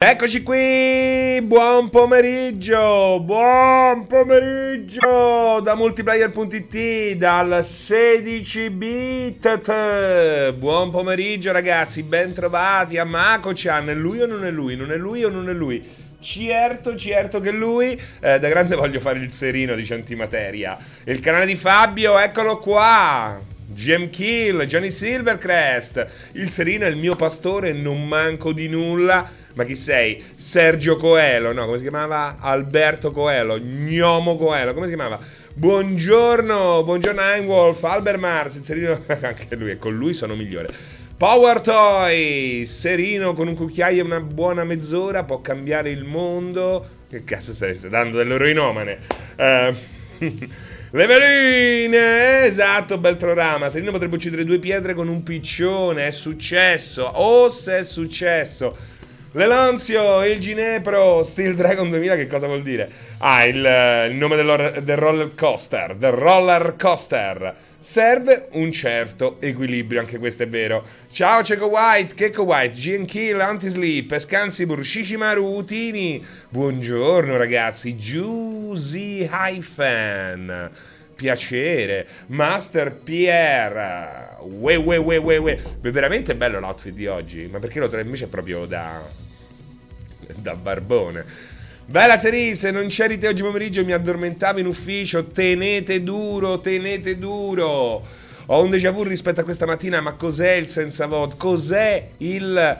Eccoci qui, buon pomeriggio, buon pomeriggio da multiplayer.it, dal 16bit. Buon pomeriggio ragazzi, ben trovati a Mako-chan, è lui o non è lui, non è lui o non è lui? Certo, certo che lui, eh, da grande voglio fare il serino di Antimateria. Il canale di Fabio, eccolo qua. Gem Kill, Johnny Silvercrest. Il serino è il mio pastore, non manco di nulla. Ma chi sei? Sergio Coelho, no, come si chiamava? Alberto Coelho, Gnomo Coelho, come si chiamava? Buongiorno, buongiorno Einwolf, Albert Mars, il serino, anche lui, e con lui sono migliore. Power Toy, serino con un cucchiaio e una buona mezz'ora può cambiare il mondo. Che cazzo stareste dando dell'eroinomane? Uh, le veline, esatto, Beltrorama. Serino potrebbe uccidere due pietre con un piccione, è successo. Oh, se è successo. L'Elanzio, il Ginepro, Steel Dragon 2000 che cosa vuol dire? Ah, il, il nome del, roller coaster, del roller coaster. Serve un certo equilibrio, anche questo è vero. Ciao Ceco White, Keko White, GN Kill, Antisleep, Scansibur, Shishimaru, Utini. Buongiorno ragazzi, Juicy Hyphen. Piacere, Master Pierre. Ue, ue, ue, ue, ue. Veramente bello l'outfit di oggi, ma perché lo trovo invece proprio da da barbone. Bella Cerise, non c'eri te oggi pomeriggio, mi addormentavo in ufficio. Tenete duro, tenete duro. Ho un déjà vu rispetto a questa mattina, ma cos'è il senza VOD? Cos'è il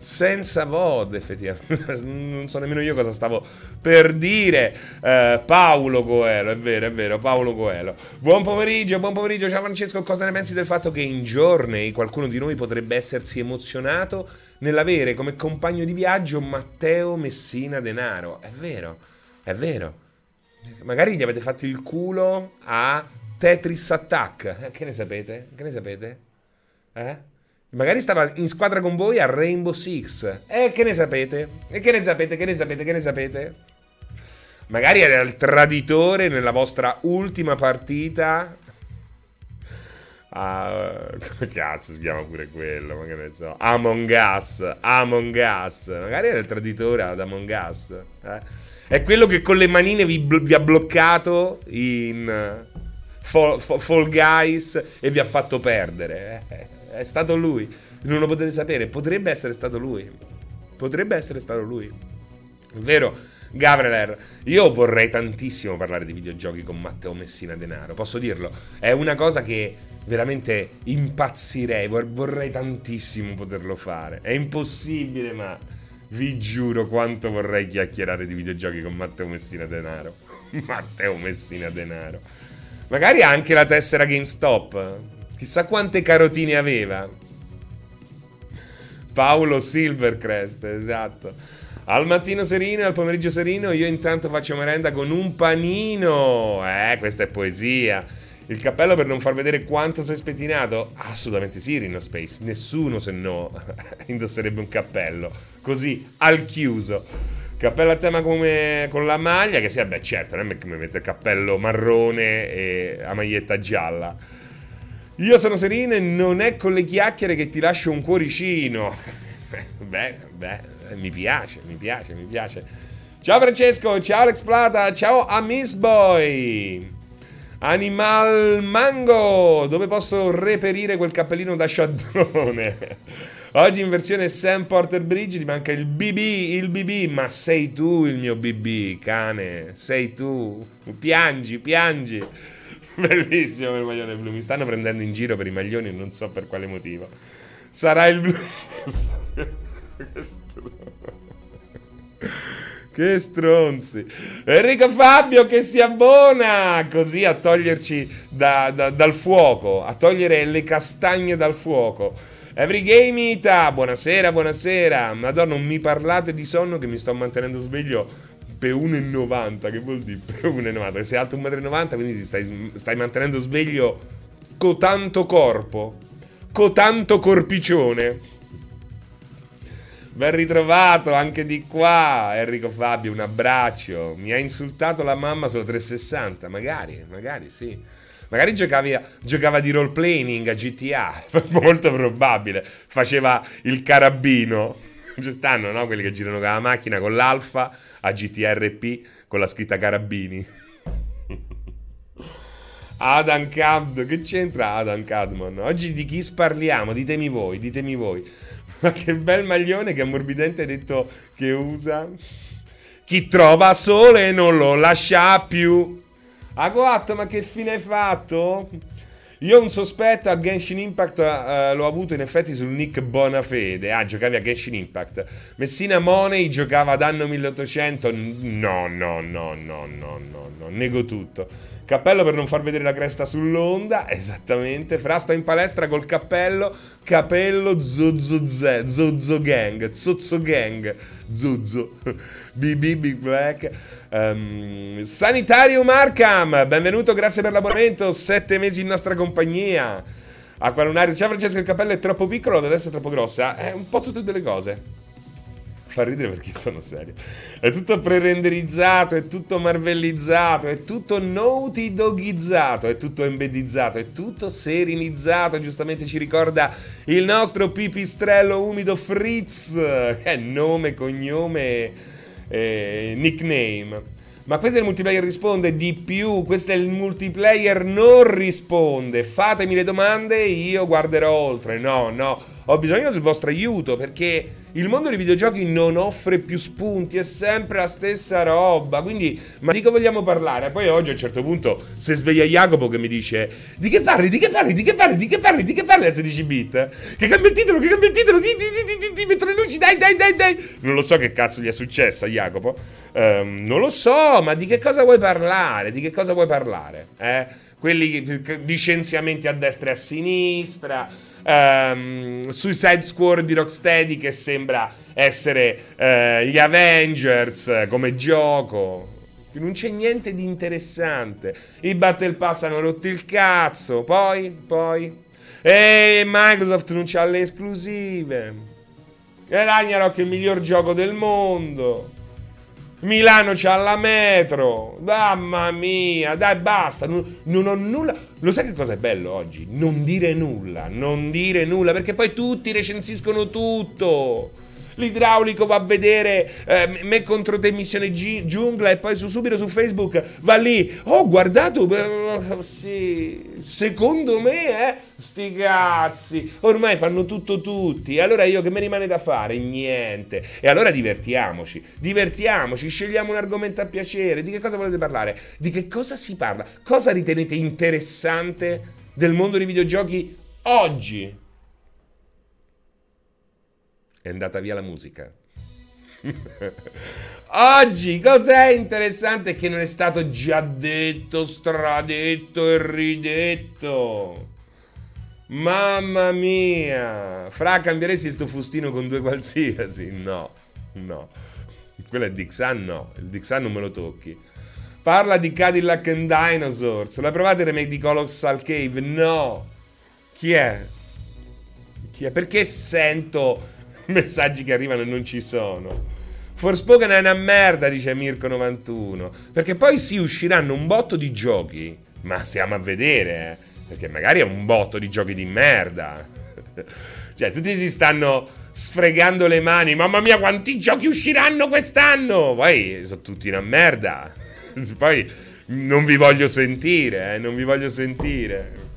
senza VOD, effettivamente? non so nemmeno io cosa stavo per dire. Uh, Paolo Coelho, è vero, è vero, Paolo Coelho. Buon pomeriggio, buon pomeriggio, ciao Francesco. Cosa ne pensi del fatto che in giorni qualcuno di noi potrebbe essersi emozionato? nell'avere come compagno di viaggio Matteo Messina Denaro. È vero, è vero. Magari gli avete fatto il culo a Tetris Attack. Eh, che ne sapete? Che ne sapete? Eh? Magari stava in squadra con voi a Rainbow Six. Eh, che ne sapete? E che ne sapete? Che ne sapete? Che ne sapete? Magari era il traditore nella vostra ultima partita Uh, come cazzo si chiama pure quello? Ma che ne so. Among Us. Among Us. Magari era il traditore ad Among Us. Eh? È quello che con le manine vi, vi ha bloccato in uh, Fall, Fall, Guys e vi ha fatto perdere. Eh? È stato lui. Non lo potete sapere. Potrebbe essere stato lui. Potrebbe essere stato lui. Vero? Gavreler, io vorrei tantissimo parlare di videogiochi con Matteo Messina Denaro. Posso dirlo? È una cosa che veramente impazzirei, vorrei tantissimo poterlo fare. È impossibile, ma vi giuro quanto vorrei chiacchierare di videogiochi con Matteo Messina Denaro. Matteo Messina Denaro. Magari anche la tessera GameStop. Chissà quante carotine aveva. Paolo Silvercrest, esatto. Al mattino serino al pomeriggio serino io intanto faccio merenda con un panino. Eh, questa è poesia. Il cappello per non far vedere quanto sei spettinato? Assolutamente sì, Rino Space. Nessuno se no indosserebbe un cappello. Così, al chiuso. Cappello a tema come con la maglia, che sia, beh certo, non è come mettere il cappello marrone e a maglietta gialla. Io sono Serino e non è con le chiacchiere che ti lascio un cuoricino. beh, beh, mi piace, mi piace, mi piace. Ciao Francesco, ciao Alex Plata, ciao a Miss Boy. Animal Mango, dove posso reperire quel cappellino da sciadrone? Oggi in versione Sam Porter Bridge ti manca il BB, il BB, ma sei tu il mio BB, cane, sei tu. Piangi, piangi. Bellissimo il maglione blu, mi stanno prendendo in giro per i maglioni e non so per quale motivo. Sarà il blu. Che stronzi. Enrico Fabio che si abbona così a toglierci da, da, dal fuoco, a togliere le castagne dal fuoco. Every Game Ita, buonasera, buonasera. Madonna, non mi parlate di sonno che mi sto mantenendo sveglio per 1,90. Che vuol dire per 1,90? Sei alto 1,90 m, quindi ti stai, stai mantenendo sveglio con tanto corpo, con tanto corpicione. Ben ritrovato anche di qua, Enrico Fabio, un abbraccio. Mi ha insultato la mamma sulla 360, magari, magari sì. Magari giocavi, giocava di role playing a GTA, molto probabile. Faceva il carabino. Ci stanno, no? Quelli che girano con la macchina con l'Alfa a GTRP con la scritta Carabini. Adam Cad, che c'entra Adam Cadman? Oggi di chi sparliamo? Ditemi voi, ditemi voi. Ma che bel maglione che ammorbidente hai detto che usa. Chi trova sole non lo lascia più. Agoatto, ma che fine hai fatto? Io un sospetto a Genshin Impact uh, l'ho avuto in effetti sul Nick Bonafede. Ah, giocavi a Genshin Impact. Messina Money giocava ad anno 1800. No, no, no, no, no, no, no. Nego tutto. Cappello per non far vedere la cresta sull'onda. Esattamente. Fra sto in palestra col cappello. Capello Zozzo Z. Zozzo Gang. Zozzo Gang. Zozzo. BB Big Black. Um, Sanitario Markham, benvenuto, grazie per l'abbonamento. Sette mesi in nostra compagnia. Aqualunario, ciao Francesco, il cappello è troppo piccolo, la testa è troppo grossa. È un po' tutte e due le cose. Fa ridere perché sono serio. È tutto pre-renderizzato, è tutto marvellizzato, è tutto naughty dogizzato, è tutto embedizzato, è tutto serinizzato. Giustamente ci ricorda il nostro pipistrello umido Fritz, che è nome, cognome eh, nickname. Ma questo è il multiplayer risponde di più, questo è il multiplayer non risponde. Fatemi le domande, io guarderò oltre. No, no, ho bisogno del vostro aiuto perché il mondo dei videogiochi non offre più spunti, è sempre la stessa roba. Quindi, ma di che vogliamo parlare? Poi oggi a un certo punto si sveglia Jacopo che mi dice: Di che parli? Di che parli? Di che parli? Di che parli? Di che parli? A 16 bit? Che cambia il titolo? Che cambia il titolo? Di, di, di, di, metto le luci, dai, dai, dai, dai. Non lo so che cazzo gli è successo a Jacopo. Um, non lo so, ma di che cosa vuoi parlare? Di che cosa vuoi parlare? Eh? Quelli licenziamenti a destra e a sinistra um, Suicide Squad di Rocksteady che sembra essere uh, gli Avengers come gioco. Non c'è niente di interessante. I Battle Pass hanno rotto il cazzo. Poi, poi. E Microsoft non c'ha le esclusive. E Ragnarok è il miglior gioco del mondo. Milano c'ha la metro. Mamma mia, dai, basta. Non, non, ho nulla. Lo sai che cosa è bello oggi? Non dire nulla. Non dire nulla. Perché poi tutti recensiscono tutto. L'idraulico va a vedere eh, me contro te missione G- giungla e poi su, subito su Facebook va lì. Oh, guardato. Uh, sì. Secondo me, eh. Sti cazzi. Ormai fanno tutto tutti. Allora io che mi rimane da fare? Niente. E allora divertiamoci. Divertiamoci. Scegliamo un argomento a piacere. Di che cosa volete parlare? Di che cosa si parla? Cosa ritenete interessante del mondo dei videogiochi oggi? È andata via la musica. Oggi cos'è interessante che non è stato già detto, stradetto e ridetto? Mamma mia! Fra, cambieresti il tuo fustino con due qualsiasi? No, no. Quello è Dixan, no. Il Dixan non me lo tocchi. Parla di Cadillac and Dinosaurs. L'hai provato il remake di Colossal Cave? No. Chi è? Chi è? Perché sento messaggi che arrivano e non ci sono. Forspoken è una merda, dice Mirko91. Perché poi sì, usciranno un botto di giochi. Ma stiamo a vedere, eh. Perché magari è un botto di giochi di merda. cioè, tutti si stanno sfregando le mani. Mamma mia, quanti giochi usciranno quest'anno? Poi sono tutti una merda. Poi non vi voglio sentire, eh. Non vi voglio sentire.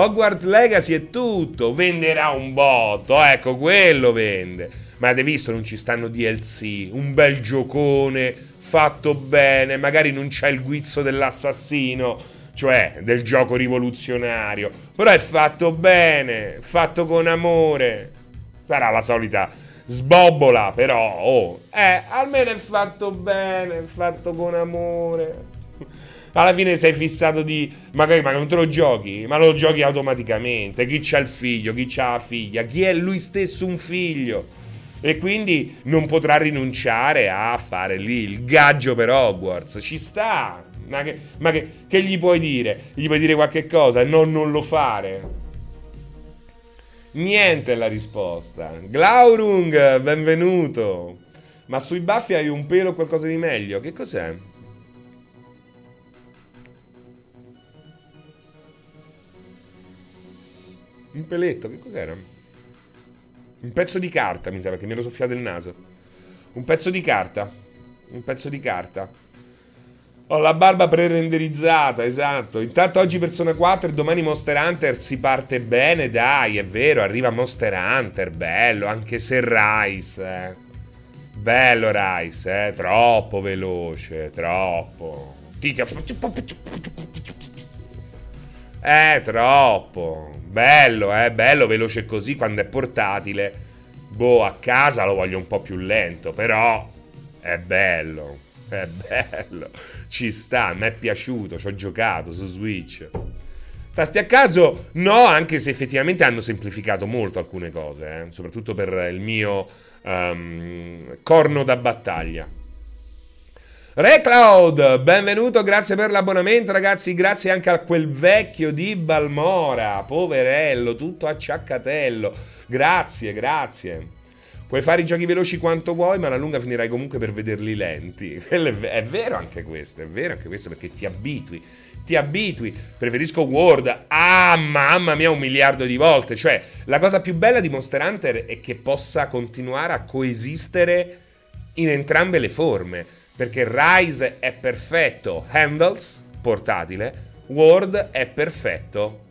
Hogwarts Legacy è tutto, venderà un botto, ecco, quello vende. Ma avete visto, non ci stanno DLC, un bel giocone fatto bene, magari non c'è il guizzo dell'assassino, cioè del gioco rivoluzionario, però è fatto bene, fatto con amore. Sarà la solita sbobbola, però, oh, eh, almeno è fatto bene, fatto con amore alla fine sei fissato di magari ma non te lo giochi, ma lo giochi automaticamente. Chi c'ha il figlio, chi c'ha la figlia, chi è lui stesso un figlio. E quindi non potrà rinunciare a fare lì il gaggio per Hogwarts. Ci sta. Ma, che, ma che, che, gli puoi dire? Gli puoi dire qualche cosa non, non lo fare? Niente è la risposta. Glaurung, benvenuto. Ma sui baffi hai un pelo o qualcosa di meglio? Che cos'è? Un peletto, che cos'era? Un pezzo di carta, mi sa, perché mi ero soffiato il naso. Un pezzo di carta. Un pezzo di carta. Ho la barba pre-renderizzata, esatto. Intanto oggi Persona 4 e domani Monster Hunter si parte bene, dai, è vero, arriva Monster Hunter, bello, anche se Rise, eh. Bello Rise, eh, troppo veloce, troppo. Eh, troppo. Bello, eh, bello, veloce così quando è portatile. Boh, a casa lo voglio un po' più lento, però è bello. È bello ci sta, me è piaciuto, ci ho giocato su Switch. Tasti a caso? No, anche se effettivamente hanno semplificato molto alcune cose, eh? soprattutto per il mio um, corno da battaglia. Recloud, benvenuto, grazie per l'abbonamento ragazzi, grazie anche a quel vecchio di Balmora, poverello, tutto acciaccatello, grazie, grazie. Puoi fare i giochi veloci quanto vuoi, ma alla lunga finirai comunque per vederli lenti. È vero anche questo, è vero anche questo perché ti abitui. Ti abitui. Preferisco Word. Ah, mamma mia, un miliardo di volte. Cioè, la cosa più bella di Monster Hunter è che possa continuare a coesistere in entrambe le forme. Perché Rise è perfetto, handles, portatile. Word è perfetto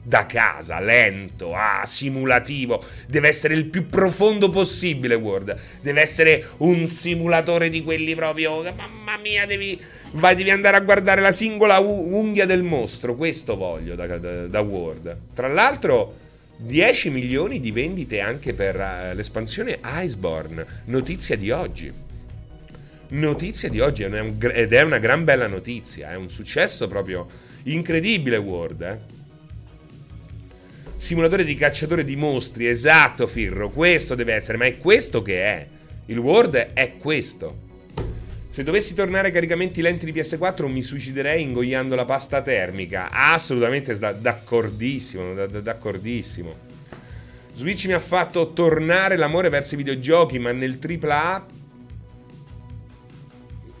da casa, lento, ah, simulativo. Deve essere il più profondo possibile, Word. Deve essere un simulatore di quelli proprio. Mamma mia, devi. Vai, devi andare a guardare la singola unghia del mostro. Questo voglio da, da, da Word. Tra l'altro. 10 milioni di vendite anche per uh, l'espansione Iceborne. Notizia di oggi. Notizia di oggi ed è una gran bella notizia. È un successo proprio incredibile, Word. Eh? simulatore di cacciatore di mostri. Esatto, Firro, questo deve essere, ma è questo che è. Il Word è questo. Se dovessi tornare ai caricamenti lenti di PS4 mi suiciderei ingoiando la pasta termica. Assolutamente d'accordissimo, d'accordissimo. Switch mi ha fatto tornare l'amore verso i videogiochi, ma nel AAA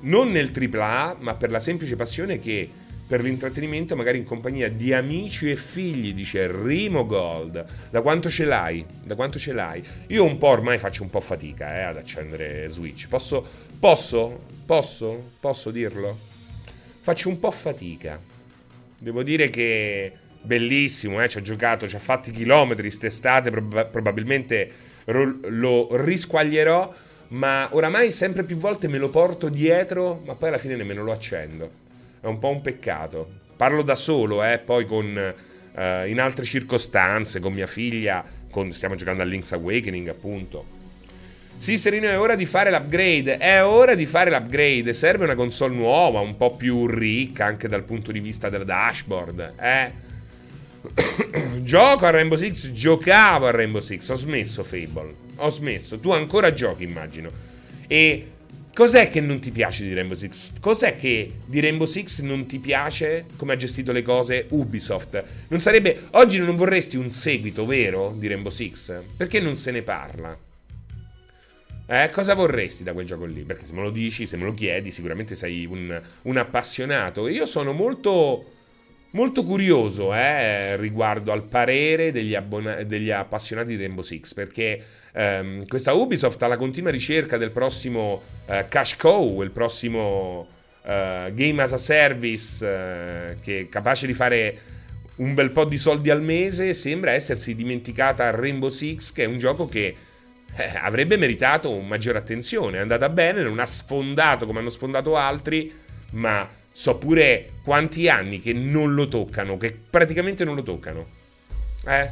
non nel AAA, ma per la semplice passione che per l'intrattenimento, magari in compagnia di amici e figli, dice Rimo Gold. Da quanto ce l'hai? Da quanto ce l'hai? Io un po' ormai faccio un po' fatica eh, ad accendere Switch. Posso? Posso? Posso? Posso dirlo? Faccio un po' fatica. Devo dire che bellissimo, eh? ci ha giocato, ci ha fatto i chilometri quest'estate, prob- probabilmente ro- lo risquaglierò, ma oramai sempre più volte me lo porto dietro, ma poi alla fine nemmeno lo accendo è un po' un peccato. Parlo da solo, eh, poi con, eh, in altre circostanze, con mia figlia, con, stiamo giocando a Link's Awakening appunto. Sì, Serino, è ora di fare l'upgrade. È ora di fare l'upgrade. Serve una console nuova, un po' più ricca anche dal punto di vista del dashboard. Eh. Gioco a Rainbow Six, giocavo a Rainbow Six. Ho smesso Fable. Ho smesso. Tu ancora giochi, immagino. E Cos'è che non ti piace di Rainbow Six? Cos'è che di Rainbow Six non ti piace come ha gestito le cose Ubisoft? Non sarebbe. Oggi non vorresti un seguito vero di Rainbow Six? Perché non se ne parla? Eh, cosa vorresti da quel gioco lì? Perché se me lo dici, se me lo chiedi, sicuramente sei un, un appassionato. Io sono molto molto curioso eh, riguardo al parere degli, abbona- degli, appassionati di Rainbow Six perché ehm, questa Ubisoft ha la continua ricerca del prossimo eh, cash cow, il prossimo eh, game as a service eh, che è capace di fare un bel po' di soldi al mese sembra essersi dimenticata Rainbow Six che è un gioco che eh, avrebbe meritato maggiore attenzione. È andata bene, non ha sfondato come hanno sfondato altri ma so pure quanti anni che non lo toccano, che praticamente non lo toccano. Eh?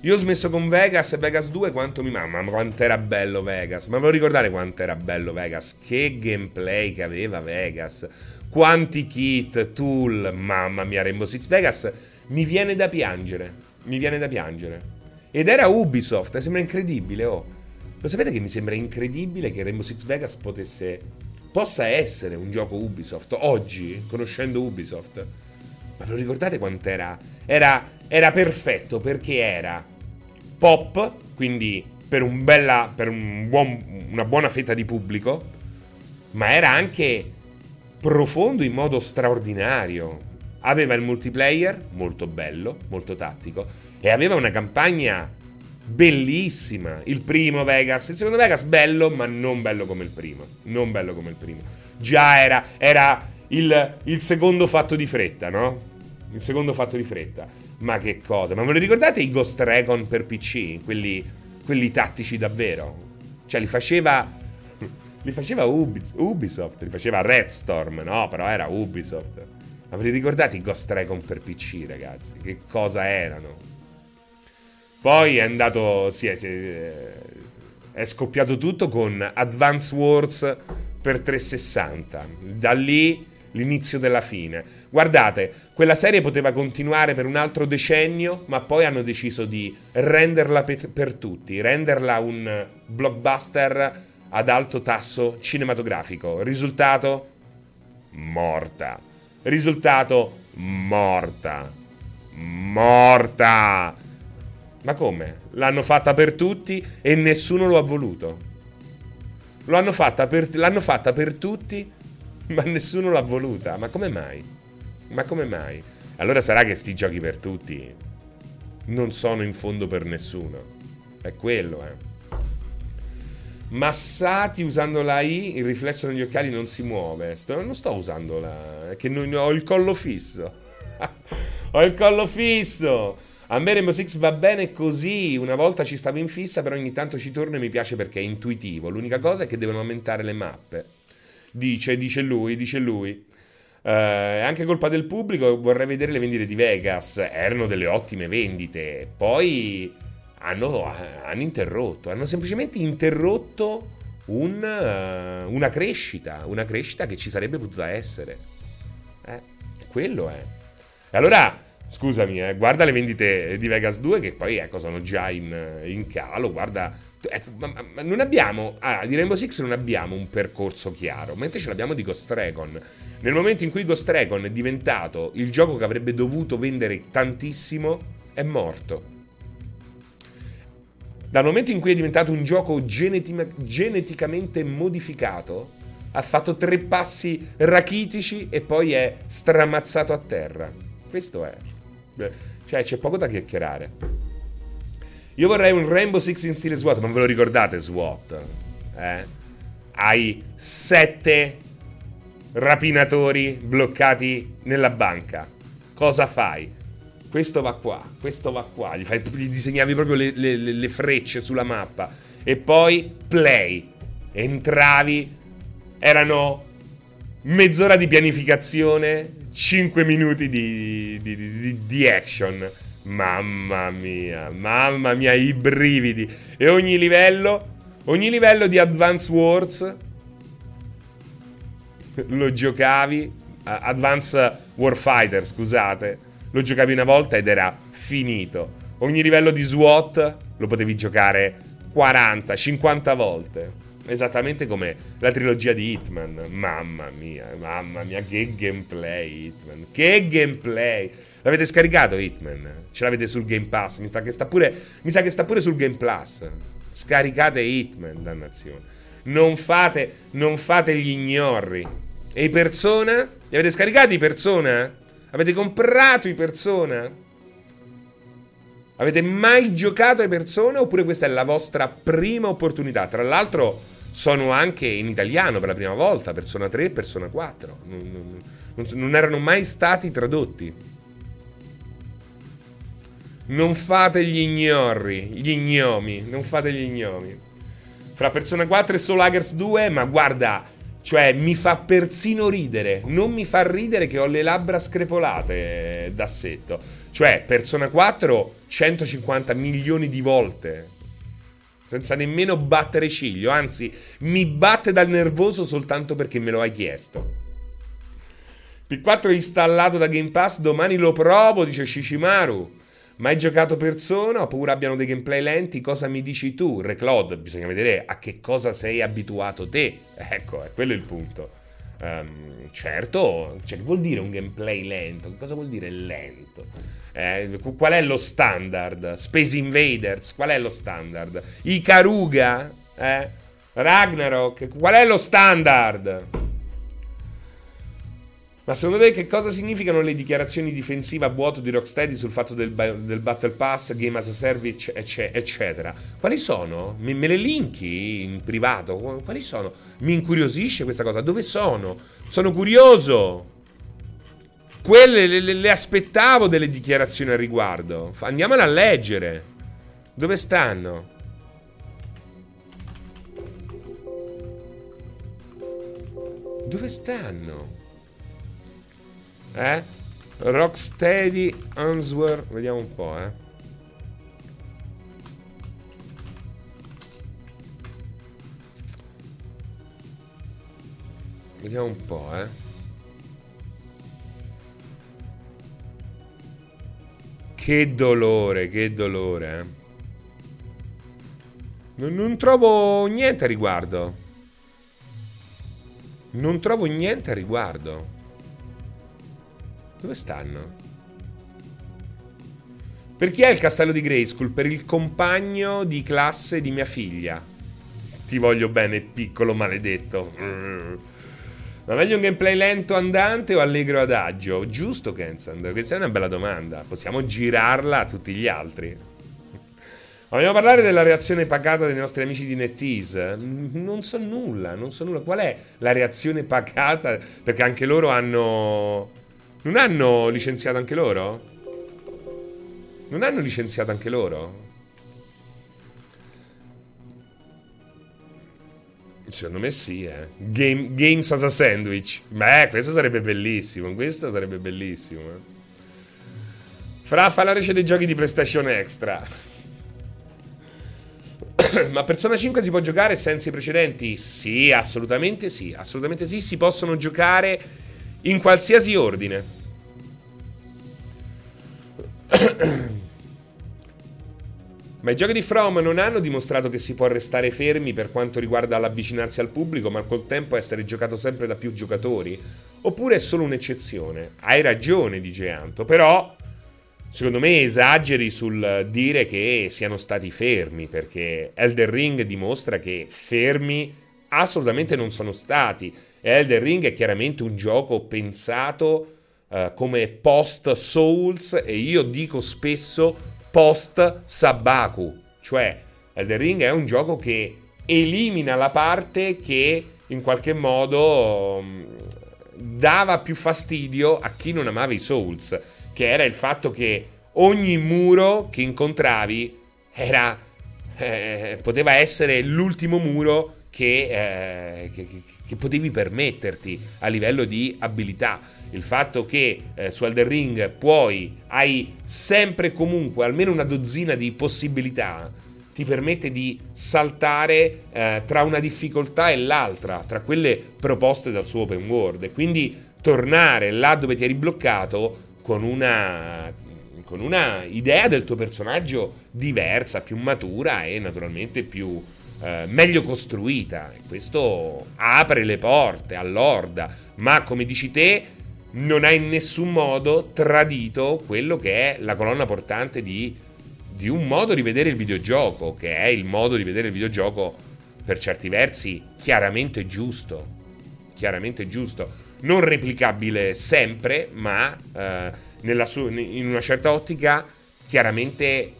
Io ho smesso con Vegas e Vegas 2 quanto mi mamma, ma quanto era bello Vegas. Ma ve lo ricordate quanto era bello Vegas? Che gameplay che aveva Vegas. Quanti kit, tool, mamma mia, Rainbow Six Vegas mi viene da piangere. Mi viene da piangere. Ed era Ubisoft, sembra incredibile, oh. Lo sapete che mi sembra incredibile che Rainbow Six Vegas potesse possa essere un gioco Ubisoft oggi, conoscendo Ubisoft. Ma ve lo ricordate quant'era? Era, era perfetto perché era pop, quindi per, un bella, per un buon, una buona fetta di pubblico, ma era anche profondo in modo straordinario. Aveva il multiplayer, molto bello, molto tattico, e aveva una campagna bellissima. Il primo Vegas, il secondo Vegas bello, ma non bello come il primo. Non bello come il primo. Già era, era il, il secondo fatto di fretta, no? Il secondo fatto di fretta. Ma che cosa? Ma ve lo ricordate i Ghost Recon per PC? Quelli, quelli tattici davvero? Cioè li faceva... Li faceva Ubisoft, li faceva Red Storm, no? Però era Ubisoft. Ma ve li ricordate i Ghost Recon per PC, ragazzi? Che cosa erano? Poi è andato. Sì, è, è scoppiato tutto con Advance Wars per 360. Da lì l'inizio della fine. Guardate, quella serie poteva continuare per un altro decennio, ma poi hanno deciso di renderla per, per tutti, renderla un blockbuster ad alto tasso cinematografico. Risultato? Morta. Risultato? Morta. Morta. Ma come? L'hanno fatta per tutti e nessuno lo ha voluto. L'hanno fatta per, l'hanno fatta per tutti, ma nessuno l'ha voluta. Ma come mai? Ma come mai? Allora sarà che sti giochi per tutti non sono in fondo per nessuno. È quello, eh. Massati usando la I, il riflesso negli occhiali non si muove. Sto, non sto usando la. È che non, ho il collo fisso. ho il collo fisso. A me Rainbow Six va bene così. Una volta ci stavo in fissa, però ogni tanto ci torno e mi piace perché è intuitivo. L'unica cosa è che devono aumentare le mappe. Dice, dice lui, dice lui. Uh, è anche colpa del pubblico. Vorrei vedere le vendite di Vegas. Erano delle ottime vendite. Poi hanno, hanno interrotto, hanno semplicemente interrotto un, uh, una crescita, una crescita che ci sarebbe potuta essere. Eh, quello è. E allora, scusami, eh, guarda le vendite di Vegas 2 che poi ecco, sono già in, in calo, guarda... Ecco, ma, ma non abbiamo, ah, di Rainbow Six non abbiamo un percorso chiaro, mentre ce l'abbiamo di Ghost Recon. Nel momento in cui Ghost Recon è diventato il gioco che avrebbe dovuto vendere tantissimo, è morto dal momento in cui è diventato un gioco genetima- geneticamente modificato, ha fatto tre passi rachitici e poi è stramazzato a terra. Questo è. Cioè, c'è poco da chiacchierare. Io vorrei un Rainbow Six in stile SWAT, non ve lo ricordate SWAT? Eh? Hai sette rapinatori bloccati nella banca. Cosa fai? questo va qua, questo va qua, gli, fai, gli disegnavi proprio le, le, le, frecce sulla mappa e poi play, entravi, erano mezz'ora di pianificazione, 5 minuti di, di, di, di action. Mamma mia, mamma mia, i brividi. E ogni livello, ogni livello di Advance Wars lo giocavi, Advance Warfighter, scusate, lo giocavi una volta ed era finito. Ogni livello di SWAT lo potevi giocare 40, 50 volte. Esattamente come la trilogia di Hitman. Mamma mia, mamma mia, che gameplay Hitman. Che gameplay. L'avete scaricato Hitman? Ce l'avete sul Game Pass? Mi sa che sta pure, mi sa che sta pure sul Game Plus. Scaricate Hitman, dannazione. Non fate, non fate gli ignorri. E i Persona? Li avete scaricati i Persona? Avete comprato i Persona? Avete mai giocato ai Persona oppure questa è la vostra prima opportunità? Tra l'altro sono anche in italiano per la prima volta, Persona 3 e Persona 4. Non, non, non erano mai stati tradotti. Non fate gli ignorri, gli ignomi, non fate gli ignomi. Fra Persona 4 e Soul Hackers 2, ma guarda, cioè, mi fa persino ridere. Non mi fa ridere che ho le labbra screpolate d'assetto. Cioè, Persona 4, 150 milioni di volte. Senza nemmeno battere ciglio. Anzi, mi batte dal nervoso soltanto perché me lo hai chiesto. P4 installato da Game Pass, domani lo provo, dice Shishimaru. Mai giocato persona oppure abbiano dei gameplay lenti? Cosa mi dici tu? Recloud, bisogna vedere a che cosa sei abituato te. Ecco, è quello il punto. Um, certo, cioè, che vuol dire un gameplay lento? Che cosa vuol dire lento? Eh, qual è lo standard? Space Invaders, qual è lo standard? Ikaruga? Eh? Ragnarok, qual è lo standard? Ma secondo te che cosa significano le dichiarazioni difensive a vuoto di Rocksteady sul fatto del, del Battle Pass, Game as a Service, eccetera? Quali sono? Me, me, le linki in privato? Quali sono? Mi incuriosisce questa cosa. Dove sono? Sono curioso. Quelle le, le aspettavo delle dichiarazioni al riguardo. Andiamole a leggere. Dove stanno? Dove stanno? Eh? Rocksteady Answer. Vediamo un po', eh. Vediamo un po', eh. Che dolore, che dolore, eh. Non, non trovo niente a riguardo. Non trovo niente a riguardo. Dove stanno? Per chi è il castello di Grayskull? Per il compagno di classe di mia figlia. Ti voglio bene, piccolo maledetto. Ma meglio un gameplay lento andante o allegro adagio? Giusto, Kensand? Questa è una bella domanda. Possiamo girarla a tutti gli altri. Vogliamo parlare della reazione pacata dei nostri amici di NetEase? Non so nulla, non so nulla. Qual è la reazione pacata? Perché anche loro hanno non hanno licenziato anche loro? Non hanno licenziato anche loro? Secondo me sì, eh. Game, games as a sandwich. Beh, questo sarebbe bellissimo. Questo sarebbe bellissimo. Eh. Fra, fa la rece dei giochi di PlayStation Extra. Ma Persona 5 si può giocare senza i precedenti? Sì, assolutamente sì. Assolutamente sì. Si possono giocare in qualsiasi ordine. Ma i giochi di From non hanno dimostrato che si può restare fermi per quanto riguarda l'avvicinarsi al pubblico, ma col tempo essere giocato sempre da più giocatori? Oppure è solo un'eccezione? Hai ragione, dice Anto, però secondo me esageri sul dire che siano stati fermi, perché Elder Ring dimostra che fermi assolutamente non sono stati. Elder Ring è chiaramente un gioco pensato uh, come post Souls e io dico spesso post Sabaku, cioè Elder Ring è un gioco che elimina la parte che in qualche modo um, dava più fastidio a chi non amava i Souls, che era il fatto che ogni muro che incontravi era, eh, poteva essere l'ultimo muro che, eh, che, che, potevi permetterti a livello di abilità. Il fatto che eh, su Elden Ring puoi, hai sempre comunque almeno una dozzina di possibilità, ti permette di saltare eh, tra una difficoltà e l'altra, tra quelle proposte dal suo open world, e quindi tornare là dove ti eri bloccato con una, con una idea del tuo personaggio diversa, più matura e naturalmente più, eh, meglio costruita. Questo apre le porte all'orda, ma come dici te, non ha in nessun modo tradito quello che è la colonna portante di, di un modo di vedere il videogioco, che è il modo di vedere il videogioco per certi versi chiaramente giusto. Chiaramente giusto. Non replicabile sempre, ma eh, su- in una certa ottica chiaramente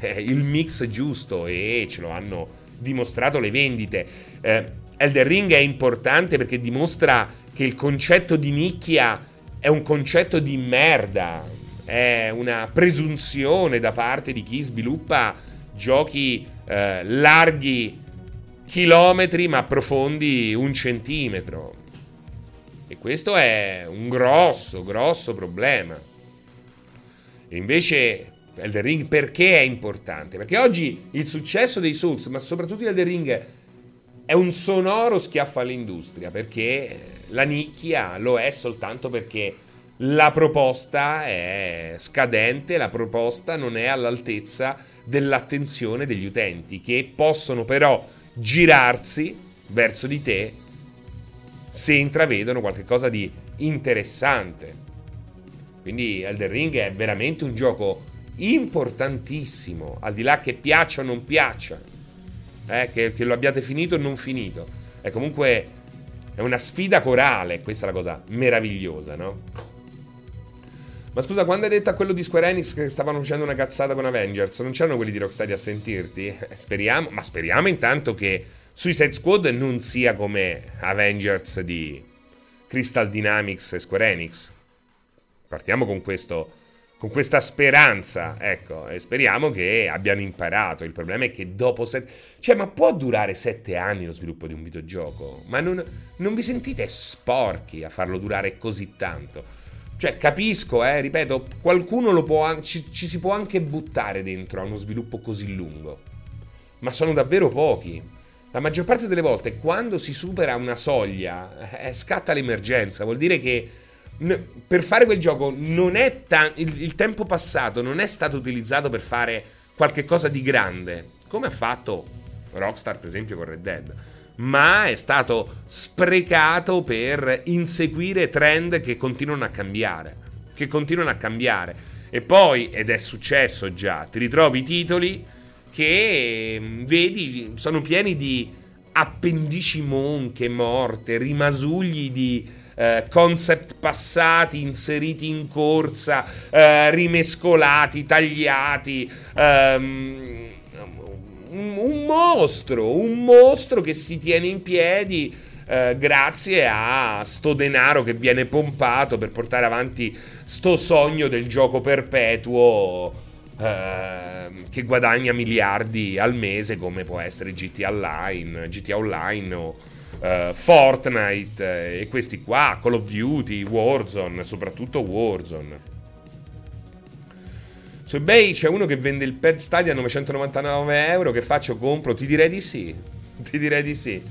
eh, il mix giusto e ce lo hanno dimostrato le vendite. Eh, Elder Ring è importante perché dimostra che il concetto di nicchia è un concetto di merda, è una presunzione da parte di chi sviluppa giochi eh, larghi chilometri ma profondi un centimetro. E questo è un grosso, grosso problema. E invece Elden Ring perché è importante? Perché oggi il successo dei Souls, ma soprattutto di Elden Ring, è un sonoro schiaffo all'industria, perché la nicchia lo è soltanto perché la proposta è scadente, la proposta non è all'altezza dell'attenzione degli utenti, che possono però girarsi verso di te se intravedono qualcosa di interessante. Quindi Elden Ring è veramente un gioco importantissimo, al di là che piaccia o non piaccia, eh, che, che, lo abbiate finito o non finito, è comunque È una sfida corale, questa è la cosa meravigliosa, no? Ma scusa, quando hai detto a quello di Square Enix che stavano facendo una cazzata con Avengers, non c'erano quelli di Rocksteady a sentirti? Eh, speriamo, ma speriamo intanto che Suicide Squad non sia come Avengers di Crystal Dynamics e Square Enix. Partiamo con questo con questa speranza, ecco, e speriamo che abbiano imparato. Il problema è che dopo sette... Cioè, ma può durare sette anni lo sviluppo di un videogioco? Ma non, non vi sentite sporchi a farlo durare così tanto? Cioè, capisco, eh, ripeto, qualcuno lo può, ci, ci si può anche buttare dentro a uno sviluppo così lungo. Ma sono davvero pochi. La maggior parte delle volte, quando si supera una soglia, eh, scatta l'emergenza. Vuol dire che per fare quel gioco non è ta- il, il, tempo passato non è stato utilizzato per fare qualche cosa di grande, come ha fatto Rockstar per esempio con Red Dead, ma è stato sprecato per inseguire trend che continuano a cambiare, che continuano a cambiare. E poi, ed è successo già, ti ritrovi titoli che mm, vedi sono pieni di appendici monche morte, rimasugli di eh, concept passati, inseriti in corsa, eh, rimescolati, tagliati. Ehm, un mostro, un mostro che si tiene in piedi. Eh, grazie a sto denaro che viene pompato per portare avanti sto sogno del gioco perpetuo eh, che guadagna miliardi al mese come può essere GTA Online, GTA Online o uh, Fortnite uh, e questi qua, Call of Duty, Warzone, soprattutto Warzone. Su eBay c'è uno che vende il Pad Stadia a 999 euro. Che faccio? Compro? Ti direi di sì. Ti direi di sì.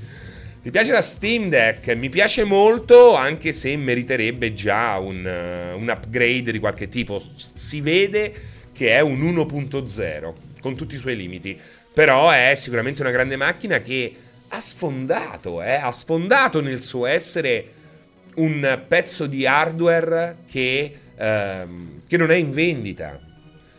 Ti piace la Steam Deck? Mi piace molto, anche se meriterebbe già un, uh, un upgrade di qualche tipo. Si vede che è un 1.0 con tutti i suoi limiti. Però è sicuramente una grande macchina che ha sfondato, eh? ha sfondato nel suo essere un pezzo di hardware che, ehm, che non è in vendita.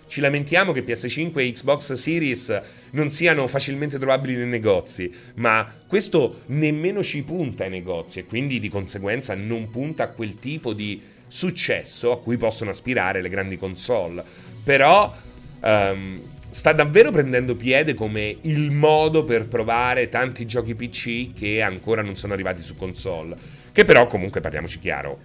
Ci lamentiamo che PS5 e Xbox Series non siano facilmente trovabili nei negozi, ma questo nemmeno ci punta ai negozi e quindi di conseguenza non punta a quel tipo di successo a cui possono aspirare le grandi console. Però um, sta davvero prendendo piede come il modo per provare tanti giochi PC che ancora non sono arrivati su console. Che però, comunque, parliamoci chiaro,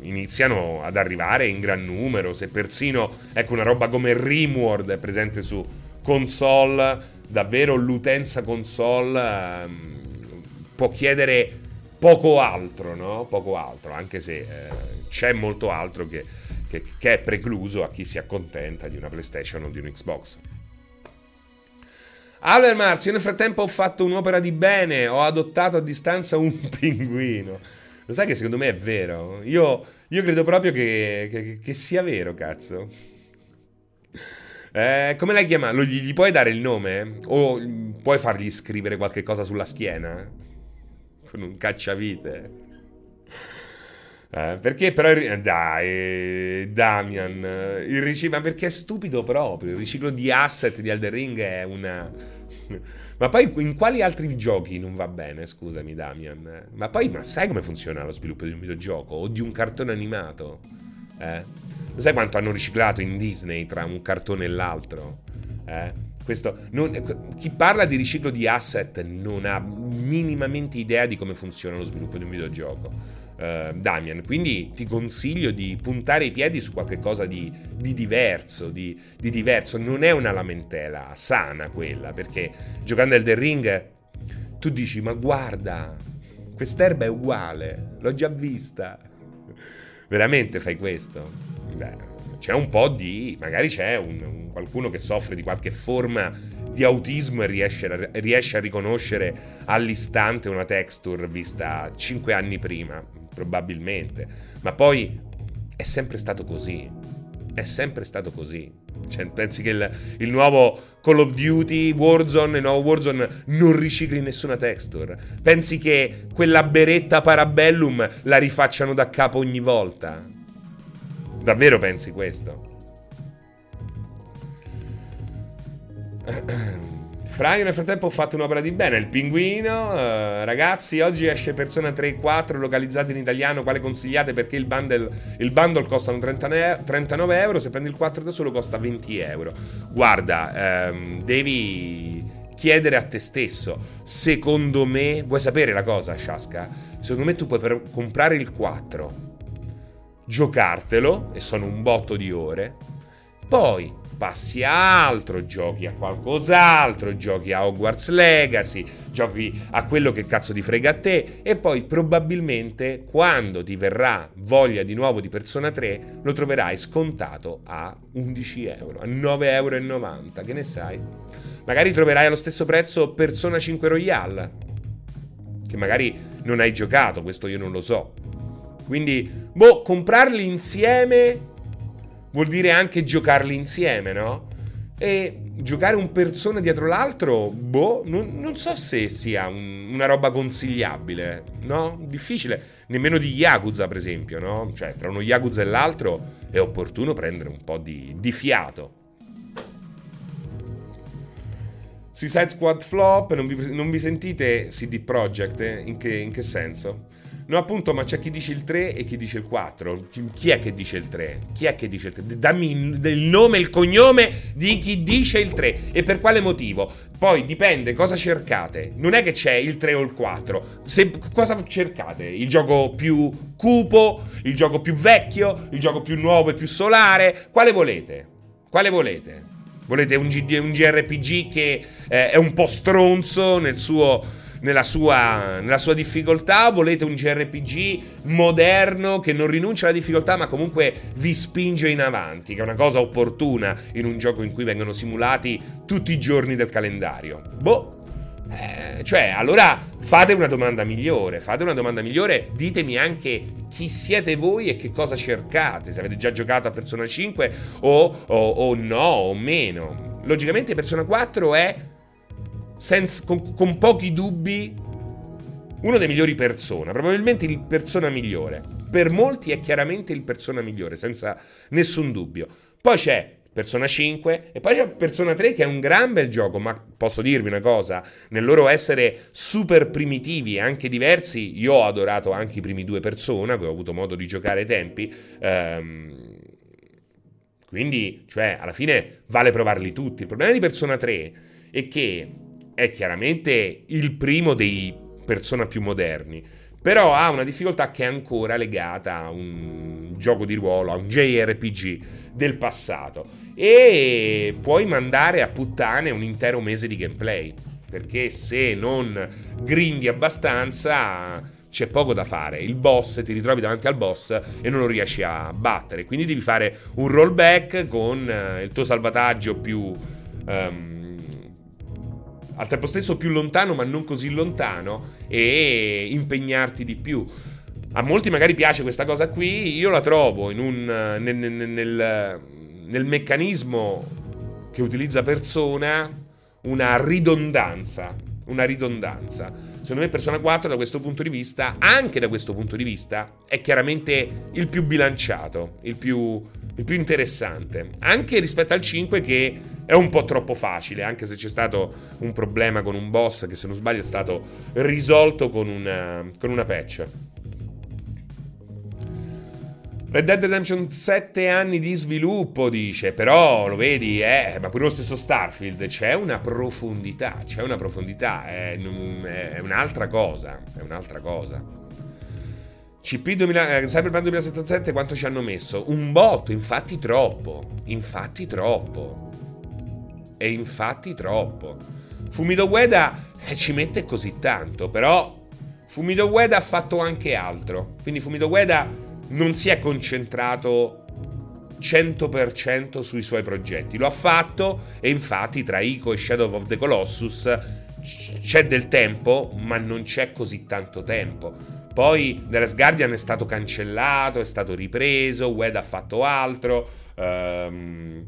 iniziano ad arrivare in gran numero. Se persino, ecco, una roba come Rimworld è presente su console, davvero l'utenza console ehm, può chiedere poco altro, no? Poco altro, anche se eh, c'è molto altro che, che, che è precluso a chi si accontenta di una PlayStation o di un Xbox. Allora Marzi, io nel frattempo ho fatto un'opera di bene, ho adottato a distanza un pinguino. Lo sai che secondo me è vero? Io, io credo proprio che, che, che, sia vero, cazzo. Eh, come l'hai chiamato? Gli, gli, puoi dare il nome? O puoi fargli scrivere qualche cosa sulla schiena? Con un cacciavite? Eh, perché però dai Damian il riciclo ma perché è stupido proprio il riciclo di asset di Elder Ring è una ma poi in quali altri giochi non va bene scusami Damian? Ma poi ma sai come funziona lo sviluppo di un videogioco? O di un cartone animato? Eh? sai quanto hanno riciclato in Disney tra un cartone e l'altro? Eh? Non, chi parla di riciclo di asset non ha minimamente idea di come funziona lo sviluppo di un videogioco uh, Damian. Quindi ti consiglio di puntare i piedi su qualcosa di, di diverso, di, di, diverso. Non è una lamentela sana quella, perché giocando al The Ring tu dici ma guarda, quest'erba è uguale, l'ho già vista. Veramente fai questo? Beh, c'è un po' di... magari c'è un, un, qualcuno che soffre di qualche forma di autismo e riesce a, riesce a riconoscere all'istante una texture vista 5 anni prima probabilmente. Ma poi è sempre stato così. È sempre stato così. Cioè, pensi che il, il, nuovo Call of Duty Warzone, il nuovo Warzone non ricicli nessuna texture? Pensi che quella beretta Parabellum la rifacciano da capo ogni volta? Davvero pensi questo? Fra, nel frattempo ho fatto un'opera di bene, il pinguino. Uh, ragazzi, oggi esce Persona 3 e 4 localizzate in italiano. Quale consigliate? Perché il bundle, il bundle costa 39 euro. Se prendi il 4 da solo costa 20 euro. Guarda, um, devi chiedere a te stesso. Secondo me, vuoi sapere la cosa, Shaska? Secondo me tu puoi per comprare il 4, giocartelo, e sono un botto di ore. Poi passi a altro, giochi a qualcos'altro, giochi a Hogwarts Legacy, giochi a quello che cazzo ti frega a te e poi probabilmente quando ti verrà voglia di nuovo di Persona 3 lo troverai scontato a 11 euro, a 9,90 euro, che ne sai? Magari troverai allo stesso prezzo Persona 5 Royale, che magari non hai giocato, questo io non lo so. Quindi, boh, comprarli insieme vuol dire anche giocarli insieme, no? E giocare un persona dietro l'altro, boh, non, non so se sia un, una roba consigliabile, no? Difficile. Nemmeno di Yakuza, per esempio, no? Cioè, tra uno Yakuza e l'altro è opportuno prendere un po' di, di fiato. Suicide Squad Flop, non vi, non vi sentite CD Projekt? Eh? In, che, in che senso? No, appunto, ma c'è chi dice il 3 e chi dice il 4. Chi è che dice il 3? Chi è che dice il 3? Dammi il nome il cognome di chi dice il 3 e per quale motivo. Poi dipende cosa cercate. Non è che c'è il 3 o il 4. Se, cosa cercate? Il gioco più cupo, il gioco più vecchio, il gioco più nuovo e più solare? Quale volete? Quale volete? Volete un, GD, un JRPG che eh, è un po' stronzo nel suo nella sua, nella sua difficoltà, volete un JRPG moderno che non rinuncia alla difficoltà ma comunque vi spinge in avanti, che è una cosa opportuna in un gioco in cui vengono simulati tutti i giorni del calendario. Boh, eh, cioè, allora fate una domanda migliore. Fate una domanda migliore. Ditemi anche chi siete voi e che cosa cercate. Se avete già giocato a Persona 5 o, o, o no o meno. Logicamente, Persona 4 è senza, con, con pochi dubbi, uno dei migliori persona, probabilmente il persona migliore. Per molti è chiaramente il persona migliore, senza nessun dubbio. Poi c'è Persona 5 e poi c'è Persona 3 che è un gran bel gioco, ma posso dirvi una cosa, nel loro essere super primitivi e anche diversi, io ho adorato anche i primi due Persona, che ho avuto modo di giocare ai tempi, ehm, quindi, cioè, alla fine vale provarli tutti. Il problema di Persona 3 è che è chiaramente il primo dei persona più moderni, però ha una difficoltà che è ancora legata a un gioco di ruolo, a un JRPG del passato e puoi mandare a puttane un intero mese di gameplay, perché se non grindi abbastanza c'è poco da fare. Il boss, ti ritrovi davanti al boss e non lo riesci a battere. Quindi devi fare un rollback con eh, il tuo salvataggio più um, al tempo stesso più lontano ma non così lontano e impegnarti di più. A molti magari piace questa cosa qui, io la trovo un, nel, nel, nel meccanismo che utilizza persona una ridondanza, una ridondanza. Secondo me Persona 4 da questo punto di vista, anche da questo punto di vista, è chiaramente il più bilanciato, il più, il più interessante. Anche rispetto al 5 che è un po' troppo facile, anche se c'è stato un problema con un boss che se non sbaglio è stato risolto con una, con una patch. Red Dead Redemption 7 anni di sviluppo, dice, però lo vedi, eh, ma pure lo stesso Starfield, c'è una profondità, c'è una profondità, è, è un'altra cosa, è un'altra cosa. CP 2000, eh, Cyberpunk 2077 quanto ci hanno messo? Un botto, infatti troppo, infatti troppo, e infatti troppo. Fumido Ueda eh, ci mette così tanto, però Fumido Ueda ha fatto anche altro, quindi Fumido Ueda non si è concentrato 100% sui suoi progetti. Lo ha fatto e infatti tra Ico e Shadow of the Colossus c'è del tempo, ma non c'è così tanto tempo. Poi The Last Guardian è stato cancellato, è stato ripreso, Wed ha fatto altro. Um,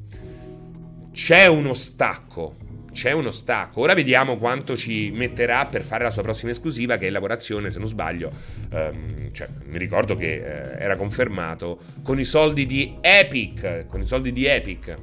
c'è uno stacco c'è uno stacco. Ora vediamo quanto ci metterà per fare la sua prossima esclusiva, che è lavorazione, se non sbaglio. Um, cioè, mi ricordo che uh, era confermato con i soldi di Epic. Con i soldi di Epic.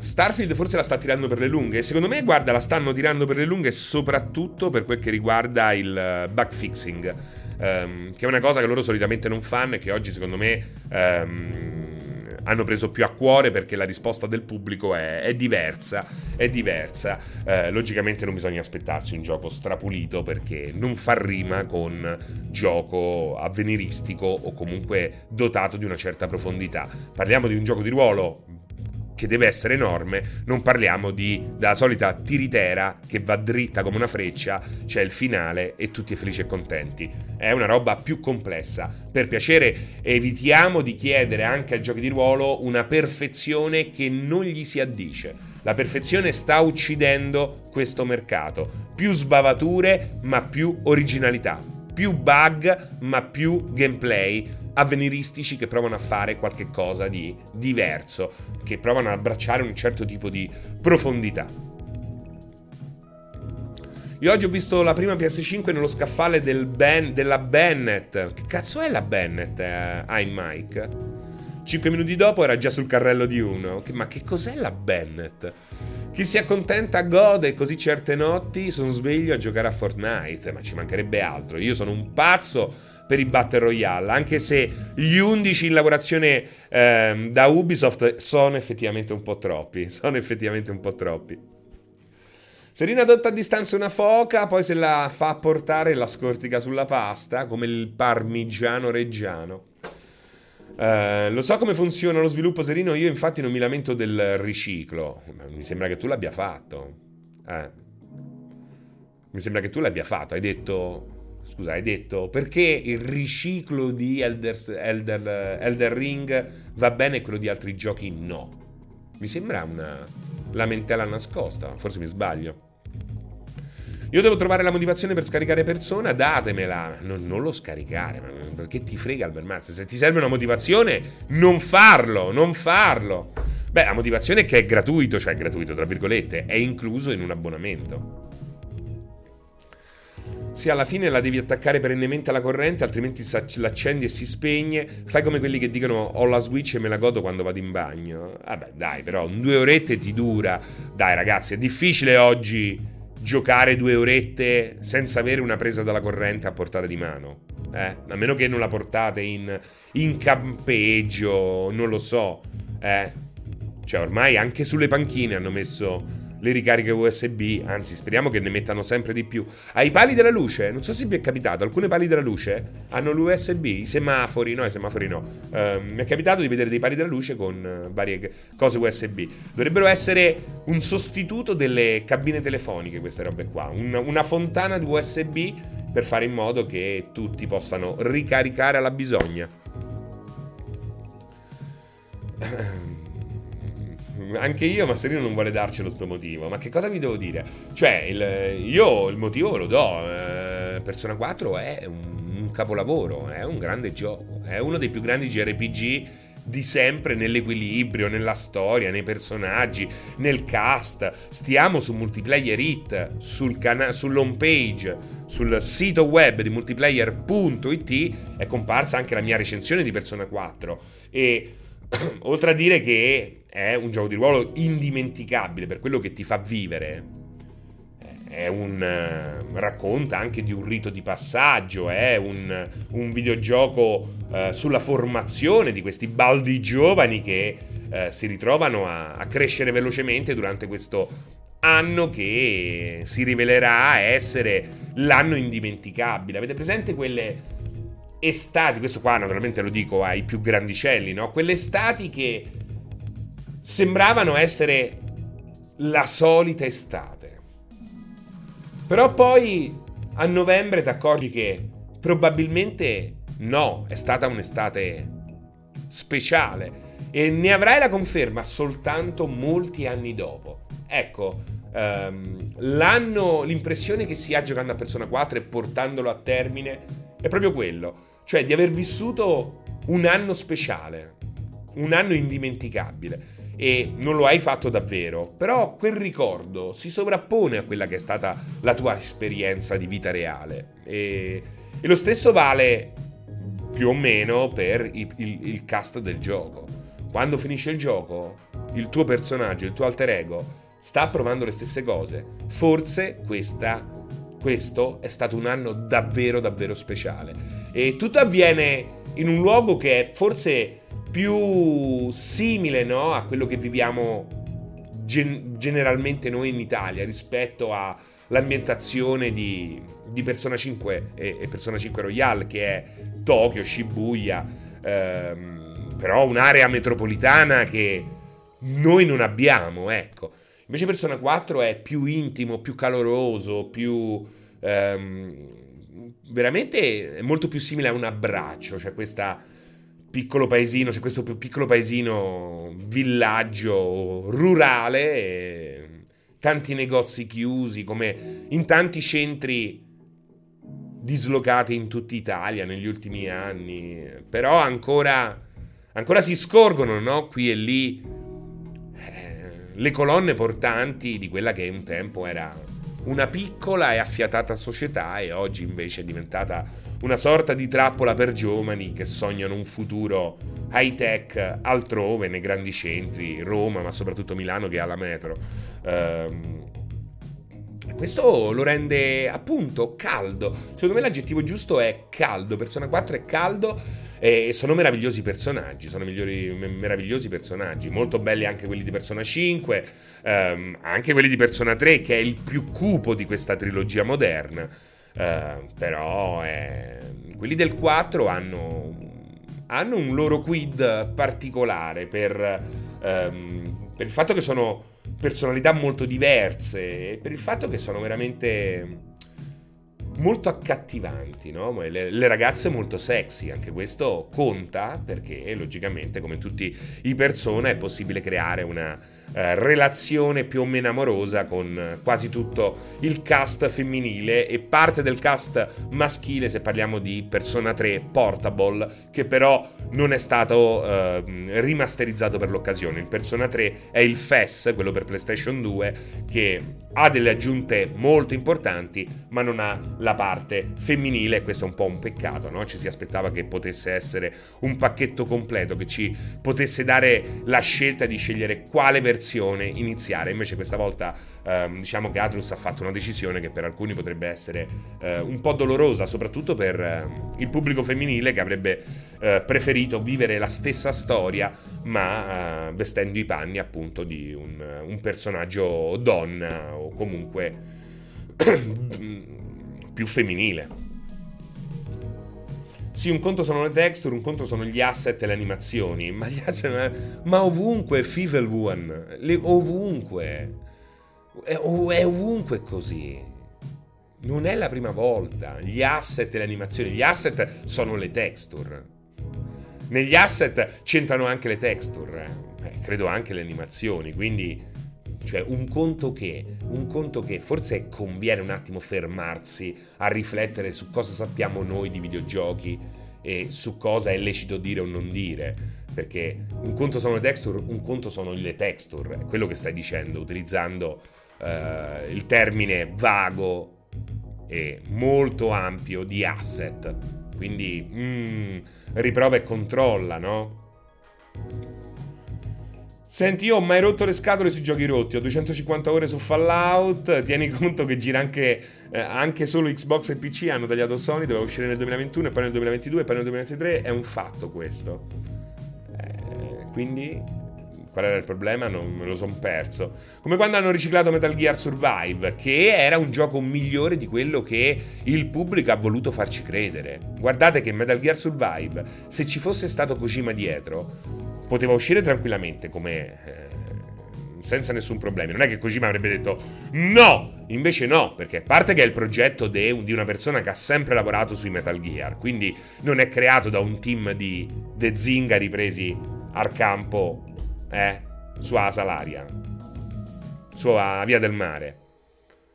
Starfield forse la sta tirando per le lunghe. Secondo me, guarda, la stanno tirando per le lunghe soprattutto per quel che riguarda il eh, bug fixing. Um, che è una cosa che loro solitamente non fanno e che oggi, secondo me, um, hanno preso più a cuore perché la risposta del pubblico è, è diversa. È diversa. Eh, logicamente non bisogna aspettarsi un gioco strapulito perché non fa rima con gioco avveniristico o comunque dotato di una certa profondità. Parliamo di un gioco di ruolo che deve essere enorme, non parliamo di della solita tiritera che va dritta come una freccia, c'è il finale e tutti felici e contenti. È una roba più complessa. Per piacere evitiamo di chiedere anche ai giochi di ruolo una perfezione che non gli si addice. La perfezione sta uccidendo questo mercato. Più sbavature, ma più originalità. Più bug, ma più gameplay avveniristici che provano a fare qualche cosa di diverso, che provano ad abbracciare un certo tipo di profondità. Io oggi ho visto la prima PS5 nello scaffale del ben, della Bennett. Che cazzo è la Bennett? Eh, iMic? Cinque minuti dopo era già sul carrello di uno. Ma che cos'è la Bennett? Chi si accontenta gode così certe notti sono sveglio a giocare a Fortnite. Ma ci mancherebbe altro. Io sono un pazzo per i Battle Royale, anche se gli 11 in lavorazione ehm, da Ubisoft sono effettivamente un po' troppi, sono effettivamente un po' troppi. Serena adotta a distanza una foca, poi se la fa portare la scortica sulla pasta, come il parmigiano reggiano. Uh, lo so come funziona lo sviluppo serino, io infatti non mi lamento del riciclo. Mi sembra che tu l'abbia fatto. Eh. Mi sembra che tu l'abbia fatto. Hai detto scusa, hai detto perché il riciclo di Elder, Elder, Elder Ring va bene e quello di altri giochi no. Mi sembra una lamentela nascosta, forse mi sbaglio. Io devo trovare la motivazione per scaricare persona, datemela. Non, non lo scaricare, perché ti frega Albert Se ti serve una motivazione, non farlo, non farlo. Beh, la motivazione è che è gratuito, cioè gratuito, tra virgolette, è incluso in un abbonamento. Sì, alla fine la devi attaccare perennemente alla corrente, altrimenti l'accendi e si spegne. Fai come quelli che dicono ho la Switch e me la godo quando vado in bagno. Vabbè, dai, però due orette ti dura. Dai, ragazzi, è difficile oggi giocare due orette senza avere una presa dalla corrente a portata di mano. Eh? A meno che non la portate in, in campeggio, non lo so. Eh? Cioè, ormai anche sulle panchine hanno messo le ricariche USB, anzi speriamo che ne mettano sempre di più. Ai pali della luce, non so se vi è capitato, alcune pali della luce hanno l'USB, i semafori, no, i semafori no. Uh, mi è capitato di vedere dei pali della luce con uh, varie cose USB. Dovrebbero essere un sostituto delle cabine telefoniche queste robe qua, un, una fontana di USB per fare in modo che tutti possano ricaricare alla bisogna. anche io, Masserino non vuole darcelo sto motivo. Ma che cosa vi devo dire? Cioè, il, io il motivo lo do. Eh, Persona 4 è un, un capolavoro, è un grande gioco, è uno dei più grandi JRPG di sempre nell'equilibrio, nella storia, nei personaggi, nel cast. Stiamo su Multiplayer Hit, sul cana- sull'home page, sul sito web di multiplayer.it è comparsa anche la mia recensione di Persona 4 e oltre a dire che è un gioco di ruolo indimenticabile per quello che ti fa vivere. È un uh, racconta anche di un rito di passaggio, è un, un videogioco uh, sulla formazione di questi baldi giovani che uh, si ritrovano a, a crescere velocemente durante questo anno che si rivelerà essere l'anno indimenticabile. Avete presente quelle estati, questo qua naturalmente lo dico ai più grandicelli, no? Quelle estati che sembravano essere la solita estate. Però poi a novembre ti accorgi che probabilmente no, è stata un'estate speciale e ne avrai la conferma soltanto molti anni dopo. Ecco, um, l'anno, l'impressione che si ha giocando a Persona 4 e portandolo a termine è proprio quello cioè di aver vissuto un anno speciale, un anno indimenticabile. E non lo hai fatto davvero, però quel ricordo si sovrappone a quella che è stata la tua esperienza di vita reale. E, e lo stesso vale più o meno per il, il, il cast del gioco. Quando finisce il gioco, il tuo personaggio, il tuo alter ego, sta provando le stesse cose. Forse questa, questo è stato un anno davvero, davvero speciale. E tutto avviene in un luogo che è forse più simile no, a quello che viviamo gen- generalmente noi in Italia rispetto all'ambientazione di, di Persona 5 e, e, Persona 5 Royale che è Tokyo, Shibuya, ehm, però un'area metropolitana che noi non abbiamo, ecco. Invece Persona 4 è più intimo, più caloroso, più... Ehm, veramente è molto più simile a un abbraccio, cioè questa piccolo paesino, c'è questo piccolo paesino, villaggio rurale, tanti negozi chiusi, come in tanti centri dislocati in tutta Italia negli ultimi anni, però ancora, ancora si scorgono, no? Qui e lì le colonne portanti di quella che un tempo era una piccola e affiatata società e oggi invece è diventata una sorta di trappola per giovani che sognano un futuro high tech altrove, nei grandi centri, Roma, ma soprattutto Milano che ha la metro. Ehm, questo lo rende appunto caldo. Secondo me l'aggettivo giusto è caldo. Persona 4 è caldo e sono meravigliosi personaggi, sono migliori, meravigliosi personaggi, molto belli anche quelli di Persona 5, ehm, anche quelli di Persona 3 che è il più cupo di questa trilogia moderna, eh, però eh, quelli del 4 hanno, hanno, un loro quid particolare per, ehm, per il fatto che sono personalità molto diverse e per il fatto che sono veramente molto accattivanti, no? le, le, ragazze molto sexy, anche questo conta perché logicamente come tutti i persone è possibile creare una eh, relazione più o meno amorosa con quasi tutto il cast femminile e parte del cast maschile se parliamo di Persona 3 Portable che però non è stato eh, rimasterizzato per l'occasione. Il Persona 3 è il FES, quello per PlayStation 2, che ha delle aggiunte molto importanti ma non ha la parte femminile e questo è un po' un peccato, no? ci si aspettava che potesse essere un pacchetto completo che ci potesse dare la scelta di scegliere quale versione versione iniziare. Invece questa volta ehm, diciamo che Atlus ha fatto una decisione che per alcuni potrebbe essere eh, un po' dolorosa, soprattutto per eh, il pubblico femminile che avrebbe eh, preferito vivere la stessa storia, ma eh, vestendo i panni appunto di un, un personaggio donna o comunque più femminile. Sì, un conto sono le texture, un conto sono gli asset e le animazioni, ma, gli asset, ma ovunque Fivel One, ovunque, è, è ovunque così. Non è la prima volta. Gli asset e le animazioni, gli asset sono le texture. Negli asset c'entrano anche le texture, eh, credo anche le animazioni, quindi cioè un conto che, un conto che forse conviene un attimo fermarsi a riflettere su cosa sappiamo noi di videogiochi e su cosa è lecito dire o non dire. Perché un conto sono le texture, un conto sono le texture, è quello che stai dicendo, utilizzando uh, il termine vago e molto ampio di asset. Quindi mm, riprova e controlla, no? Senti, io ho mai rotto le scatole sui giochi rotti. Ho 250 ore su Fallout. Tieni conto che gira anche, eh, anche solo Xbox e PC. Hanno tagliato Sony. Doveva uscire nel 2021 e poi nel 2022 e poi nel 2023. È un fatto questo. Eh, quindi, qual era il problema? Non me lo son perso. Come quando hanno riciclato Metal Gear Survive, che era un gioco migliore di quello che il pubblico ha voluto farci credere. Guardate che Metal Gear Survive, se ci fosse stato Kojima dietro poteva uscire tranquillamente come... Eh, senza nessun problema. Non è che Kojima avrebbe detto no, invece no, perché a parte che è il progetto de, di una persona che ha sempre lavorato sui Metal Gear, quindi non è creato da un team di De zingari presi al campo eh, su Asalaria, su Via del Mare.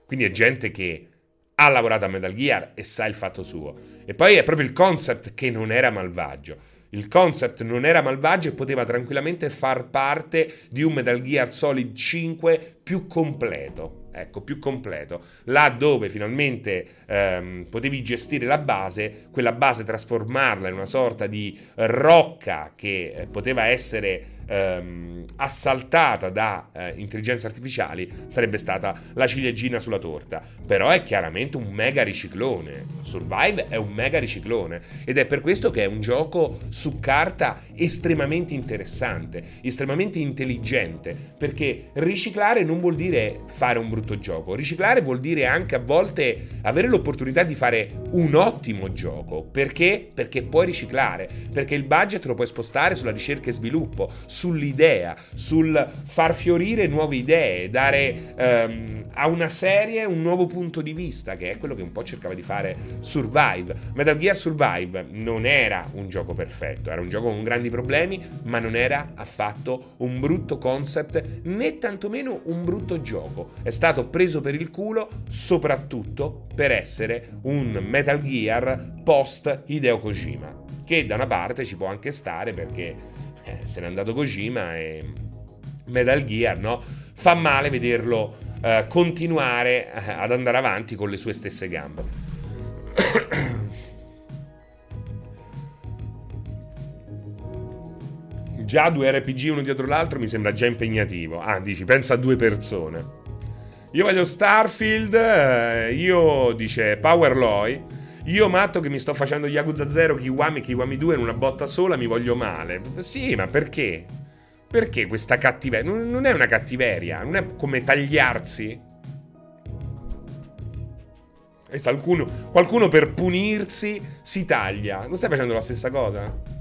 Quindi è gente che ha lavorato a Metal Gear e sa il fatto suo. E poi è proprio il concept che non era malvagio. Il concept non era malvagio e poteva tranquillamente far parte di un Metal Gear Solid 5 più completo. Ecco, più completo. Là dove finalmente ehm, potevi gestire la base, quella base trasformarla in una sorta di rocca che eh, poteva essere ehm, assaltata da eh, intelligenze artificiali sarebbe stata la ciliegina sulla torta. Però è chiaramente un mega riciclone. Survive è un mega riciclone ed è per questo che è un gioco su carta estremamente interessante, estremamente intelligente, perché riciclare non vuol dire fare un brutto gioco, riciclare vuol dire anche a volte avere l'opportunità di fare un ottimo gioco. Perché? Perché puoi riciclare, perché il budget lo puoi spostare sulla ricerca e sviluppo, sull'idea, sul far fiorire nuove idee, dare um, a una serie un nuovo punto di vista, che è quello che un po' cercava di fare Survive. Metal Gear Survive non era un gioco perfetto, era un gioco con grandi problemi, ma non era affatto un brutto concept né tantomeno un brutto gioco. È stato preso per il culo soprattutto per essere un Metal Gear post Hideo Kojima, che da una parte ci può anche stare perché eh, se n'è andato Kojima e Metal Gear, no? Fa male vederlo eh, continuare eh, ad andare avanti con le sue stesse gambe. già due RPG uno dietro l'altro mi sembra già impegnativo. Ah, dici, pensa a due persone. Io voglio Starfield, eh, io, dice Powerloy, io matto che mi sto facendo Yakuza 0, Kiwami, Kiwami 2 in una botta sola, mi voglio male. Sì, ma perché? Perché questa cattiveria? Non, non è una cattiveria, non è come tagliarsi. E qualcuno, qualcuno per punirsi si taglia. Non stai facendo la stessa cosa?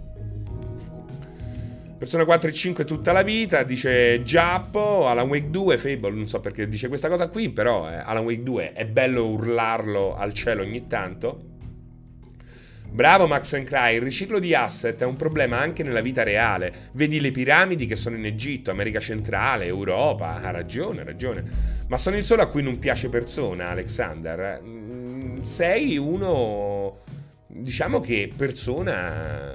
Persona 4 e 5 tutta la vita, dice Giappo, Alan Wake 2, Fable, non so perché dice questa cosa qui, però eh, Alan Wake 2 è bello urlarlo al cielo ogni tanto. Bravo Max and Cry, il riciclo di asset è un problema anche nella vita reale. Vedi le piramidi che sono in Egitto, America centrale, Europa. Ha ragione, ha ragione. Ma sono il solo a cui non piace persona, Alexander. Mm, sei uno... Diciamo che persona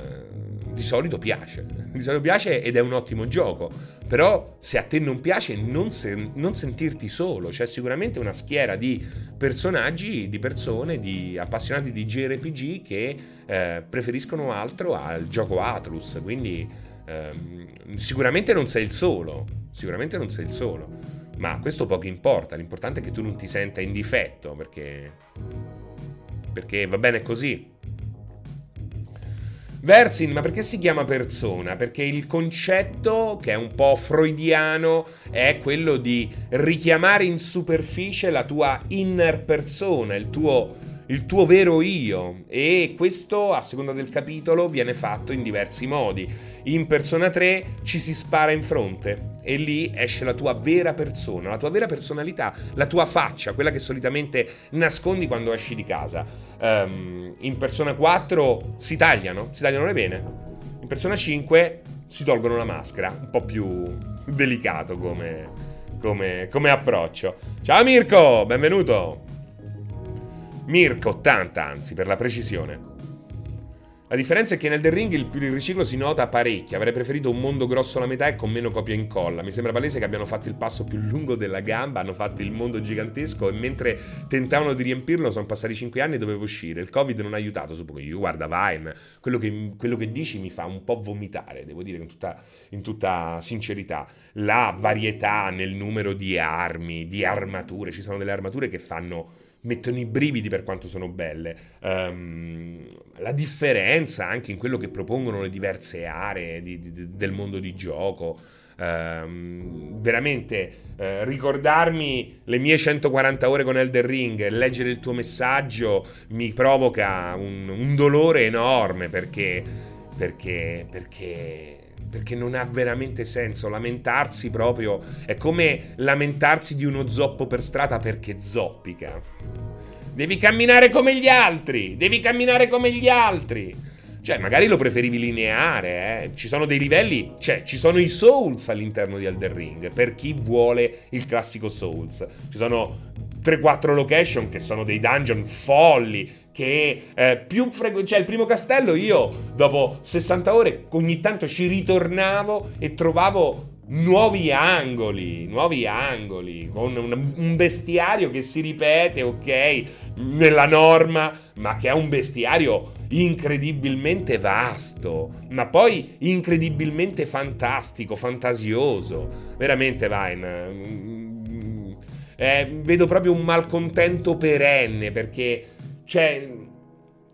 di solito piace. Di solito piace ed è un ottimo gioco. Però se a te non piace, non, se, non sentirti solo. C'è sicuramente una schiera di personaggi, di persone, di appassionati di JRPG che eh, preferiscono altro al gioco Atlus. Quindi ehm, sicuramente non sei il solo. Sicuramente non sei il solo. Ma questo poco importa. L'importante è che tu non ti senta in difetto perché... Perché va bene così. Versin, ma perché si chiama persona? Perché il concetto, che è un po' freudiano, è quello di richiamare in superficie la tua inner persona, il tuo, il tuo vero io. E questo, a seconda del capitolo, viene fatto in diversi modi. In Persona 3 ci si spara in fronte e lì esce la tua vera persona, la tua vera personalità, la tua faccia, quella che solitamente nascondi quando esci di casa. Um, in Persona 4 si tagliano, si tagliano le vene. In Persona 5 si tolgono la maschera, un po' più delicato come, come, come approccio. Ciao Mirko, benvenuto. Mirko 80 anzi, per la precisione. La differenza è che nel The Ring il, il riciclo si nota parecchio. Avrei preferito un mondo grosso alla metà e con meno copia e incolla. Mi sembra palese che abbiano fatto il passo più lungo della gamba, hanno fatto il mondo gigantesco e mentre tentavano di riempirlo sono passati 5 anni e dovevo uscire. Il Covid non ha aiutato, suppongo io. Guarda, Vine, quello che, quello che, dici mi fa un po' vomitare, devo dire in tutta, in tutta sincerità. La varietà nel numero di armi, di armature, ci sono delle armature che fanno mettono i brividi per quanto sono belle. Um, la differenza anche in quello che propongono le diverse aree di, di, del mondo di gioco. Um, veramente uh, ricordarmi le mie 140 ore con Elder Ring leggere il tuo messaggio mi provoca un, un dolore enorme perché, perché, perché perché non ha veramente senso. Lamentarsi proprio è come lamentarsi di uno zoppo per strada perché zoppica. Devi camminare come gli altri devi camminare come gli altri. Cioè magari lo preferivi lineare eh? ci sono dei livelli cioè ci sono i souls all'interno di Elder Ring per chi vuole il classico souls. Ci sono 3-4 location che sono dei dungeon folli che eh, più frequente, cioè il primo castello io dopo 60 ore ogni tanto ci ritornavo e trovavo nuovi angoli, nuovi angoli, con un, bestiario che si ripete, ok, nella norma, ma che è un bestiario incredibilmente vasto, ma poi incredibilmente fantastico, fantasioso. Veramente, Vine. Mm, eh, vedo proprio un malcontento perenne perché, cioè,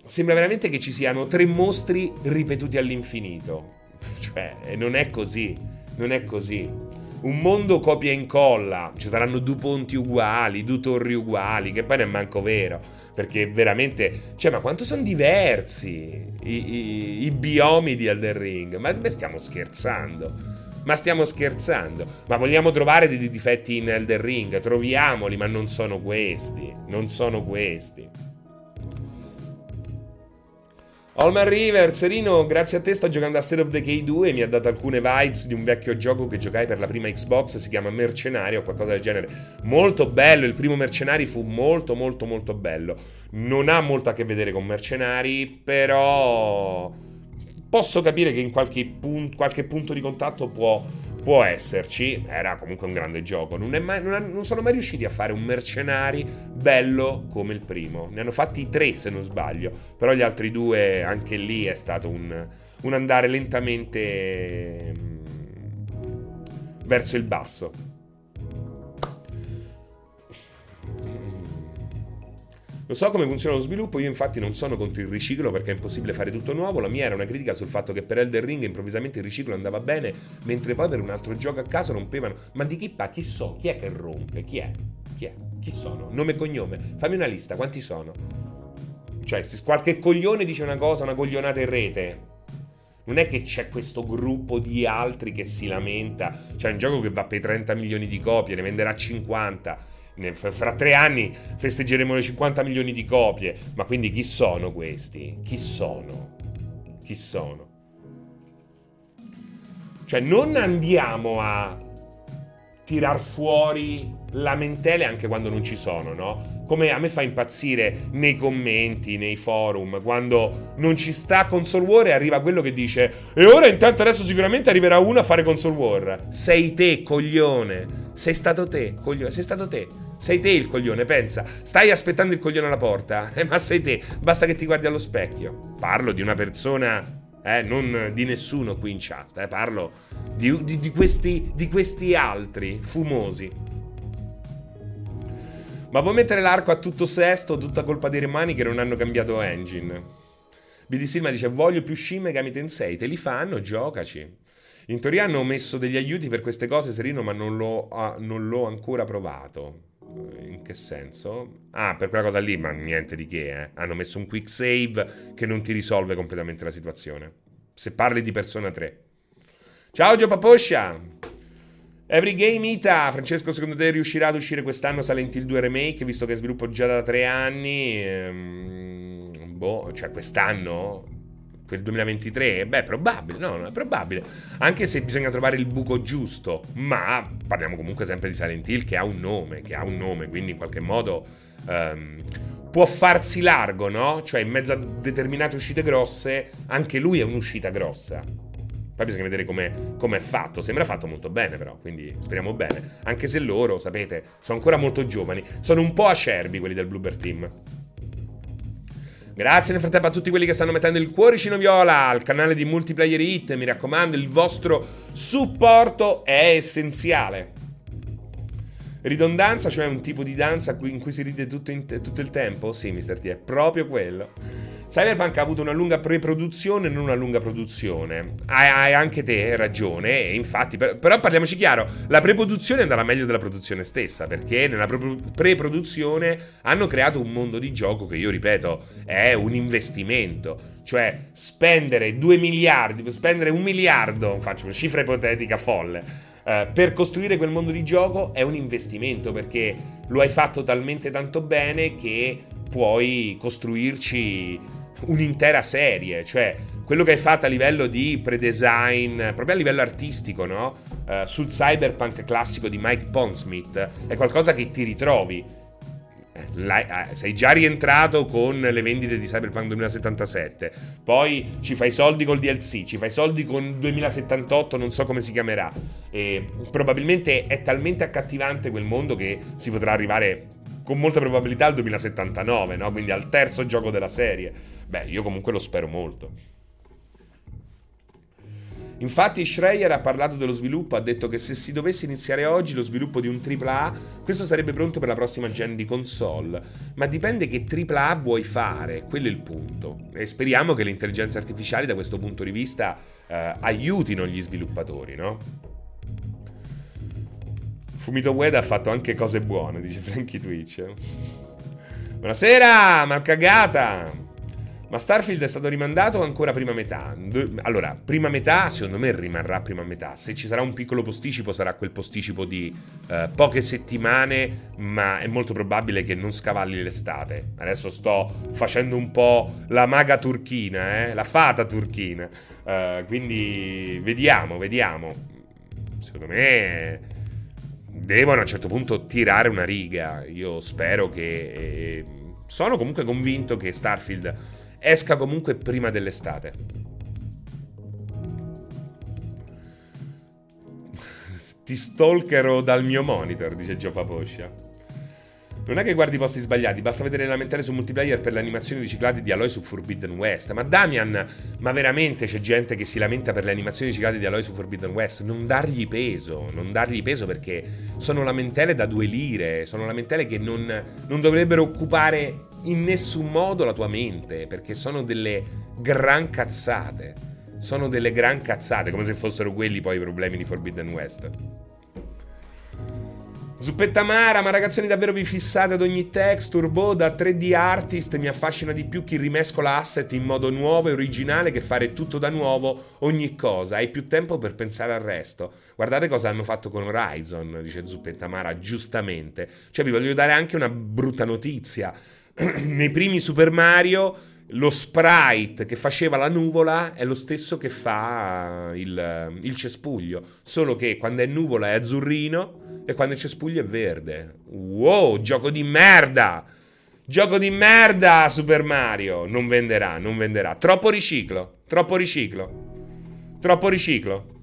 sembra veramente che ci siano tre mostri ripetuti all'infinito. Cioè, non è così. Non è così. Un mondo copia e incolla, ci saranno due ponti uguali, due torri uguali, che poi non è manco vero, perché veramente, cioè, ma quanto sono diversi i, i, i biomi di Elden Ring? Ma stiamo scherzando. Ma stiamo scherzando? Ma vogliamo trovare dei difetti in Elden Ring? Troviamoli, ma non sono questi. Non sono questi. Olman River, Serino, grazie a te sto giocando a State of Decay 2 e mi ha dato alcune vibes di un vecchio gioco che giocai per la prima Xbox, si chiama Mercenario o qualcosa del genere. Molto bello, il primo Mercenari fu molto molto molto bello. Non ha molto a che vedere con Mercenari, però posso capire che in qualche, pun- qualche punto di contatto può può esserci, era comunque un grande gioco. Non, mai, non, ha, non, sono mai riusciti a fare un mercenari bello come il primo. Ne hanno fatti tre se non sbaglio, però gli altri due anche lì è stato un, un andare lentamente mm, verso il basso. Lo so come funziona lo sviluppo, io infatti non sono contro il riciclo perché è impossibile fare tutto nuovo, la mia era una critica sul fatto che per Elder Ring improvvisamente il riciclo andava bene, mentre poi per un altro gioco a caso rompevano. Ma di chi pa? Chi so? Chi è che rompe? Chi è? Chi è? Chi sono? Nome e cognome? Fammi una lista, quanti sono? Cioè, se qualche coglione dice una cosa, una coglionata in rete, non è che c'è questo gruppo di altri che si lamenta. C'è un gioco che va per 30 milioni di copie, ne venderà 50 fra tre anni festeggeremo le 50 milioni di copie. Ma quindi chi sono questi? Chi sono? Chi sono? Cioè, non andiamo a tirar fuori lamentele anche quando non ci sono, no? Come a me fa impazzire nei commenti, nei forum, quando non ci sta Console War e arriva quello che dice E ora intanto adesso sicuramente arriverà uno a fare Console War. Sei te, coglione. Sei stato te, coglione. Sei stato te. Sei te il coglione, pensa. Stai aspettando il coglione alla porta, eh, ma sei te. Basta che ti guardi allo specchio. Parlo di una persona eh, non di nessuno qui in chat, eh, parlo di, di, di, questi, di questi altri fumosi. Ma vuoi mettere l'arco a tutto sesto, tutta colpa dei remani che non hanno cambiato engine? BD Silma dice voglio più Shin Megami Tensei, te li fanno, giocaci. In teoria hanno messo degli aiuti per queste cose, Serino, ma non l'ho, ah, non l'ho ancora provato. In che senso? Ah, per quella cosa lì, ma niente di che, eh. Hanno messo un quick save che non ti risolve completamente la situazione. Se parli di Persona 3. Ciao Gio Paposcia! Every Game Ita, Francesco, secondo te riuscirà ad uscire quest'anno Silent Hill 2 Remake, visto che sviluppo già da tre anni? Ehm, boh, cioè quest'anno? Quel 2023? Beh, probabile, no, non è probabile. Anche se bisogna trovare il buco giusto. Ma parliamo comunque sempre di Silent Hill che ha un nome, che ha un nome, quindi in qualche modo um, può farsi largo, no? Cioè, in mezzo a determinate uscite grosse, anche lui è un'uscita grossa. Poi bisogna vedere come è fatto. Sembra fatto molto bene, però, quindi speriamo bene. Anche se loro, sapete, sono ancora molto giovani. Sono un po' acerbi quelli del Bluebird Team. Grazie nel frattempo a tutti quelli che stanno mettendo il cuoricino viola al canale di Multiplayer Hit. Mi raccomando, il vostro supporto è essenziale. Ridondanza, cioè un tipo di danza in cui si ride tutto, in, tutto il tempo? Sì, Mr. T, è proprio quello. Cyberpunk ha avuto una lunga pre-produzione, non una lunga produzione. Hai, anche te ragione, infatti, per, però parliamoci chiaro, la pre-produzione andata meglio della produzione stessa, perché nella pre-produzione hanno creato un mondo di gioco che io ripeto è un investimento. Cioè, spendere 2 miliardi, spendere un miliardo, faccio una cifra ipotetica folle, Uh, per costruire quel mondo di gioco è un investimento perché lo hai fatto talmente tanto bene che puoi costruirci un'intera serie, cioè quello che hai fatto a livello di pre-design, proprio a livello artistico, no? Uh, sul cyberpunk classico di Mike Pondsmith è qualcosa che ti ritrovi. eh, sei già rientrato con le vendite di Cyberpunk 2077. Poi ci fai soldi col DLC, ci fai soldi con 2078, non so come si chiamerà. E probabilmente è talmente accattivante quel mondo che si potrà arrivare con molta probabilità al 2079, no? Quindi al terzo gioco della serie. Beh, io comunque lo spero molto. Infatti Schreier ha parlato dello sviluppo, ha detto che se si dovesse iniziare oggi lo sviluppo di un AAA, questo sarebbe pronto per la prossima gen di console. Ma dipende che AAA vuoi fare, quello è il punto. E speriamo che le intelligenze artificiali da questo punto di vista eh, aiutino gli sviluppatori, no? Fumito Wed ha fatto anche cose buone, dice Frankie Twitch. Buonasera, malcagata! Ma Starfield è stato rimandato ancora prima metà? Allora, prima metà secondo me rimarrà prima metà. Se ci sarà un piccolo posticipo sarà quel posticipo di uh, poche settimane, ma è molto probabile che non scavalli l'estate. Adesso sto facendo un po' la maga turchina, eh? la fata turchina. Uh, quindi vediamo, vediamo. Secondo me devono a un certo punto tirare una riga. Io spero che... Eh, sono comunque convinto che Starfield esca comunque prima dell'estate. Ti stalkerò dal mio monitor, dice Gio Paposcia. Non è che guardi i posti sbagliati, basta vedere le lamentele su multiplayer per le animazioni riciclate di Aloy su Forbidden West. Ma Damian, ma veramente c'è gente che si lamenta per le animazioni riciclate di Aloy su Forbidden West? Non dargli peso, non dargli peso perché sono lamentele da due lire, sono lamentele che non, non dovrebbero occupare in nessun modo la tua mente, perché sono delle gran cazzate. Sono delle gran cazzate, come se fossero quelli poi i problemi di Forbidden West. Zuppetta Mara, ma ragazzoni davvero vi fissate ad ogni texture? Boh, da 3D artist mi affascina di più chi rimescola asset in modo nuovo e originale che fare tutto da nuovo ogni cosa. Hai più tempo per pensare al resto. Guardate cosa hanno fatto con Horizon, dice Zuppetta Mara, giustamente. Cioè vi voglio dare anche una brutta notizia. Nei primi Super Mario lo sprite che faceva la nuvola è lo stesso che fa il, il, cespuglio, solo che quando è nuvola è azzurrino e quando è cespuglio è verde. Wow, gioco di merda! Gioco di merda Super Mario! Non venderà, non venderà. Troppo riciclo, troppo riciclo. Troppo riciclo.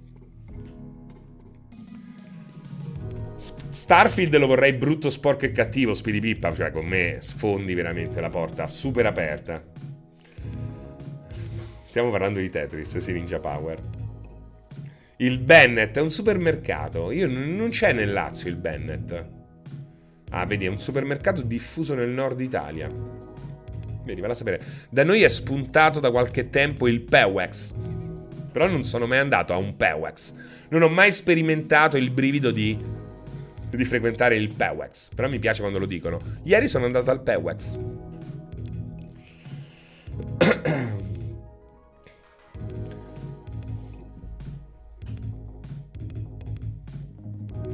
Starfield lo vorrei brutto, sporco e cattivo, Speedy Pippa, cioè con me sfondi veramente la porta super aperta. Stiamo parlando di Tetris, sì, Ninja Power. Il Bennett è un supermercato. Io non c'è nel Lazio il Bennett. Ah, vedi, è un supermercato diffuso nel nord Italia. Vedi, vale a sapere. Da noi è spuntato da qualche tempo il Pewex. Però non sono mai andato a un Pewex. Non ho mai sperimentato il brivido di, di frequentare il Pewex. Però mi piace quando lo dicono. Ieri sono andato al Pewex.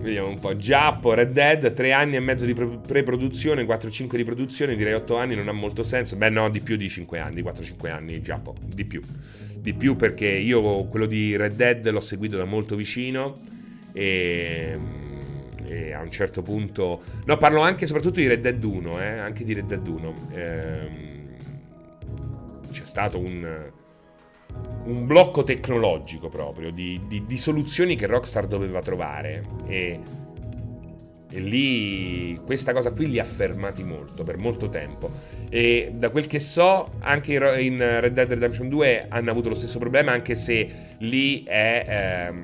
Vediamo un po'. Giappo, Red Dead, 3 anni e mezzo di pre-produzione, 4-5 di produzione, direi 8 anni non ha molto senso. Beh no, di più di 5 anni, 4-5 anni Giappo, di più. Di più perché io quello di Red Dead l'ho seguito da molto vicino e, e a un certo punto... No, parlo anche e soprattutto di Red Dead 1, eh, anche di Red Dead 1. Ehm, c'è stato un un blocco tecnologico proprio di, di, di, soluzioni che Rockstar doveva trovare. E, e lì questa cosa qui li ha fermati molto per molto tempo. E da quel che so anche in Red Dead Redemption 2 hanno avuto lo stesso problema anche se lì è, ehm,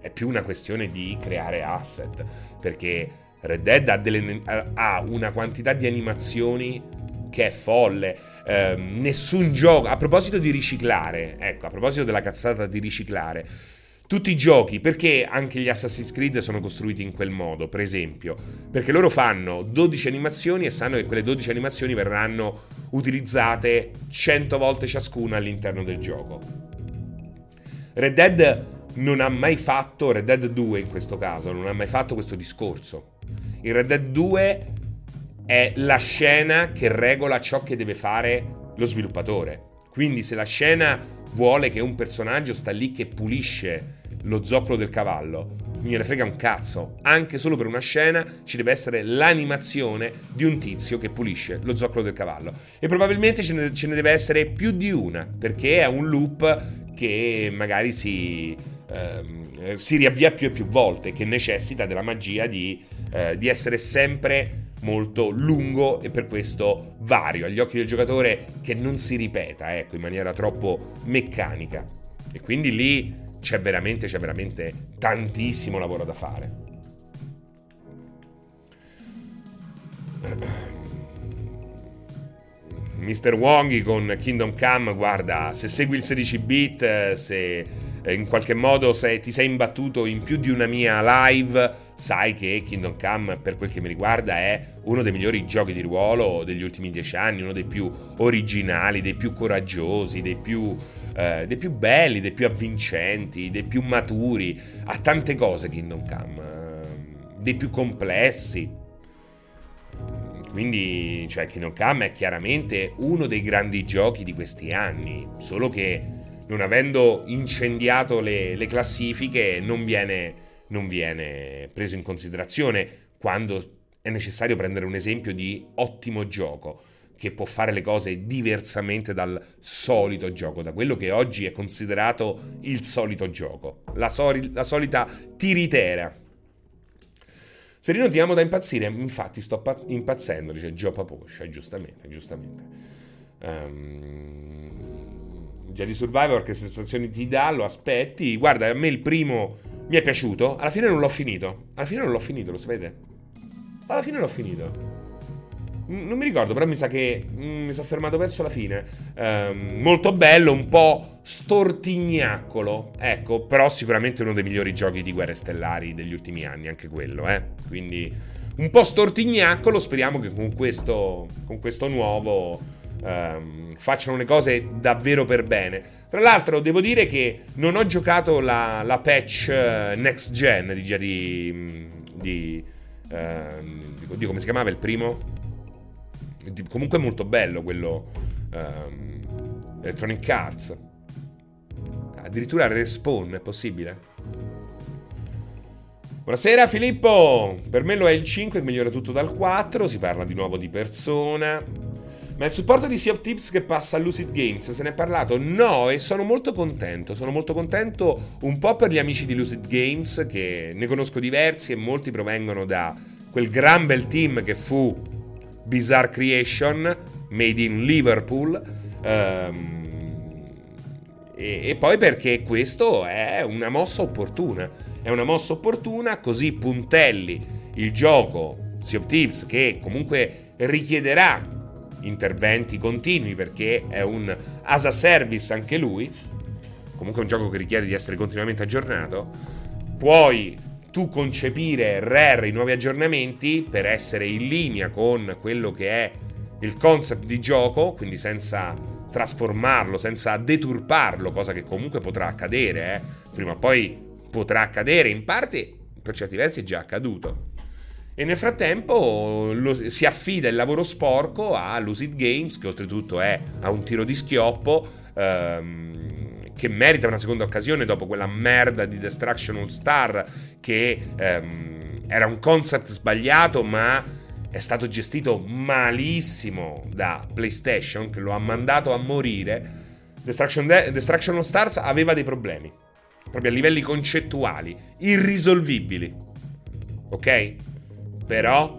è più una questione di creare asset. Perché Red Dead ha, delle, ha una quantità di animazioni che è folle eh, nessun gioco. A proposito di riciclare, ecco, a proposito della cazzata di riciclare. Tutti i giochi, perché anche gli Assassin's Creed sono costruiti in quel modo, per esempio? Perché loro fanno 12 animazioni e sanno che quelle 12 animazioni verranno utilizzate 100 volte ciascuna all'interno del gioco. Red Dead non ha mai fatto, Red Dead 2 in questo caso, non ha mai fatto questo discorso. In Red Dead 2 è la scena che regola ciò che deve fare lo sviluppatore. Quindi se la scena vuole che un personaggio sta lì che pulisce lo zoccolo del cavallo, gliene frega un cazzo. Anche solo per una scena ci deve essere l'animazione di un tizio che pulisce lo zoccolo del cavallo. E probabilmente ce ne, ce ne deve essere più di una, perché è un loop che magari si, ehm, si riavvia più e più volte, che necessita della magia di, eh, di essere sempre molto lungo e per questo vario agli occhi del giocatore che non si ripeta ecco, in maniera troppo meccanica. E quindi lì c'è veramente, c'è veramente tantissimo lavoro da fare. Mr. Wongi con Kingdom Come, guarda, se segui il 16 bit, se in qualche modo se ti sei imbattuto in più di una mia live, sai che Kingdom Come, per quel che mi riguarda, è uno dei migliori giochi di ruolo degli ultimi dieci anni, uno dei più originali, dei più coraggiosi, dei più eh, dei più belli, dei più avvincenti, dei più maturi. Ha tante cose Kingdom Come, eh, dei più complessi. Quindi, cioè, Kingdom Come è chiaramente uno dei grandi giochi di questi anni, solo che non avendo incendiato le, le classifiche non viene, non viene preso in considerazione quando è necessario prendere un esempio di ottimo gioco che può fare le cose diversamente dal solito gioco, da quello che oggi è considerato il solito gioco, la, soli- la solita tiritera. Serino ti amo da impazzire, infatti sto pa- impazzendo, dice Gio Paposcia, giustamente, giustamente. Um, Jedi Survivor che sensazioni ti dà, lo aspetti. Guarda, a me il primo mi è piaciuto, alla fine non l'ho finito. Alla fine non l'ho finito, lo sapete? Alla fine l'ho finito. Non mi ricordo, però mi sa che mm, mi sono fermato verso la fine. Um, molto bello, un po' stortignaccolo. Ecco, però sicuramente uno dei migliori giochi di guerre stellari degli ultimi anni, anche quello, eh. Quindi un po' stortignaccolo, speriamo che con questo, con questo nuovo um, facciano le cose davvero per bene. Tra l'altro, devo dire che non ho giocato la, la patch uh, next gen di, di, di, uh, di come si chiamava il primo? comunque molto bello quello um, Electronic Arts. Addirittura respawn è possibile? Buonasera Filippo, per me lo è il 5, migliora tutto dal 4, si parla di nuovo di persona. Ma il supporto di Sea of Tips che passa a Lucid Games, se ne è parlato? No, e sono molto contento. Sono molto contento un po' per gli amici di Lucid Games, che ne conosco diversi e molti provengono da quel gran bel team che fu Bizarre Creation, made in Liverpool. Um, e, e, poi perché questo è una mossa opportuna. È una mossa opportuna, così puntelli il gioco Sea of Thieves, che comunque richiederà interventi continui perché è un as a service anche lui. Comunque è un gioco che richiede di essere continuamente aggiornato. Puoi tu concepire Rare i nuovi aggiornamenti per essere in linea con quello che è il concept di gioco, quindi senza trasformarlo, senza deturparlo, cosa che comunque potrà accadere, eh. prima o poi potrà accadere, in parte per certi versi è già accaduto. E nel frattempo lo, si affida il lavoro sporco a Lucid Games, che oltretutto è a un tiro di schioppo. Ehm, che merita una seconda occasione dopo quella merda di Destruction All Star che ehm, era un concept sbagliato ma è stato gestito malissimo da PlayStation che lo ha mandato a morire. Destruction, De- Destruction All Stars aveva dei problemi, proprio a livelli concettuali, irrisolvibili. Ok? Però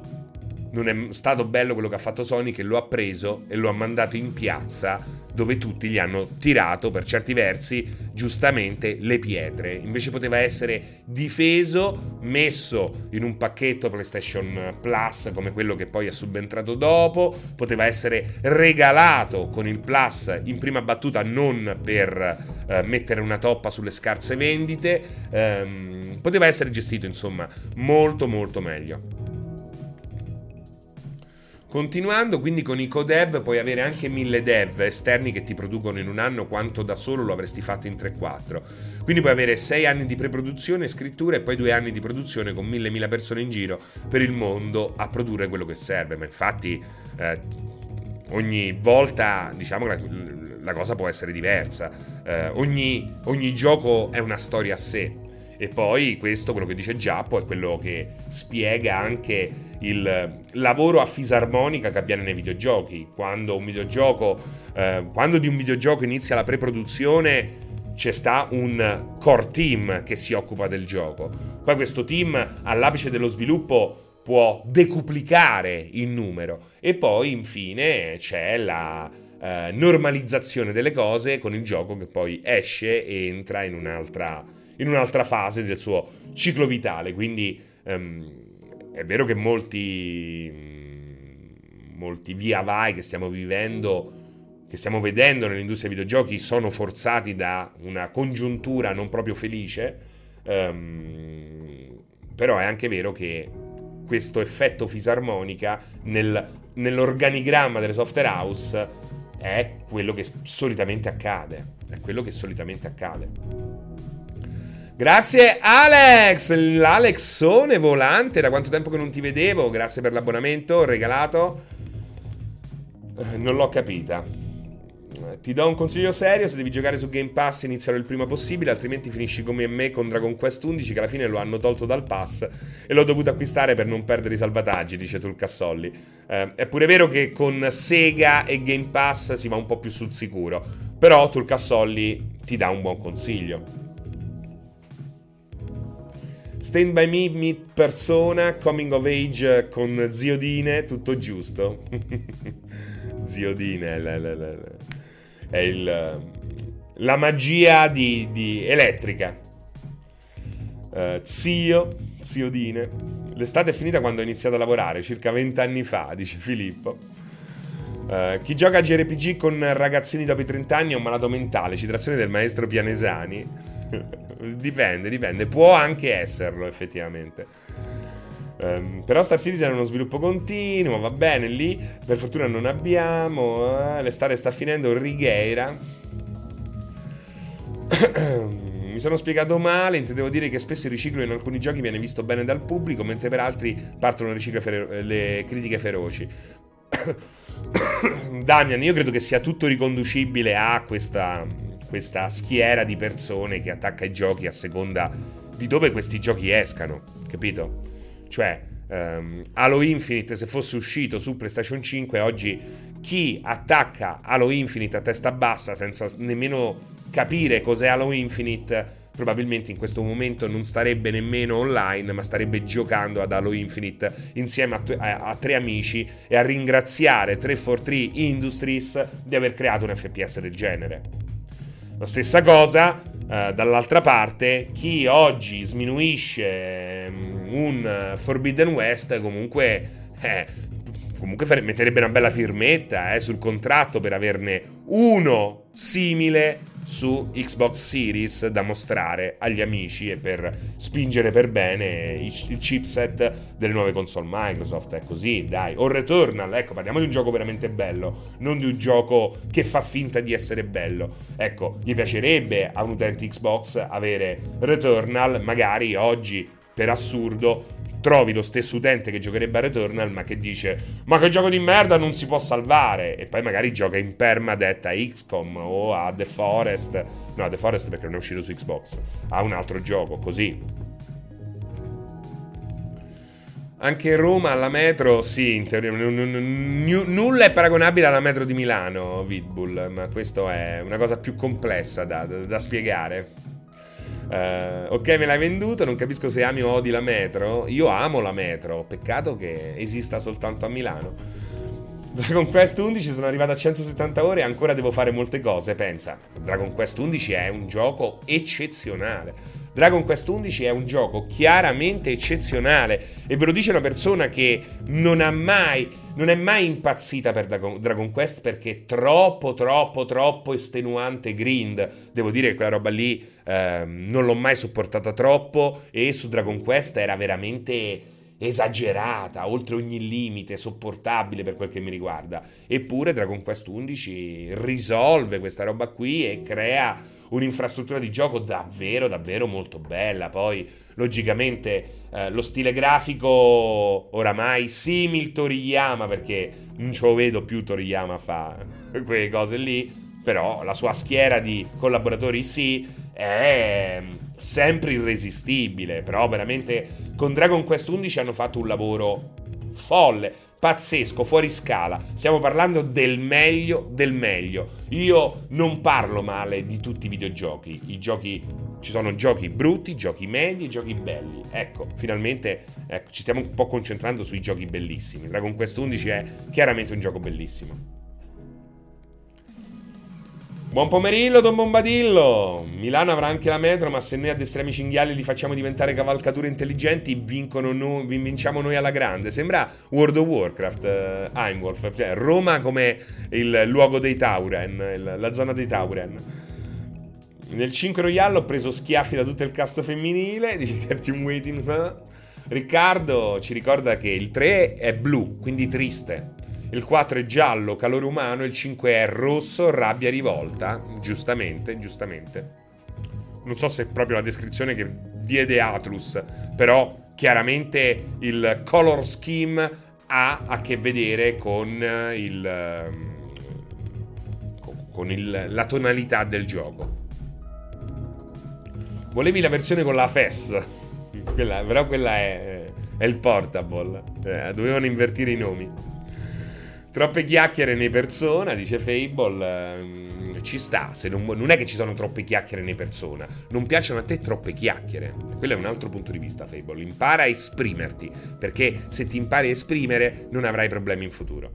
non è stato bello quello che ha fatto Sony che lo ha preso e lo ha mandato in piazza dove tutti gli hanno tirato per certi versi giustamente le pietre. Invece poteva essere difeso, messo in un pacchetto PlayStation Plus come quello che poi è subentrato dopo, poteva essere regalato con il Plus in prima battuta non per eh, mettere una toppa sulle scarse vendite, ehm, poteva essere gestito insomma molto molto meglio. Continuando quindi con i codev puoi avere anche mille dev esterni che ti producono in un anno quanto da solo lo avresti fatto in 3-4. Quindi puoi avere 6 anni di pre-produzione scrittura e poi 2 anni di produzione con mille mila persone in giro per il mondo a produrre quello che serve. Ma infatti eh, ogni volta diciamo la, la cosa può essere diversa. Eh, ogni, ogni gioco è una storia a sé E poi questo, quello che dice Giappo, è quello che spiega anche il lavoro a fisarmonica che avviene nei videogiochi. Quando un videogioco, eh, quando di un videogioco inizia la pre-produzione, c'è sta un core team che si occupa del gioco. Poi questo team all'apice dello sviluppo può decuplicare il numero e poi infine c'è la eh, normalizzazione delle cose con il gioco che poi esce e entra in un'altra, in un'altra fase del suo ciclo vitale. Quindi um, è vero che molti, molti via vai che stiamo vivendo, che stiamo vedendo nell'industria dei videogiochi, sono forzati da una congiuntura non proprio felice. Um, però è anche vero che questo effetto fisarmonica nel, nell'organigramma delle software house è quello che solitamente accade. È quello che solitamente accade. Grazie Alex, l'Alexone volante, da quanto tempo che non ti vedevo, grazie per l'abbonamento regalato. Eh, non l'ho capita. Ti do un consiglio serio, se devi giocare su Game Pass inizialo il prima possibile, altrimenti finisci come me con Dragon Quest 11 che alla fine lo hanno tolto dal pass e l'ho dovuto acquistare per non perdere i salvataggi, dice Tulcassolli. Eh, è pure vero che con Sega e Game Pass si va un po' più sul sicuro, però Tulcassolli ti dà un buon consiglio. Stand by me, meet persona, coming of age con Ziodine, tutto giusto. Ziodine, la, la, la, è il, la magia di, di elettrica. Uh, zio, ziodine. L'estate è finita quando ho iniziato a lavorare, circa 20 anni fa, dice Filippo. Uh, chi gioca a JRPG con ragazzini dopo i 30 anni è un malato mentale, citazione del maestro Pianesani. dipende, dipende, può anche esserlo effettivamente. Um, però Star Citizen è uno sviluppo continuo, va bene lì. Per fortuna non abbiamo. Eh, l'estate sta finendo. Righeira. Mi sono spiegato male, intendevo dire che spesso il riciclo in alcuni giochi viene visto bene dal pubblico, mentre per altri partono le, fero- le critiche feroci. Damian, io credo che sia tutto riconducibile a questa, questa schiera di persone che attacca i giochi a seconda di dove questi giochi escano, capito? Cioè, um, Halo Infinite se fosse uscito su PlayStation 5 oggi chi attacca Halo Infinite a testa bassa senza nemmeno capire cos'è Halo Infinite probabilmente in questo momento non starebbe nemmeno online, ma starebbe giocando ad Halo Infinite insieme a, a, a, tre amici e a ringraziare 343 Industries di aver creato un FPS del genere. La stessa cosa Uh, dall'altra parte, chi oggi sminuisce um, un Forbidden West comunque, eh, comunque metterebbe una bella firmetta eh, sul contratto per averne uno simile su Xbox Series da mostrare agli amici e per spingere per bene il chipset delle nuove console Microsoft. È così, dai. O Returnal, ecco, parliamo di un gioco veramente bello, non di un gioco che fa finta di essere bello. Ecco, gli piacerebbe a un utente Xbox avere Returnal, magari oggi per assurdo trovi lo stesso utente che giocherebbe a Returnal ma che dice ma che gioco di merda non si può salvare. E poi magari gioca in permadeath a XCOM o a The Forest. No a The Forest perché non è uscito su Xbox. A un altro gioco così. Anche Roma alla metro, sì, in teoria, n- n- n- nulla è paragonabile alla metro di Milano, Vidbull, ma questo è una cosa più complessa da, da, da spiegare. Uh, ok, me l'hai venduto. Non capisco se ami o odi la metro. Io amo la metro. Peccato che esista soltanto a Milano. Dragon Quest 11 sono arrivato a 170 ore e ancora devo fare molte cose. Pensa, Dragon Quest 11 è un gioco eccezionale. Dragon Quest 11 è un gioco chiaramente eccezionale e ve lo dice una persona che non ha mai non è mai impazzita per Dragon Quest perché è troppo, troppo, troppo estenuante grind. Devo dire che quella roba lì eh, non l'ho mai sopportata troppo e su Dragon Quest era veramente esagerata, oltre ogni limite, sopportabile per quel che mi riguarda. Eppure Dragon Quest 11 risolve questa roba qui e crea un'infrastruttura di gioco davvero, davvero molto bella. Poi, logicamente, eh, lo stile grafico oramai simil Toriyama, perché non ce lo vedo più Toriyama fa quelle cose lì. però la sua schiera di collaboratori sì, è sempre irresistibile, però veramente con Dragon Quest 11 hanno fatto un lavoro folle, pazzesco, fuori scala. Stiamo parlando del meglio del meglio. Io non parlo male di tutti i videogiochi. I giochi ci sono giochi brutti, giochi medi e giochi belli. Ecco, finalmente ecco, ci stiamo un po' concentrando sui giochi bellissimi. Dragon Quest 11 è chiaramente un gioco bellissimo. Buon pomeriggio, Don Bombadillo! Milano avrà anche la metro, ma se noi addestriamo i cinghiali li facciamo diventare cavalcature intelligenti, noi, vinciamo noi alla grande. Sembra World of Warcraft, uh, Heimwolf, cioè Roma come il luogo dei Tauren, il, la zona dei Tauren. Nel 5 Royale ho preso schiaffi da tutto il cast femminile, dice Captain Waiting. Riccardo ci ricorda che il 3 è blu, quindi triste il 4 è giallo, calore umano, il 5 è rosso, rabbia rivolta, giustamente, giustamente. Non so se è proprio la descrizione che diede Atlus, però chiaramente il color scheme ha a che vedere con il ehm, con il, la tonalità del gioco. Volevi la versione con la FES, quella, però quella è, è il portable, eh, dovevano invertire i nomi. Troppe chiacchiere nei persona, dice Fable. Ehm, ci sta, non, non, è che ci sono troppe chiacchiere nei persona. Non piacciono a te troppe chiacchiere. Quello è un altro punto di vista, Fable. Impara a esprimerti, perché se ti impari a esprimere non avrai problemi in futuro.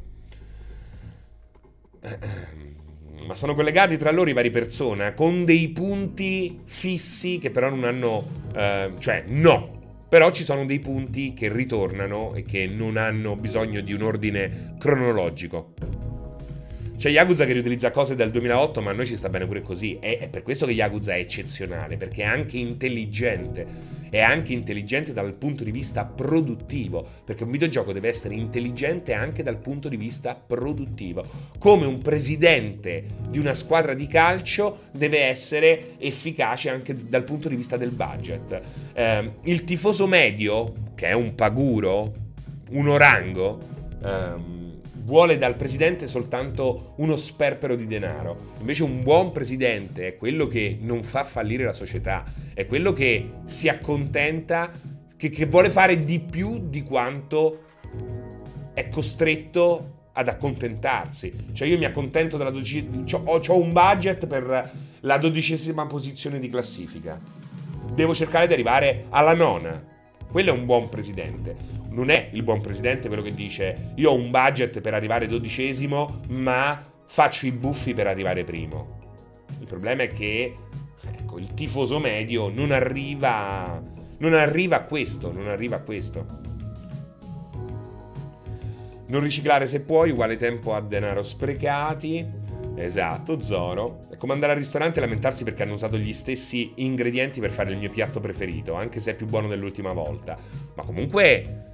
Ma sono collegati tra loro i vari persona con dei punti fissi che però non hanno... Eh, cioè, no, però ci sono dei punti che ritornano e che non hanno bisogno di un ordine cronologico. C'è Yakuza che riutilizza cose dal 2008, ma a noi ci sta bene pure così. E è per questo che Yakuza è eccezionale, perché è anche intelligente è anche intelligente dal punto di vista produttivo, perché un videogioco deve essere intelligente anche dal punto di vista produttivo. Come un presidente di una squadra di calcio deve essere efficace anche dal punto di vista del budget. Eh, il tifoso medio, che è un paguro, un orango, ehm, vuole dal presidente soltanto uno sperpero di denaro. Invece un buon presidente è quello che non fa fallire la società, è quello che si accontenta, che, che vuole fare di più di quanto è costretto ad accontentarsi. Cioè io mi accontento della dodicesima... Ho, ho un budget per la dodicesima posizione di classifica. Devo cercare di arrivare alla nona. Quello è un buon presidente non è il buon presidente quello che dice io ho un budget per arrivare dodicesimo, ma faccio i buffi per arrivare primo. Il problema è che ecco, il tifoso medio non arriva, non arriva a questo, non arriva a questo. Non riciclare se puoi, uguale tempo a denaro sprecati. Esatto, Zoro. È come andare al ristorante e lamentarsi perché hanno usato gli stessi ingredienti per fare il mio piatto preferito, anche se è più buono dell'ultima volta. Ma comunque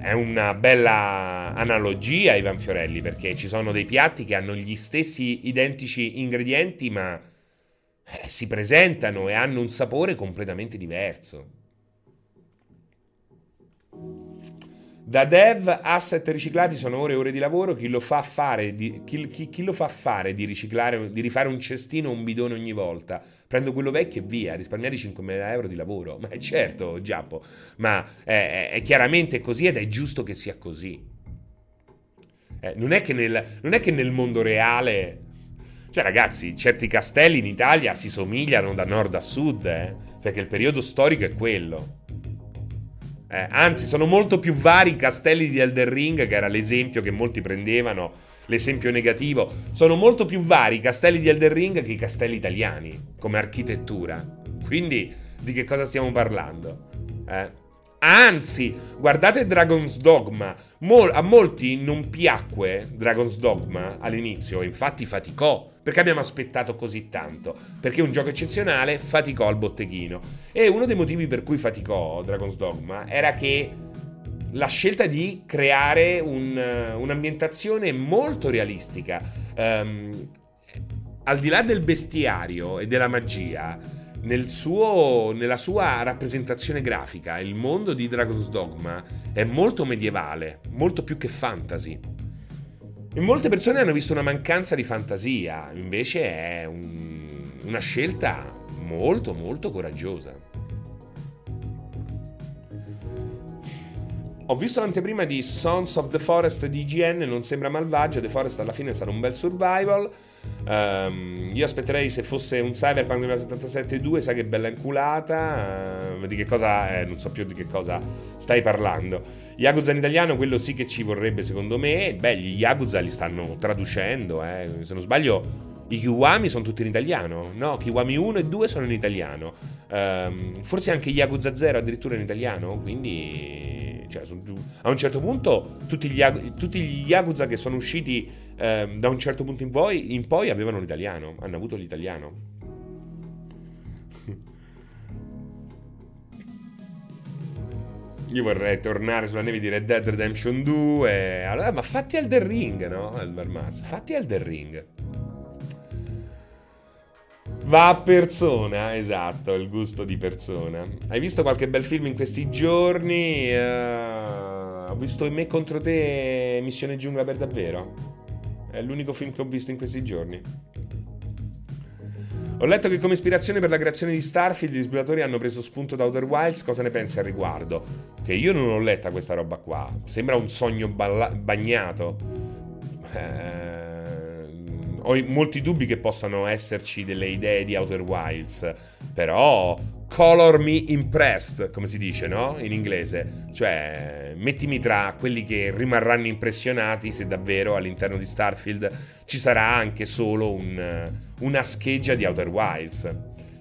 è una bella analogia Ivan Fiorelli perché ci sono dei piatti che hanno gli stessi identici ingredienti ma eh, si presentano e hanno un sapore completamente diverso. Da dev, asset riciclati sono ore e ore di lavoro. Chi lo fa fare di, chi, chi, chi lo fa fare di, riciclare, di rifare un cestino o un bidone ogni volta? Prendo quello vecchio e via, risparmiare 5.000 euro di lavoro. Ma certo, Giappo, ma è, è, è chiaramente così ed è giusto che sia così. Eh, non, è nel, non, è che nel, mondo reale. Cioè, ragazzi, certi castelli in Italia si somigliano da nord a sud, eh? Perché il periodo storico è quello. Eh, anzi, sono molto più vari i castelli di Elder Ring, che era l'esempio che molti prendevano, l'esempio negativo. Sono molto più vari i castelli di Elder Ring che i castelli italiani, come architettura. Quindi, di che cosa stiamo parlando? Eh? Anzi, guardate Dragon's Dogma. Mol- a molti non piacque Dragon's Dogma all'inizio, infatti faticò. Perché abbiamo aspettato così tanto? Perché un gioco eccezionale faticò al botteghino. E uno dei motivi per cui faticò Dragon's Dogma era che la scelta di creare un, un'ambientazione molto realistica. Um, al di là del bestiario e della magia, nel suo, nella sua rappresentazione grafica, il mondo di Dragon's Dogma è molto medievale, molto più che fantasy. E molte persone hanno visto una mancanza di fantasia, invece è un, una scelta molto molto coraggiosa. Ho visto l'anteprima di Sons of the Forest di IGN, non sembra malvagio, The Forest alla fine sarà un bel survival. Um, io aspetterei se fosse un Cyberpunk 2077-2, sai che bella inculata, uh, di che cosa, eh, non so più di che cosa stai parlando. Yakuza in italiano, quello sì che ci vorrebbe secondo me, beh, gli Yakuza li stanno traducendo, eh. se non sbaglio i Kiwami sono tutti in italiano, no? Kiwami 1 e 2 sono in italiano. Um, forse anche Yakuza 0 addirittura in italiano, quindi cioè, a un certo punto tutti gli, tutti gli Yakuza che sono usciti um, da un certo punto in poi, in poi avevano l'italiano, hanno avuto l'italiano. Io vorrei tornare sulla neve di Red Dead Redemption 2. Allora, ma fatti Elden Ring, no? Elder Mars, fatti Elden Ring. Va a persona, esatto, il gusto di persona. Hai visto qualche bel film in questi giorni? Uh, ho visto Me contro te, Missione Giungla per davvero. È l'unico film che ho visto in questi giorni. Ho letto che come ispirazione per la creazione di Starfield gli sviluppatori hanno preso spunto da Outer Wilds. Cosa ne pensi al riguardo? Che io non ho letta questa roba qua. Sembra un sogno balla- bagnato. Eh ho molti dubbi che possano esserci delle idee di Outer Wilds, però color me impressed, come si dice, no? In inglese. Cioè, mettimi tra quelli che rimarranno impressionati se davvero all'interno di Starfield ci sarà anche solo un, una scheggia di Outer Wilds.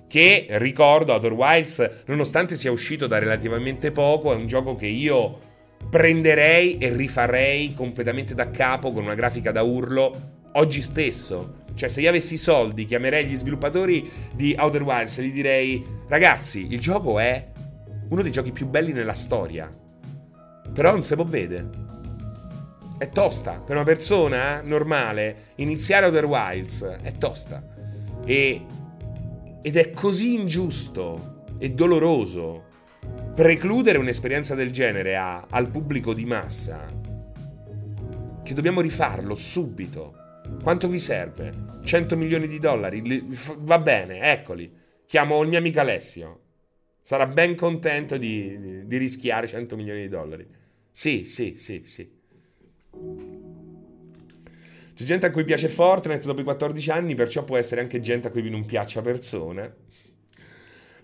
Che, ricordo, Outer Wilds, nonostante sia uscito da relativamente poco, è un gioco che io prenderei e rifarei completamente da capo con una grafica da urlo oggi stesso. Cioè, se io avessi i soldi, chiamerei gli sviluppatori di Outer Wilds e gli direi: Ragazzi, il gioco è uno dei giochi più belli nella storia. Però non se può vedere. È tosta. Per una persona normale, iniziare Outer Wilds è tosta. E, ed è così ingiusto e doloroso precludere un'esperienza del genere a, al pubblico di massa che dobbiamo rifarlo subito. Quanto vi serve? 100 milioni di dollari? Va bene, eccoli. Chiamo il mio amico Alessio. Sarà ben contento di, di, rischiare 100 milioni di dollari. Sì, sì, sì, sì. C'è gente a cui piace Fortnite dopo i 14 anni, perciò può essere anche gente a cui non piaccia persone.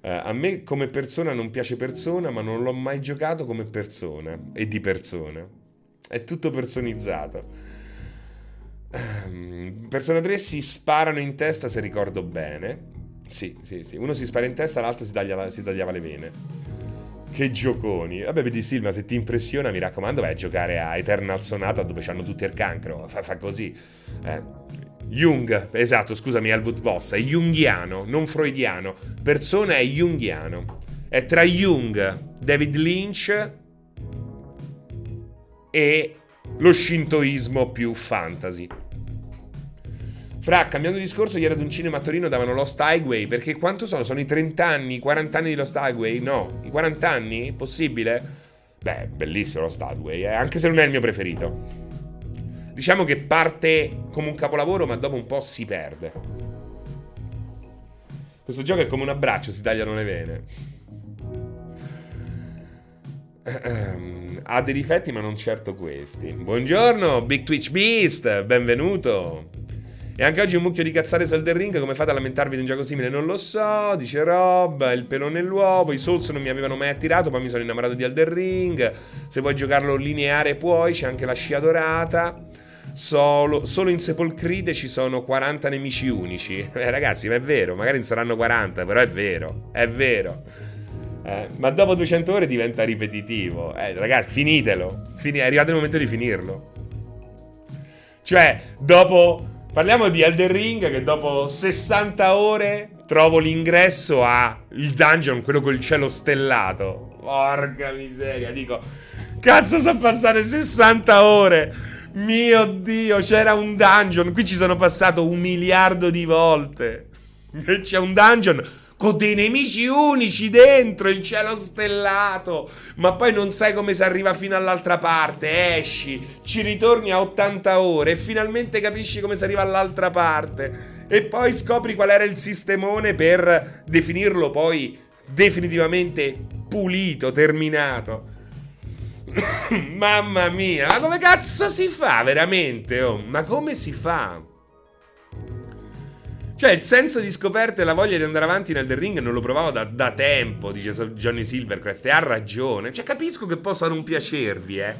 Uh, a me come persona non piace persona, ma non l'ho mai giocato come persona e di persona. È tutto personizzato. Ehm, Persona 3 si sparano in testa se ricordo bene. Sì, sì, sì. Uno si spara in testa, l'altro si, taglia, si tagliava le vene. Che gioconi. Vabbè, vedi Silma, se ti impressiona, mi raccomando, vai a giocare a Eternal Sonata dove hanno tutti il cancro. Fa, fa così. Eh. Jung, esatto, scusami, Alvut Voss, è junghiano, non freudiano. Persona è junghiano. È tra Jung, David Lynch e lo shintoismo più fantasy. Fra, cambiando discorso, ieri ad un cinema a Torino davano Lost Highway, perché quanto sono? Sono i 30 anni, i 40 anni di Lost Highway? No, i 40 anni? Possibile? Beh, bellissimo Lost Highway, eh? anche se non è il mio preferito. Diciamo che parte come un capolavoro, ma dopo un po' si perde. Questo gioco è come un abbraccio, si tagliano le vene. Ha dei difetti, ma non certo questi. Buongiorno, Big Twitch Beast, benvenuto. E anche oggi un mucchio di cazzare su Elden Ring, come fate a lamentarvi di un gioco simile? Non lo so, dice Rob, il pelo nell'uovo, i Souls non mi avevano mai attirato, poi mi sono innamorato di Elden Ring, se vuoi giocarlo lineare puoi, c'è anche la scia dorata. Solo, solo, in Sepolcride ci sono 40 nemici unici. Eh, ragazzi, ma è vero, magari non saranno 40, però è vero, è vero. Eh, ma dopo 200 ore diventa ripetitivo. Eh, ragazzi, finitelo. Fini- è arrivato il momento di finirlo. Cioè, dopo Parliamo di Elden Ring che dopo 60 ore trovo l'ingresso al dungeon, quello col cielo stellato. Porca miseria, dico, cazzo sono passate 60 ore. Mio Dio, c'era un dungeon, qui ci sono passato un miliardo di volte. C'è un dungeon con dei nemici unici dentro il cielo stellato, ma poi non sai come si arriva fino all'altra parte, esci, ci ritorni a 80 ore e finalmente capisci come si arriva all'altra parte. E poi scopri qual era il sistemone per definirlo poi definitivamente pulito, terminato. Mamma mia, ma come cazzo si fa veramente? Oh? Ma come si fa? Cioè, il senso di scoperta e la voglia di andare avanti nel The Ring non lo provavo da, da tempo, dice Johnny Silvercrest, e ha ragione. Cioè, capisco che possa non piacervi, eh.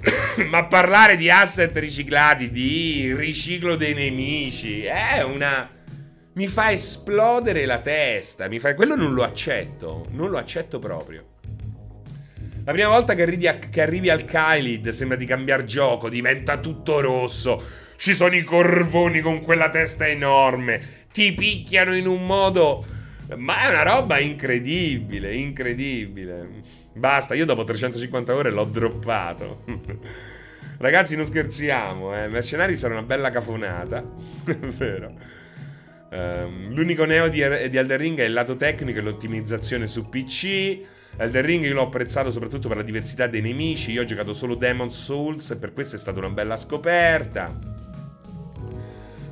Ma parlare di asset riciclati, di riciclo dei nemici, è una... Mi fa esplodere la testa, mi fa... Quello non lo accetto, non lo accetto proprio. La prima volta che arrivi, a, che arrivi al Kylid sembra di cambiare gioco, diventa tutto rosso ci sono i corvoni con quella testa enorme. Ti picchiano in un modo. Ma è una roba incredibile, incredibile. Basta, io dopo 350 ore l'ho droppato. Ragazzi, non scherziamo, eh. Mercenari sarà una bella cafonata. è vero. Um, l'unico neo di, di Elden Ring è il lato tecnico e l'ottimizzazione su PC. Elden Ring io l'ho apprezzato soprattutto per la diversità dei nemici. Io ho giocato solo Demon's Souls e per questo è stata una bella scoperta.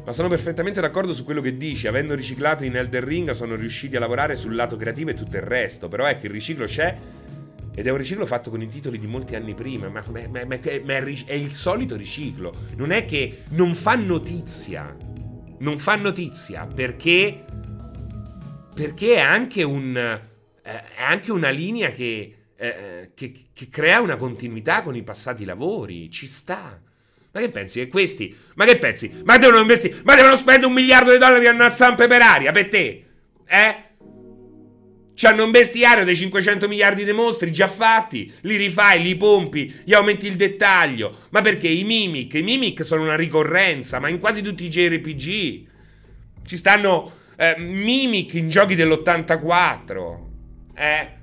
Ma sono perfettamente d'accordo su quello che dici. Avendo riciclato in Elder Ring, sono riusciti a lavorare sul lato creativo e tutto il resto. Però ecco, il riciclo c'è. Ed è un riciclo fatto con i titoli di molti anni prima. Ma, ma, ma, ma è, è il solito riciclo. Non è che non fa notizia. Non fa notizia perché. Perché è anche un. Eh, è anche una linea che, eh, che, che crea una continuità con i passati lavori. Ci sta. Ma che pensi? Che questi? Ma che pensi? Ma devono investire? Ma devono spendere un miliardo di dollari a zampe per aria per te? Eh? C'hanno un bestiario dei 500 miliardi di mostri già fatti, li rifai, li pompi, gli aumenti il dettaglio. Ma perché i mimic? I mimic sono una ricorrenza, ma in quasi tutti i JRPG. Ci stanno eh, mimic in giochi dell'84. Eh?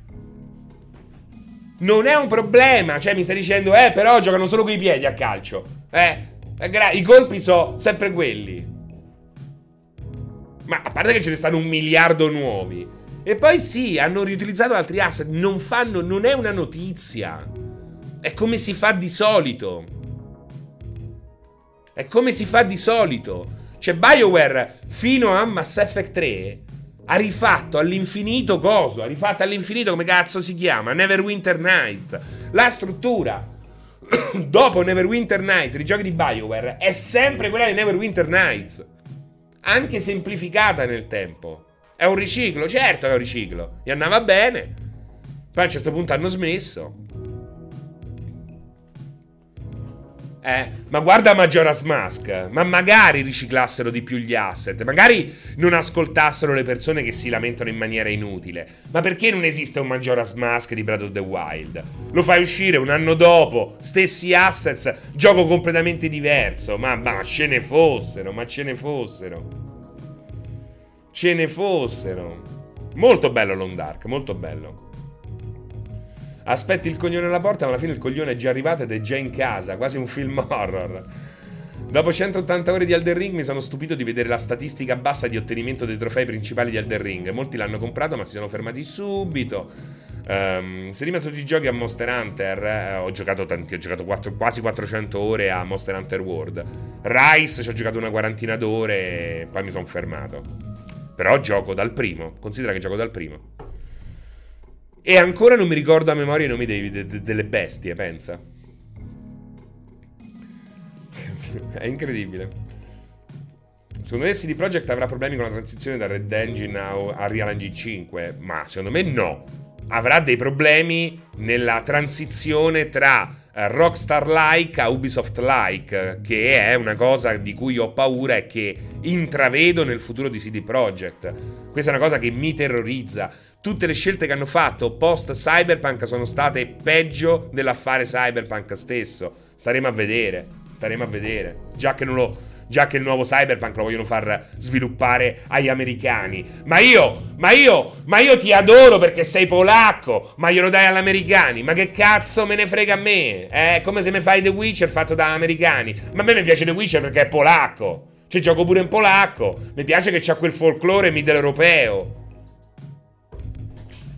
Non è un problema, cioè mi stai dicendo, eh, però giocano solo con i piedi a calcio. Eh, i colpi sono sempre quelli. Ma a parte che ce ne stanno un miliardo nuovi. E poi sì, hanno riutilizzato altri asset. Non fanno, non è una notizia. È come si fa di solito. È come si fa di solito. Cioè, BioWare fino a Mass Effect 3 ha rifatto all'infinito coso. Ha rifatto all'infinito come cazzo si chiama? Neverwinter Night. La struttura dopo Neverwinter Night, i giochi di BioWare, è sempre quella di Neverwinter Nights. Anche semplificata nel tempo. È un riciclo, certo che è un riciclo. Gli andava bene. Poi a un certo punto hanno smesso. Eh, ma guarda Majora's Mask, ma magari riciclassero di più gli asset, magari non ascoltassero le persone che si lamentano in maniera inutile. Ma perché non esiste un Majora's Mask di Breath of the Wild? Lo fai uscire un anno dopo, stessi assets, gioco completamente diverso, ma, ma ce ne fossero, ma ce ne fossero. Ce ne fossero. Molto bello Long Dark, molto bello. Aspetti il coglione alla porta, ma alla fine il coglione è già arrivato ed è già in casa, quasi un film horror. Dopo 180 ore di Elden Ring mi sono stupito di vedere la statistica bassa di ottenimento dei trofei principali di Elden Ring. Molti l'hanno comprato ma si sono fermati subito. Um, se rimetto tutti i giochi a Monster Hunter, eh, ho giocato tanti, ho giocato 4, quasi 400 ore a Monster Hunter World. Rise ci ho giocato una quarantina d'ore e poi mi sono fermato. Però gioco dal primo, considera che gioco dal primo. E ancora non mi ricordo a memoria i nomi dei, de, de, delle bestie, pensa. È incredibile. Secondo me CD Projekt avrà problemi con la transizione da Red Engine a, a Real Engine 5, ma secondo me no. Avrà dei problemi nella transizione tra uh, Rockstar-like a Ubisoft-like, che è una cosa di cui ho paura e che intravedo nel futuro di CD Projekt. Questa è una cosa che mi terrorizza tutte le scelte che hanno fatto post Cyberpunk sono state peggio dell'affare Cyberpunk stesso. Staremo a vedere, staremo a vedere. Già che lo già che il nuovo Cyberpunk lo vogliono far sviluppare agli americani. Ma io, ma io, ma io ti adoro perché sei polacco, ma glielo dai agli americani. Ma che cazzo me ne frega a me? È come se mi fai The Witcher fatto da americani. Ma a me mi piace The Witcher perché è polacco. Ci gioco pure in polacco. Mi piace che c'ha quel folklore europeo.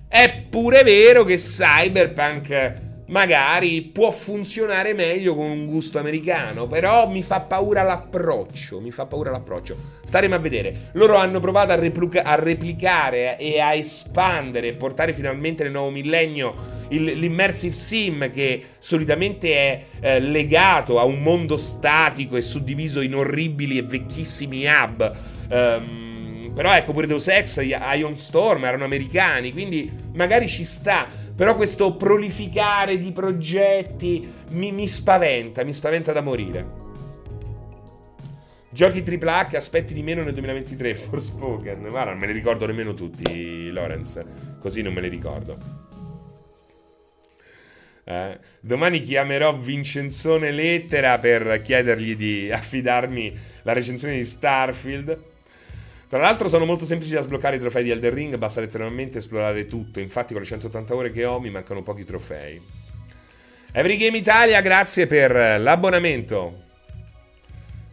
È pure vero che Cyberpunk magari può funzionare meglio con un gusto americano, però mi fa paura l'approccio, mi fa paura l'approccio. Staremo a vedere. Loro hanno provato a, replica- a replicare e a espandere e portare finalmente nel nuovo millennio il, l'immersive sim che solitamente è eh, legato a un mondo statico e suddiviso in orribili e vecchissimi hub. Um, però ecco pure Deus Ex, Ion Storm erano americani, quindi magari ci sta però questo prolificare di progetti mi, mi spaventa, mi spaventa da morire. Giochi AAA che aspetti di meno nel 2023, Forspoken. Guarda, non me li ricordo nemmeno tutti, Lorenz. Così non me li ricordo. Eh, domani chiamerò Vincenzone Lettera per chiedergli di affidarmi la recensione di Starfield. Tra l'altro sono molto semplici da sbloccare i trofei di Elden Ring, basta letteralmente esplorare tutto. Infatti con le 180 ore che ho mi mancano pochi trofei. Every Game Italia, grazie per l'abbonamento.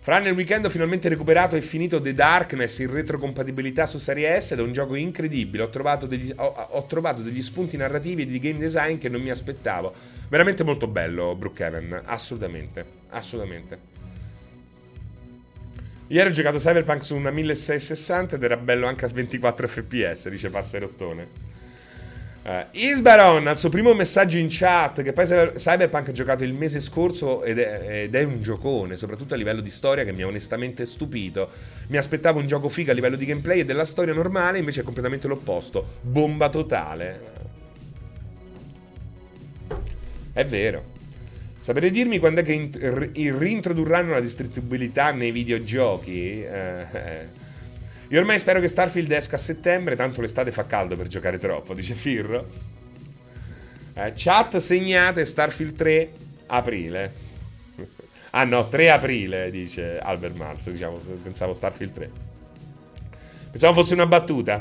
Fra nel weekend ho finalmente recuperato e finito The Darkness in retrocompatibilità su Serie S ed è un gioco incredibile. Ho trovato, degli, ho, ho trovato degli spunti narrativi e di game design che non mi aspettavo. Veramente molto bello, Brookhaven. Assolutamente, assolutamente. Ieri ho giocato Cyberpunk su una 1660 ed era bello anche a 24 fps, dice Passerottone. Uh, Isbaron al suo primo messaggio in chat che poi Cyberpunk ha giocato il mese scorso ed è, ed è, un giocone, soprattutto a livello di storia che mi ha onestamente stupito. Mi aspettavo un gioco figo a livello di gameplay e della storia normale, invece è completamente l'opposto. Bomba totale. È vero. Sapete dirmi quando è che int- reintrodurranno la distruttibilità nei videogiochi? Eh, eh. Io ormai spero che Starfield esca a settembre, tanto l'estate fa caldo per giocare troppo, dice Firro. Eh, chat segnate Starfield 3 aprile. ah no, 3 aprile, dice Albert Marz, diciamo, pensavo Starfield 3. Pensavo fosse una battuta.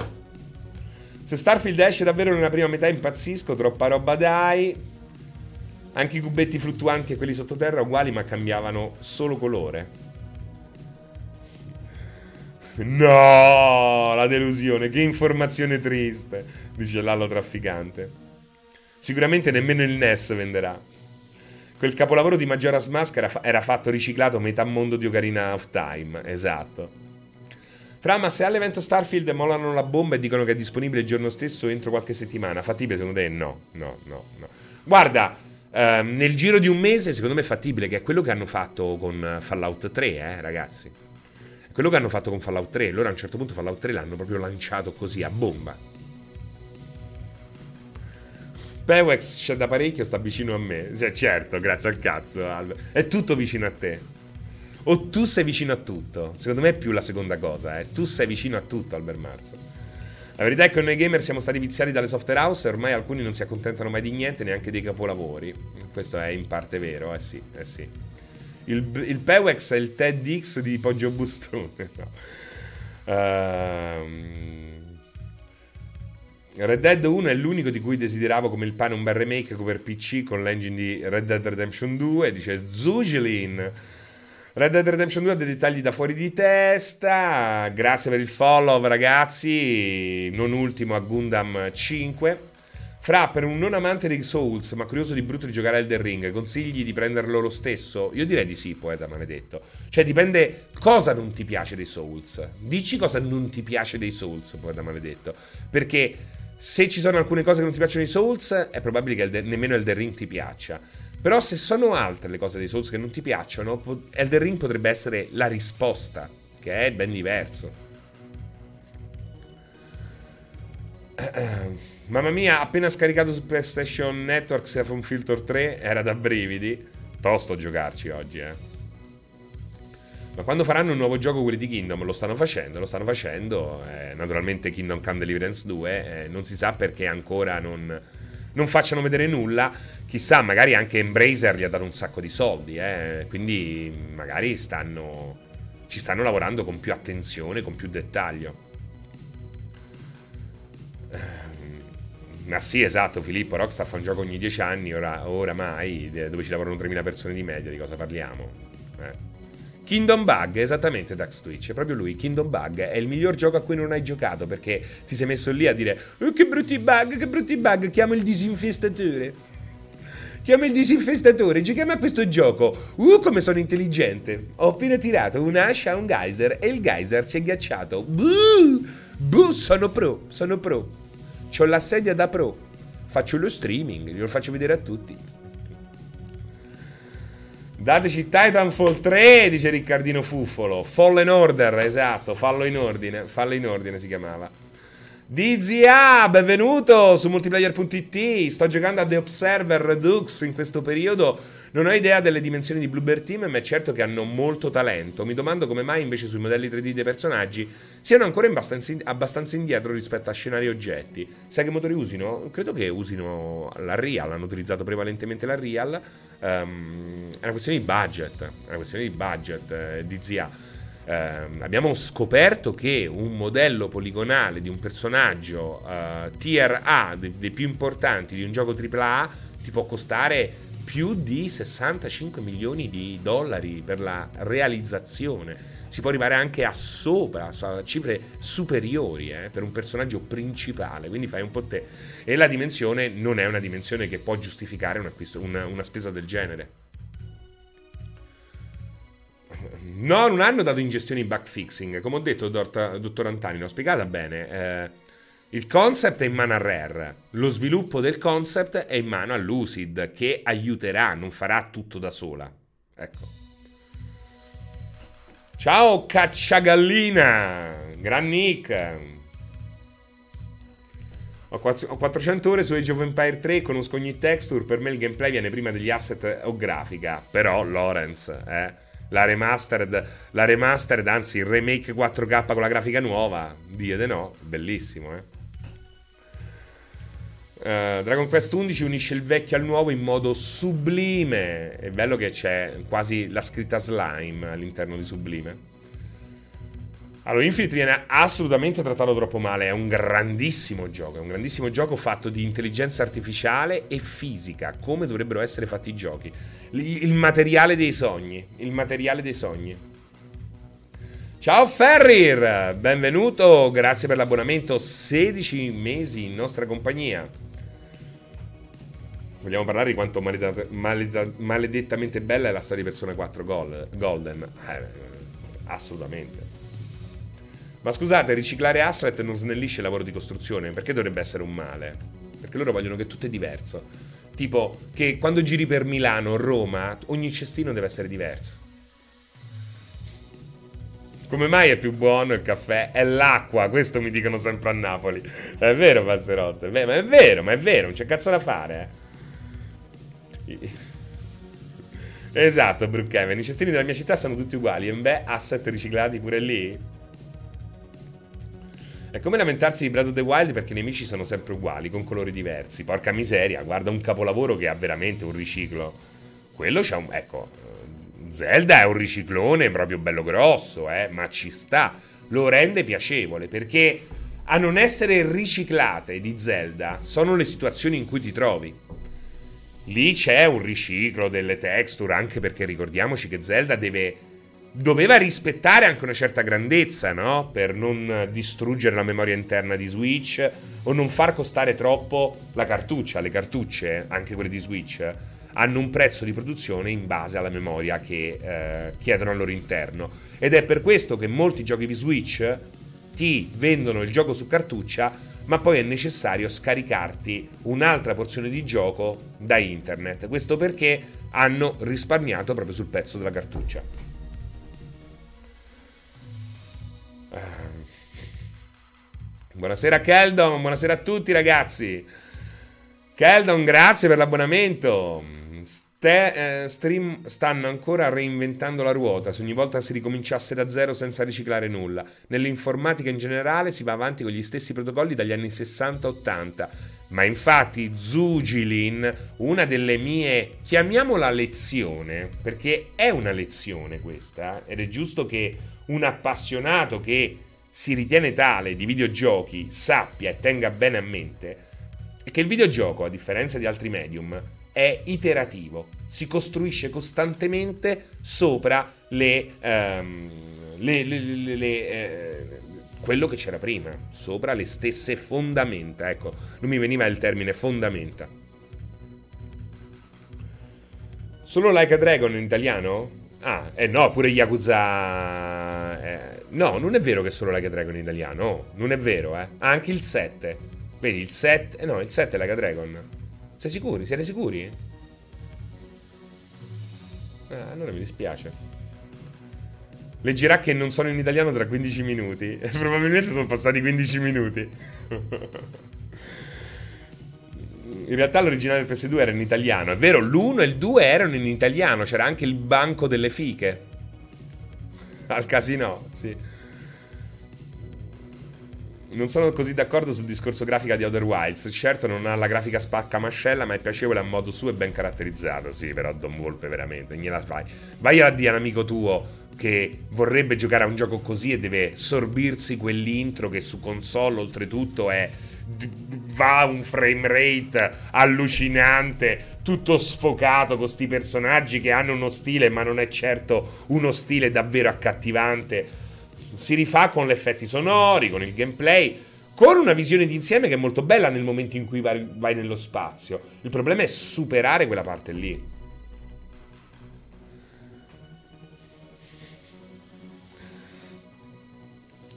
Se Starfield esce davvero nella prima metà impazzisco, troppa roba dai. Anche i cubetti fluttuanti e quelli sottoterra uguali, ma cambiavano solo colore. No, la delusione, che informazione triste, dice l'allo trafficante. Sicuramente nemmeno il NES venderà. Quel capolavoro di Majora's Mask era, era fatto riciclato metà mondo di Ocarina of Time, esatto. Fra, ma se all'evento Starfield mollano la bomba e dicono che è disponibile il giorno stesso entro qualche settimana, fattibile secondo te? No, no, no, no. Guarda, Uh, nel giro di un mese, secondo me è fattibile, che è quello che hanno fatto con Fallout 3, eh, ragazzi. Quello che hanno fatto con Fallout 3. Loro a un certo punto Fallout 3 l'hanno proprio lanciato così a bomba. Pewex c'è da parecchio, sta vicino a me. Cioè, certo, grazie al cazzo, Alve. È tutto vicino a te. O tu sei vicino a tutto. Secondo me è più la seconda cosa, eh. Tu sei vicino a tutto, Albert Marzo. La verità è che noi gamer siamo stati viziati dalle software house e ormai alcuni non si accontentano mai di niente, neanche dei capolavori. Questo è in parte vero, eh sì, eh sì. Il, il Pewex è il TEDx di Poggio Bustone. no. uh, Red Dead 1 è l'unico di cui desideravo come il pane un bel remake per PC con l'engine di Red Dead Redemption 2, dice Zugilin. Red Dead Redemption 2 ha dei dettagli da fuori di testa. Grazie per il follow, ragazzi. Non ultimo a Gundam 5. Fra, per un non amante dei Souls, ma curioso di brutto di giocare Elden Ring, consigli di prenderlo lo stesso? Io direi di sì, poeta maledetto. Cioè, dipende cosa non ti piace dei Souls. Dici cosa non ti piace dei Souls, poeta maledetto. Perché se ci sono alcune cose che non ti piacciono dei Souls, è probabile che Elden, nemmeno Elden Ring ti piaccia. Però se sono altre le cose dei Souls che non ti piacciono, Elden Ring potrebbe essere la risposta, che è ben diverso. Mamma mia, appena scaricato su PlayStation Network Safe Filter 3 era da brividi. Tosto giocarci oggi, eh. Ma quando faranno un nuovo gioco quelli di Kingdom? Lo stanno facendo, lo stanno facendo. Eh, naturalmente Kingdom Come Deliverance 2 eh, non si sa perché ancora non, non facciano vedere nulla chissà, magari anche Embracer gli ha dato un sacco di soldi, eh? quindi magari stanno, ci stanno lavorando con più attenzione, con più dettaglio. Ehm, ma sì, esatto, Filippo, Rockstar fa un gioco ogni 10 anni, ora, oramai, dove ci lavorano 3.000 persone di media, di cosa parliamo? Eh. Kingdom Bug, esattamente Dax Twitch, è proprio lui, Kingdom Bug, è il miglior gioco a cui non hai giocato perché ti sei messo lì a dire oh, che brutti bug, che brutti bug, chiamo il disinfestatore. Chiamo il disinfestatore, giochiamo a questo gioco. Uh, come sono intelligente. Ho appena tirato un'ascia a un geyser e il geyser si è ghiacciato. Buh, buh, sono pro, sono pro. C'ho la sedia da pro. Faccio lo streaming, glielo faccio vedere a tutti. Dateci Titanfall 3, dice Riccardino Fuffolo. Fallen Order, esatto, fallo in ordine, fallo in ordine si chiamava. DZA, benvenuto su multiplayer.it. Sto giocando a The Observer Redux in questo periodo. Non ho idea delle dimensioni di Bluebird Team, ma è certo che hanno molto talento. Mi domando come mai invece sui modelli 3D dei personaggi siano ancora abbastanza, indietro rispetto a scenari e oggetti. Sai che motori usino? Credo che usino la Real, hanno utilizzato prevalentemente la Real Um, è una questione di budget, è una questione di budget eh, di Uh, abbiamo scoperto che un modello poligonale di un personaggio uh, tier A, dei, dei, più importanti di un gioco AAA, ti può costare più di 65 milioni di dollari per la realizzazione si può arrivare anche a sopra, a cifre superiori eh, per un personaggio principale, quindi fai un po' te. E la dimensione non è una dimensione che può giustificare un acquisto, una, una spesa del genere. No, non hanno dato in gestione i bug fixing. Come ho detto, dottor Antani, l'ho spiegata bene. Eh, il concept è in mano a Rare, lo sviluppo del concept è in mano a Lucid, che aiuterà, non farà tutto da sola. Ecco. Ciao cacciagallina, gran Nick. Ho 400 ore su Age of Empire 3, conosco ogni texture, per me il gameplay viene prima degli asset o grafica. Però Lorenz, eh, la remastered, la remastered, anzi il remake 4K con la grafica nuova, diete no, bellissimo, eh. Uh, Dragon Quest 11 unisce il vecchio al nuovo in modo sublime. È bello che c'è quasi la scritta slime all'interno di sublime. Allora, Infinite viene assolutamente trattato troppo male. È un grandissimo gioco. È un grandissimo gioco fatto di intelligenza artificiale e fisica, come dovrebbero essere fatti i giochi. Il materiale dei sogni. Il materiale dei sogni. Ciao Ferrir, benvenuto, grazie per l'abbonamento, 16 mesi in nostra compagnia. Vogliamo parlare di quanto maledetta, maledetta, maledettamente bella è la storia di Persona 4 Golden? Eh, assolutamente. Ma scusate, riciclare asset non snellisce il lavoro di costruzione, perché dovrebbe essere un male? Perché loro vogliono che tutto è diverso. Tipo, che quando giri per Milano, Roma, ogni cestino deve essere diverso. Come mai è più buono il caffè? È l'acqua, questo mi dicono sempre a Napoli. È vero, Passerotto, ma è vero, ma è vero, non c'è cazzo da fare, eh. Esatto, Brookhaven. I cestini della mia città sono tutti uguali. E beh, asset riciclati pure lì. È come lamentarsi di Breath of the Wild perché i nemici sono sempre uguali, con colori diversi. Porca miseria, guarda un capolavoro che ha veramente un riciclo. Quello c'ha un... Ecco, Zelda è un riciclone proprio bello grosso, eh, ma ci sta. Lo rende piacevole perché a non essere riciclate di Zelda sono le situazioni in cui ti trovi. Lì c'è un riciclo delle texture, anche perché ricordiamoci che Zelda deve, doveva rispettare anche una certa grandezza, no? Per non distruggere la memoria interna di Switch o non far costare troppo la cartuccia. Le cartucce, anche quelle di Switch, hanno un prezzo di produzione in base alla memoria che eh, chiedono al loro interno. Ed è per questo che molti giochi di Switch ti vendono il gioco su cartuccia ma poi è necessario scaricarti un'altra porzione di gioco da internet. Questo perché hanno risparmiato proprio sul pezzo della cartuccia. Buonasera Keldon, buonasera a tutti ragazzi. Keldon, grazie per l'abbonamento. Ste, eh, stream stanno ancora reinventando la ruota. Se ogni volta si ricominciasse da zero senza riciclare nulla. Nell'informatica in generale si va avanti con gli stessi protocolli dagli anni 60-80. Ma infatti Zugilin, una delle mie, chiamiamola lezione, perché è una lezione questa, ed è giusto che un appassionato che si ritiene tale di videogiochi sappia e tenga bene a mente, è che il videogioco, a differenza di altri medium, è iterativo, si costruisce costantemente sopra le, um, le, le, le eh, quello che c'era prima, sopra le stesse fondamenta. Ecco, non mi veniva il termine fondamenta. Solo Like a Dragon in italiano? Ah, eh no, pure Yakuza... Eh, no, non è vero che è solo Like a Dragon in italiano, no, non è vero, eh. anche il 7. Vedi, il 7... Eh no, il 7 è Like a Dragon. Sei sicuri? Siete sicuri? Ah, allora mi dispiace. Leggerà che non sono in italiano tra 15 minuti. Probabilmente sono passati 15 minuti. in realtà l'originale del PS2 era in italiano. È vero, l'1 e il 2 erano in italiano. C'era anche il banco delle fiche. Al casino, sì. Non sono così d'accordo sul discorso grafica di Outer Wilds. Certo non ha la grafica spacca mascella, ma è piacevole a modo suo e ben caratterizzato. Sì, però Don Volpe veramente, gliela fai. Vai a dire a un amico tuo che vorrebbe giocare a un gioco così e deve sorbirsi quell'intro che su console oltretutto è va a un frame rate allucinante, tutto sfocato con questi personaggi che hanno uno stile, ma non è certo uno stile davvero accattivante. Si rifà con gli effetti sonori, con il gameplay, con una visione d'insieme che è molto bella nel momento in cui vai, vai nello spazio. Il problema è superare quella parte lì.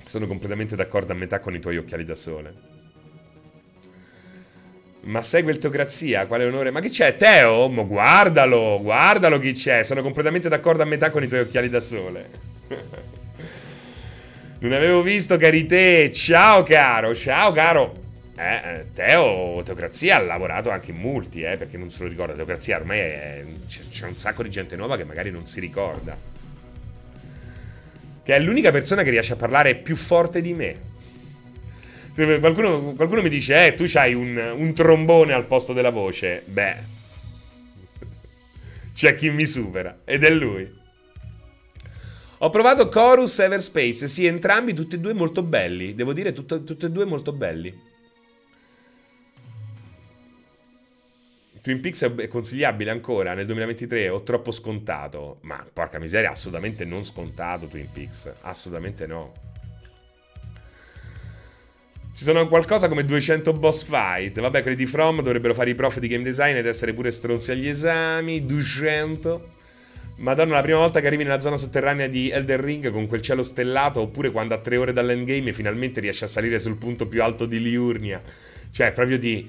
Sono completamente d'accordo a metà con i tuoi occhiali da sole. Ma segue il teocrazia, quale onore? Ma chi c'è? Teo? Ma guardalo, guardalo chi c'è. Sono completamente d'accordo a metà con i tuoi occhiali da sole. non avevo visto, cari te. Ciao, caro, ciao, caro. Eh, eh, Teo, Teocrazia ha lavorato anche in multi, eh, perché non se lo ricorda. Teocrazia ormai è, c'è un sacco di gente nuova che magari non si ricorda. Che è l'unica persona che riesce a parlare più forte di me. Qualcuno, qualcuno mi dice, eh, tu c'hai un, un trombone al posto della voce. Beh, c'è chi mi supera, ed è lui. Ho provato Chorus Everspace, sì, entrambi, tutti e due molto belli. Devo dire, tutti e due molto belli. Twin Peaks è consigliabile ancora nel 2023 o troppo scontato? Ma porca miseria, assolutamente non scontato Twin Peaks, assolutamente no. Ci sono qualcosa come 200 boss fight. Vabbè, quelli di From dovrebbero fare i prof di game design ed essere pure stronzi agli esami. 200. Madonna, la prima volta che arrivi nella zona sotterranea di Elden Ring con quel cielo stellato, oppure quando a tre ore dall'endgame finalmente riesci a salire sul punto più alto di Liurnia. Cioè, proprio di...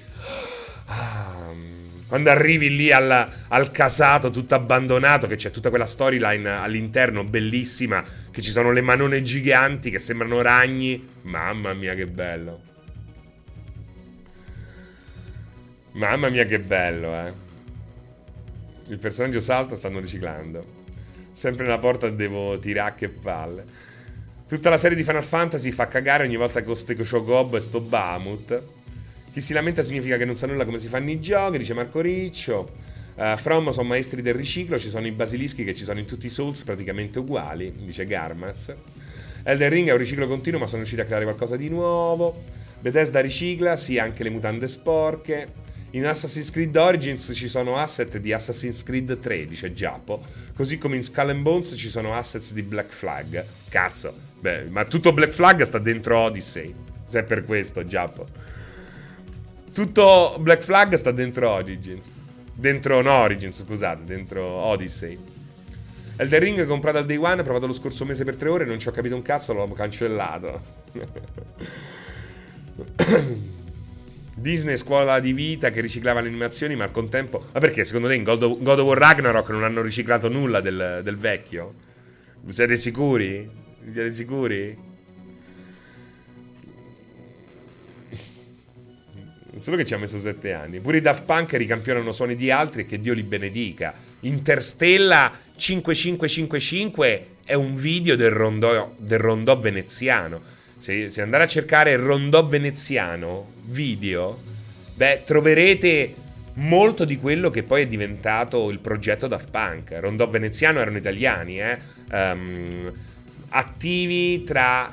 Quando arrivi lì al, al, casato tutto abbandonato, che c'è tutta quella storyline all'interno bellissima, che ci sono le manone giganti che sembrano ragni. Mamma mia che bello. Mamma mia che bello, eh. Il personaggio salta, stanno riciclando. Sempre nella porta devo tirare che palle. Tutta la serie di Final Fantasy fa cagare ogni volta che ho sto Shogob e sto Bahamut. Chi si lamenta significa che non sa nulla come si fanno i giochi, dice Marco Riccio. Uh, From sono maestri del riciclo, ci sono i basilischi che ci sono in tutti i Souls praticamente uguali, dice Garmaz. Elden Ring è un riciclo continuo, ma sono riusciti a creare qualcosa di nuovo. Bethesda ricicla, sì, anche le mutande sporche. In Assassin's Creed Origins ci sono asset di Assassin's Creed 3, dice Giappo. Così come in Skull and Bones ci sono assets di Black Flag. Cazzo, beh, ma tutto Black Flag sta dentro Odyssey. Se è per questo, Giappo. Tutto Black Flag sta dentro Origins. Dentro, no Origins, scusate, dentro Odyssey. Elden Ring comprato al day one, provato lo scorso mese per tre ore, non ci ho capito un cazzo, l'ho cancellato. Disney scuola di vita che riciclava le animazioni, ma al contempo... Ma perché secondo te in God of, God of War Ragnarok non hanno riciclato nulla del, del vecchio? Siete sicuri? Siete sicuri? Solo che ci ha messo sette anni. Pure i Daft Punk ricampionano suoni di altri e che Dio li benedica. Interstella 5555 è un video del rondò, del rondò veneziano. Se, se, andare a cercare rondò veneziano video, beh, troverete molto di quello che poi è diventato il progetto Daft Punk. Rondò veneziano erano italiani, eh? Um, attivi tra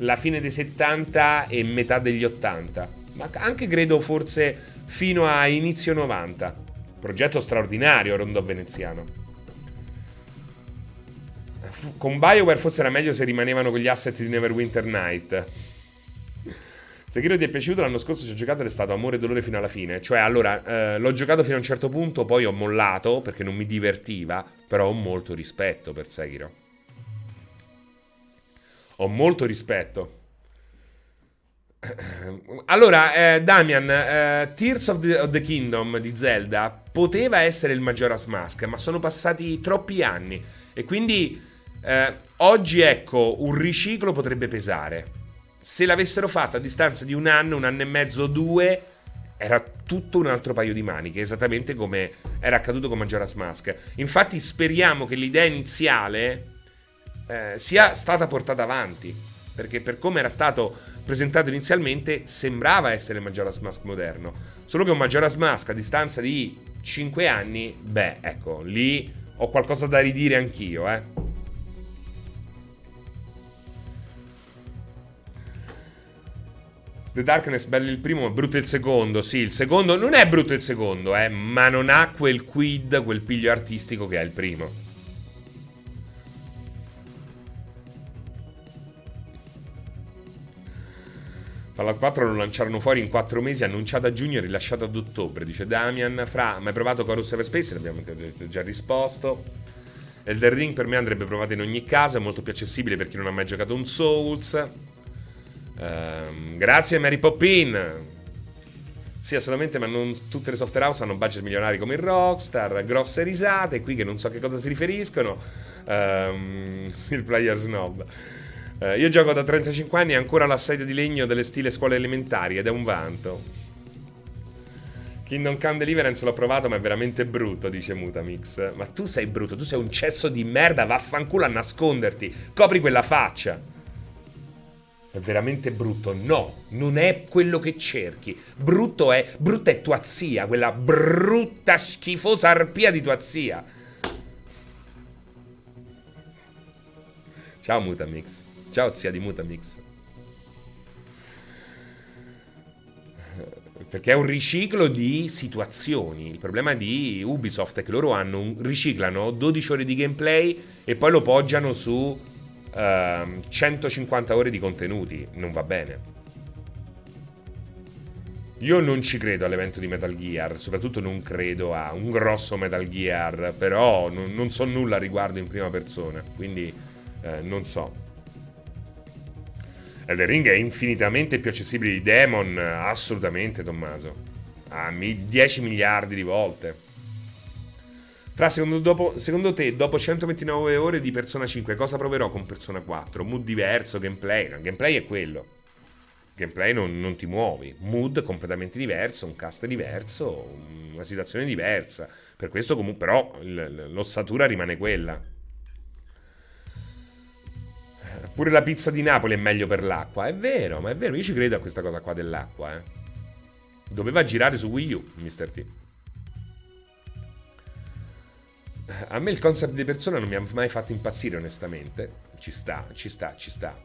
la fine dei 70 e metà degli 80 ma anche credo forse fino a inizio 90. Progetto straordinario, Rondò Veneziano. con BioWare forse era meglio se rimanevano con gli asset di Neverwinter Night. Sekiro ti è piaciuto? L'anno scorso ci ho giocato ed è stato amore e dolore fino alla fine. Cioè, allora, eh, l'ho giocato fino a un certo punto, poi ho mollato perché non mi divertiva, però ho molto rispetto per Sekiro. Ho molto rispetto. Allora, eh, Damian, eh, Tears of the, of the, Kingdom di Zelda poteva essere il Majora's Mask, ma sono passati troppi anni e quindi eh, oggi, ecco, un riciclo potrebbe pesare se l'avessero fatta a distanza di un anno, un anno e mezzo, due, era tutto un altro paio di maniche, esattamente come era accaduto con Majora's Mask. Infatti speriamo che l'idea iniziale eh, sia stata portata avanti, perché per come era stato presentato inizialmente sembrava essere Majora's Mask moderno. Solo che un Majora's Mask a distanza di 5 anni, beh, ecco, lì ho qualcosa da ridire anch'io, eh. The Darkness bello il primo, ma brutto il secondo. Sì, il secondo non è brutto il secondo, eh, ma non ha quel quid, quel piglio artistico che ha il primo. Fallout 4 lo lanciarono fuori in 4 mesi, annunciato a giugno e rilasciato ad ottobre, dice Damian. Fra, ma hai provato Chorus Everspace? L'abbiamo già risposto. Elder Ring per me andrebbe provato in ogni caso, è molto più accessibile per chi non ha mai giocato un Souls. Uh, grazie Mary Poppin. Sì, assolutamente, ma non tutte le software house hanno budget milionari come il Rockstar, grosse risate, qui che non so a che cosa si riferiscono. Um, il player snob. Uh, io gioco da 35 anni e ancora l'assedio di legno delle stile scuole elementari ed è un vanto. Kingdom Come Deliverance l'ho provato ma è veramente brutto, dice Mutamix. Ma tu sei brutto, tu sei un cesso di merda, vaffanculo a nasconderti. Copri quella faccia è veramente brutto. No, non è quello che cerchi. Brutto è, brutta è tua zia, quella brutta schifosa arpia di tua zia. Ciao Mutamix. Ciao zia di Mutamix. Perché è un riciclo di situazioni. Il problema di Ubisoft è che loro hanno riciclano 12 ore di gameplay e poi lo poggiano su uh, ehm, 150 ore di contenuti, non va bene. Io non ci credo all'evento di Metal Gear, soprattutto non credo a un grosso Metal Gear, però non, non so nulla riguardo in prima persona, quindi eh, non so. Elden Ring è infinitamente più accessibile di Demon, assolutamente Tommaso. A 10 miliardi di volte. Fra, secondo, dopo, secondo, te, dopo 129 ore di Persona 5, cosa proverò con Persona 4? Mood diverso, gameplay? No, gameplay è quello. Gameplay non, non ti muovi. Mood completamente diverso, un cast diverso, una situazione diversa. Per questo comunque, però, l'ossatura rimane quella. Pure la pizza di Napoli è meglio per l'acqua. È vero, ma è vero. Io ci credo a questa cosa qua dell'acqua, eh. Doveva girare su Wii U, Mr. T. A me il concept di persona non mi ha mai fatto impazzire, onestamente. Ci sta, ci sta, ci sta.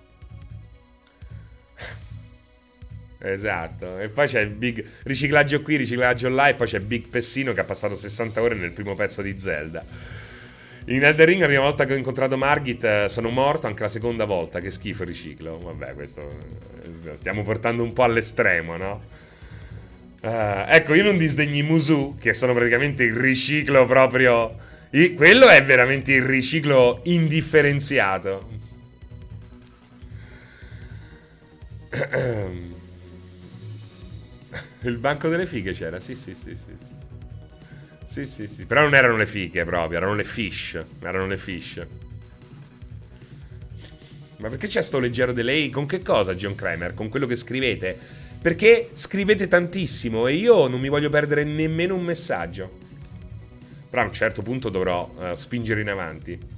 Esatto, e poi c'è il big riciclaggio qui, riciclaggio là, e poi c'è Big Pessino che ha passato 60 ore nel primo pezzo di Zelda. In Elder Ring, la prima volta che ho incontrato Margit, eh, sono morto anche la seconda volta. Che schifo riciclo. Vabbè, questo eh, stiamo portando un po' all'estremo, no? Uh, ecco, io non disdegni Musu, che sono praticamente il riciclo proprio i, quello è veramente il riciclo indifferenziato. Il banco delle fighe c'era, sì, sì, sì, sì. Sì, sì, sì. Però non erano le fighe proprio, erano le fish. Erano le fish. Ma perché c'è sto leggero delay? Con che cosa, John Kramer? Con quello che scrivete? Perché scrivete tantissimo e io non mi voglio perdere nemmeno un messaggio. Però a un certo punto dovrò uh, spingere in avanti.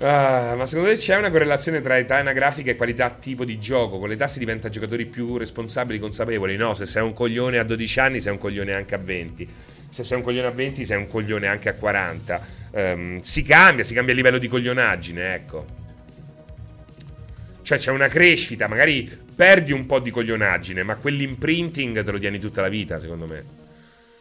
Uh, ma secondo te c'è una correlazione tra età anagrafica e qualità tipo di gioco? Con l'età si diventa giocatori più responsabili, consapevoli? No, se sei un coglione a 12 anni sei un coglione anche a 20. Se sei un coglione a 20 sei un coglione anche a 40. Um, ehm, si cambia, si cambia il livello di coglionaggine, ecco. Cioè c'è una crescita, magari perdi un po' di coglionaggine, ma quell'imprinting te lo tieni tutta la vita, secondo me.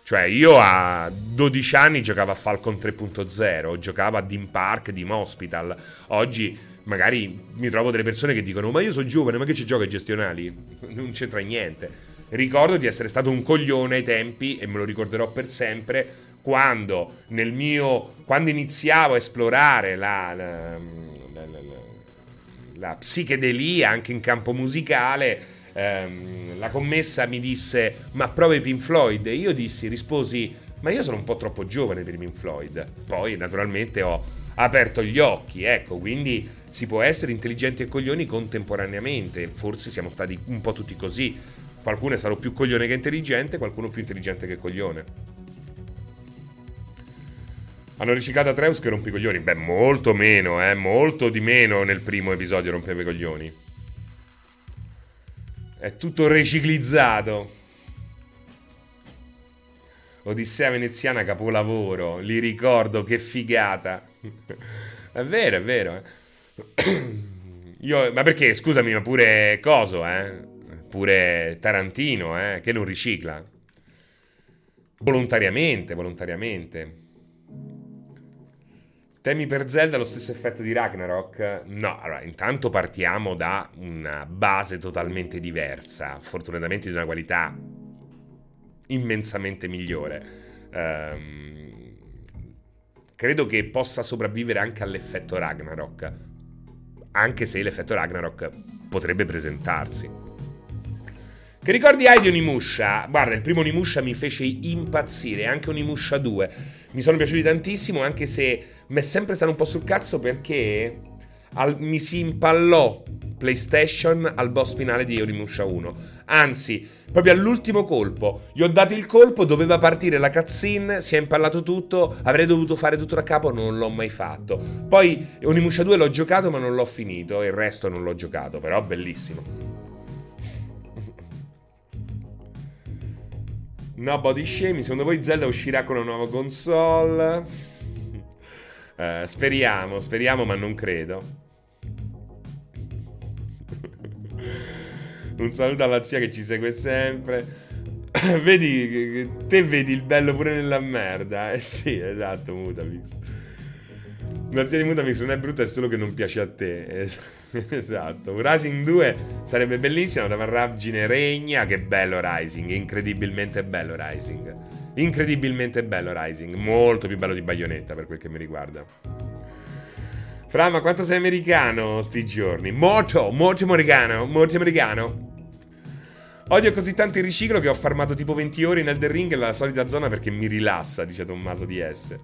Cioè, io a 12 anni giocavo a Falcon 3.0, giocavo a Dean Park, Dean Hospital. Oggi magari mi trovo delle persone che dicono ma io sono giovane, ma che ci gioca ai gestionali? Non c'entra niente. Ricordo di essere stato un coglione ai tempi e me lo ricorderò per sempre quando nel mio quando iniziavo a esplorare la, la, la, la psichedelia anche in campo musicale ehm, la commessa mi disse ma provi Pink Floyd e io dissi risposi ma io sono un po' troppo giovane per i Pink Floyd poi naturalmente ho aperto gli occhi ecco quindi si può essere intelligenti e coglioni contemporaneamente forse siamo stati un po' tutti così qualcuno è stato più coglione che intelligente qualcuno più intelligente che coglione hanno riciclato Atreus che rompe i coglioni. Beh, molto meno, eh. Molto di meno nel primo episodio rompeva i coglioni. È tutto riciclizzato. Odissea veneziana capolavoro. Li ricordo, che figata. è vero, è vero. Eh. Io, ma perché, scusami, ma pure Coso, eh? Pure Tarantino, eh? Che non ricicla. Volontariamente, volontariamente. Temi per Zelda lo stesso effetto di Ragnarok? No, allora intanto partiamo da una base totalmente diversa, fortunatamente di una qualità immensamente migliore. Um, credo che possa sopravvivere anche all'effetto Ragnarok, anche se l'effetto Ragnarok potrebbe presentarsi. Che ricordi hai di Onimusha? Guarda, il primo Onimusha mi fece impazzire, anche Onimusha 2. Mi sono piaciuti tantissimo, anche se mi è sempre stato un po' sul cazzo perché al, mi si impallò PlayStation al boss finale di Onimusha 1. Anzi, proprio all'ultimo colpo. Gli ho dato il colpo, doveva partire la cutscene, si è impallato tutto, avrei dovuto fare tutto da capo, non l'ho mai fatto. Poi Onimusha 2 l'ho giocato ma non l'ho finito, il resto non l'ho giocato, però bellissimo. No body shaming, secondo voi Zelda uscirà con una nuova console? Uh, speriamo, speriamo, ma non credo. Un saluto alla zia che ci segue sempre. vedi, te vedi il bello pure nella merda. Eh sì, esatto, Mutamix. La zia di Mutamix non è brutta, è solo che non piace a te. esatto. Rising 2 sarebbe bellissimo da Marraggine Regna. Che bello Rising, incredibilmente bello Rising. Incredibilmente bello Rising, molto più bello di Bayonetta per quel che mi riguarda. Fra, ma quanto sei americano sti giorni? Molto, molto americano, molto americano. Odio così tanto il riciclo che ho farmato tipo 20 ore in Elder Ring nella solita zona perché mi rilassa, dice Tommaso DS.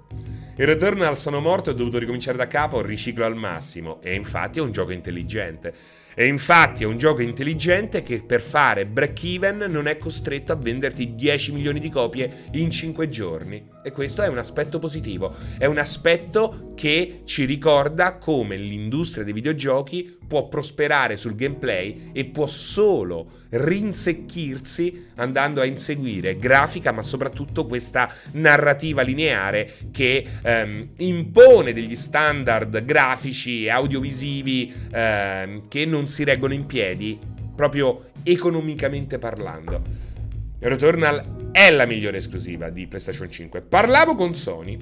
Il Returnal sono morto e ho dovuto ricominciare da capo, riciclo al massimo. E infatti è un gioco intelligente. E infatti è un gioco intelligente che per fare break even non è costretto a venderti 10 milioni di copie in 5 giorni. E questo è un aspetto positivo. È un aspetto che ci ricorda come l'industria dei videogiochi può prosperare sul gameplay e può solo rinsecchirsi andando a inseguire grafica, ma soprattutto questa narrativa lineare che ehm, impone degli standard grafici e audiovisivi ehm, che non si reggono in piedi proprio economicamente parlando. Returnal è la migliore esclusiva di PlayStation 5. Parlavo con Sony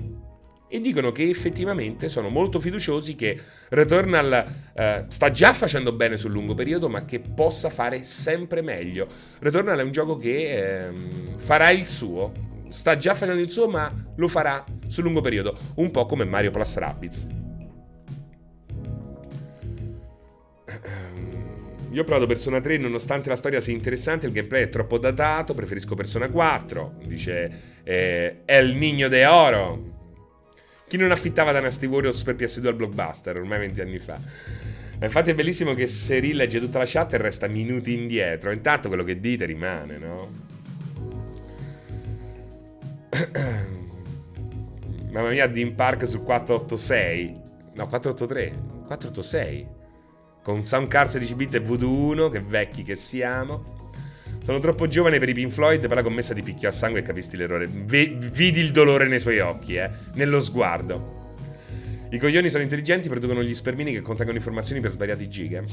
e dicono che effettivamente sono molto fiduciosi che Returnal eh, sta già facendo bene sul lungo periodo, ma che possa fare sempre meglio. Returnal è un gioco che eh, farà il suo, sta già facendo il suo, ma lo farà sul lungo periodo, un po' come Mario Plus Rabbids. Io ho provato Persona 3 nonostante la storia sia interessante, il gameplay è troppo datato, preferisco Persona 4, dice eh, El Niño de Oro. Chi non affittava Dynasty Warriors per PS2 al blockbuster ormai 20 anni fa? Infatti è bellissimo che se rilegge tutta la chat e resta minuti indietro. Intanto quello che dite rimane, no? Mamma mia, Dean Park sul 486. No, 483. 486. Con Sound Car 16 bit e Voodoo 1, che vecchi che siamo. Sono troppo giovane per i Pink Floyd, per la commessa di picchio a sangue e capisti l'errore. V- vidi il dolore nei suoi occhi, eh, nello sguardo. I coglioni sono intelligenti, producono gli spermini che contengono informazioni per svariati giga.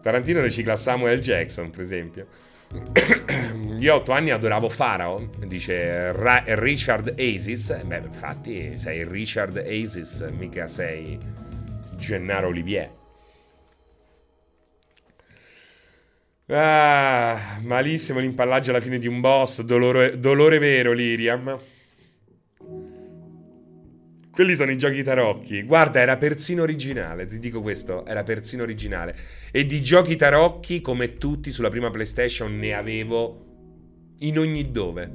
Tarantino ricicla Samuel Jackson, per esempio. Io a otto anni adoravo Farao, dice Ra- Richard Asis. Beh, infatti sei Richard Asis, mica sei Gennaro Olivier. Ah, malissimo l'impallaggio alla fine di un boss, dolore, dolore vero, Liriam. Quelli sono i giochi tarocchi. Guarda, era persino originale, ti dico questo, era persino originale. E di giochi tarocchi, come tutti sulla prima PlayStation, ne avevo in ogni dove.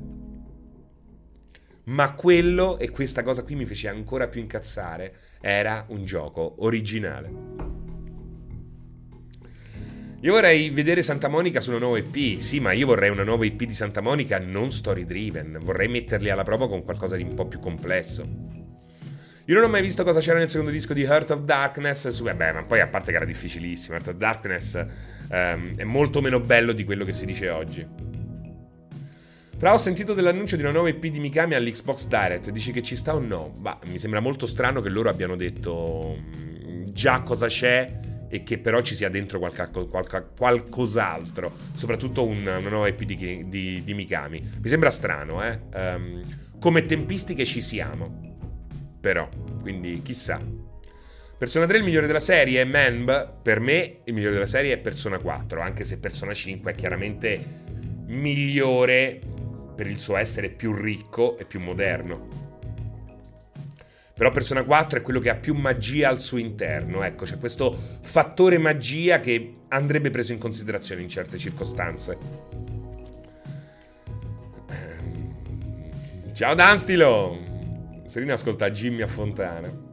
Ma quello, e questa cosa qui mi fece ancora più incazzare, era un gioco originale. Io vorrei vedere Santa Monica su una nuova EP. Sì, ma io vorrei una nuova EP di Santa Monica non story driven. Vorrei metterli alla prova con qualcosa di un po' più complesso. Io non ho mai visto cosa c'era nel secondo disco di Heart of Darkness. Su, beh, ma poi a parte che era difficilissimo. Heart of Darkness um, è molto meno bello di quello che si dice oggi. Però ho sentito dell'annuncio di una nuova EP di Mikami all'Xbox Direct. Dici che ci sta o no? Bah, mi sembra molto strano che loro abbiano detto mm, già cosa c'è e che però ci sia dentro qualca, qualca, qualcos'altro. Soprattutto una, una nuova EP di, di, di, Mikami. Mi sembra strano, eh? Um, come tempistiche ci siamo però, quindi chissà. Persona 3 il migliore della serie è per me il migliore della serie è Persona 4, anche se Persona 5 è chiaramente migliore per il suo essere più ricco e più moderno. Però Persona 4 è quello che ha più magia al suo interno, ecco, c'è questo fattore magia che andrebbe preso in considerazione in certe circostanze. Ciao Danstilo! Serena ascolta Jimmy a Fontana.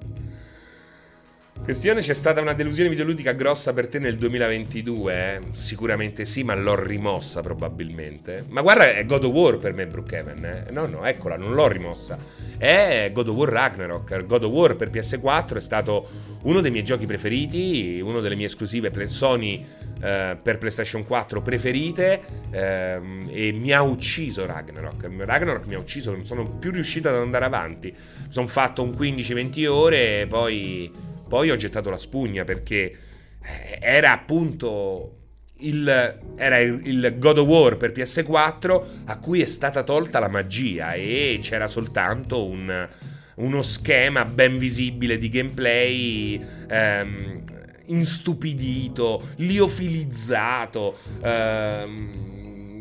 Questione, c'è stata una delusione videoludica grossa per te nel 2022? Eh? Sicuramente sì, ma l'ho rimossa probabilmente. Ma guarda, è God of War per me, Brookhaven. Eh? No, no, eccola, non l'ho rimossa. È God of War Ragnarok. God of War per PS4 è stato uno dei miei giochi preferiti, uno delle mie esclusive Sony eh, per PlayStation 4 preferite ehm, e mi ha ucciso Ragnarok. Ragnarok mi ha ucciso, non sono più riuscito ad andare avanti. Sono fatto un 15-20 ore e poi, poi ho gettato la spugna perché eh, era appunto il, era il, God of War per PS4 a cui è stata tolta la magia e c'era soltanto un, uno schema ben visibile di gameplay ehm, instupidito, liofilizzato, ehm,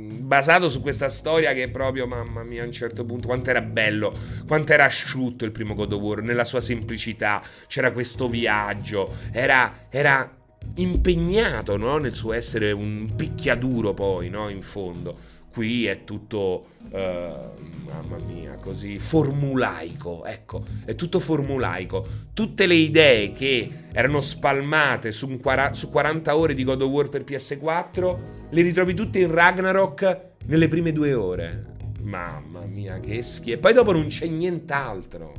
basato su questa storia che proprio, mamma mia, a un certo punto, quanto era bello, quanto era asciutto il primo God of War, nella sua semplicità, c'era questo viaggio, era, era impegnato no? nel suo essere un picchiaduro poi, no? in fondo. Qui è tutto, uh, mamma mia, così formulaico, ecco, è tutto formulaico. Tutte le idee che erano spalmate su, quara- su 40 ore di God of War per PS4, le ritrovi tutte in Ragnarok nelle prime due ore. Mamma mia, che schifo. E poi dopo non c'è nient'altro.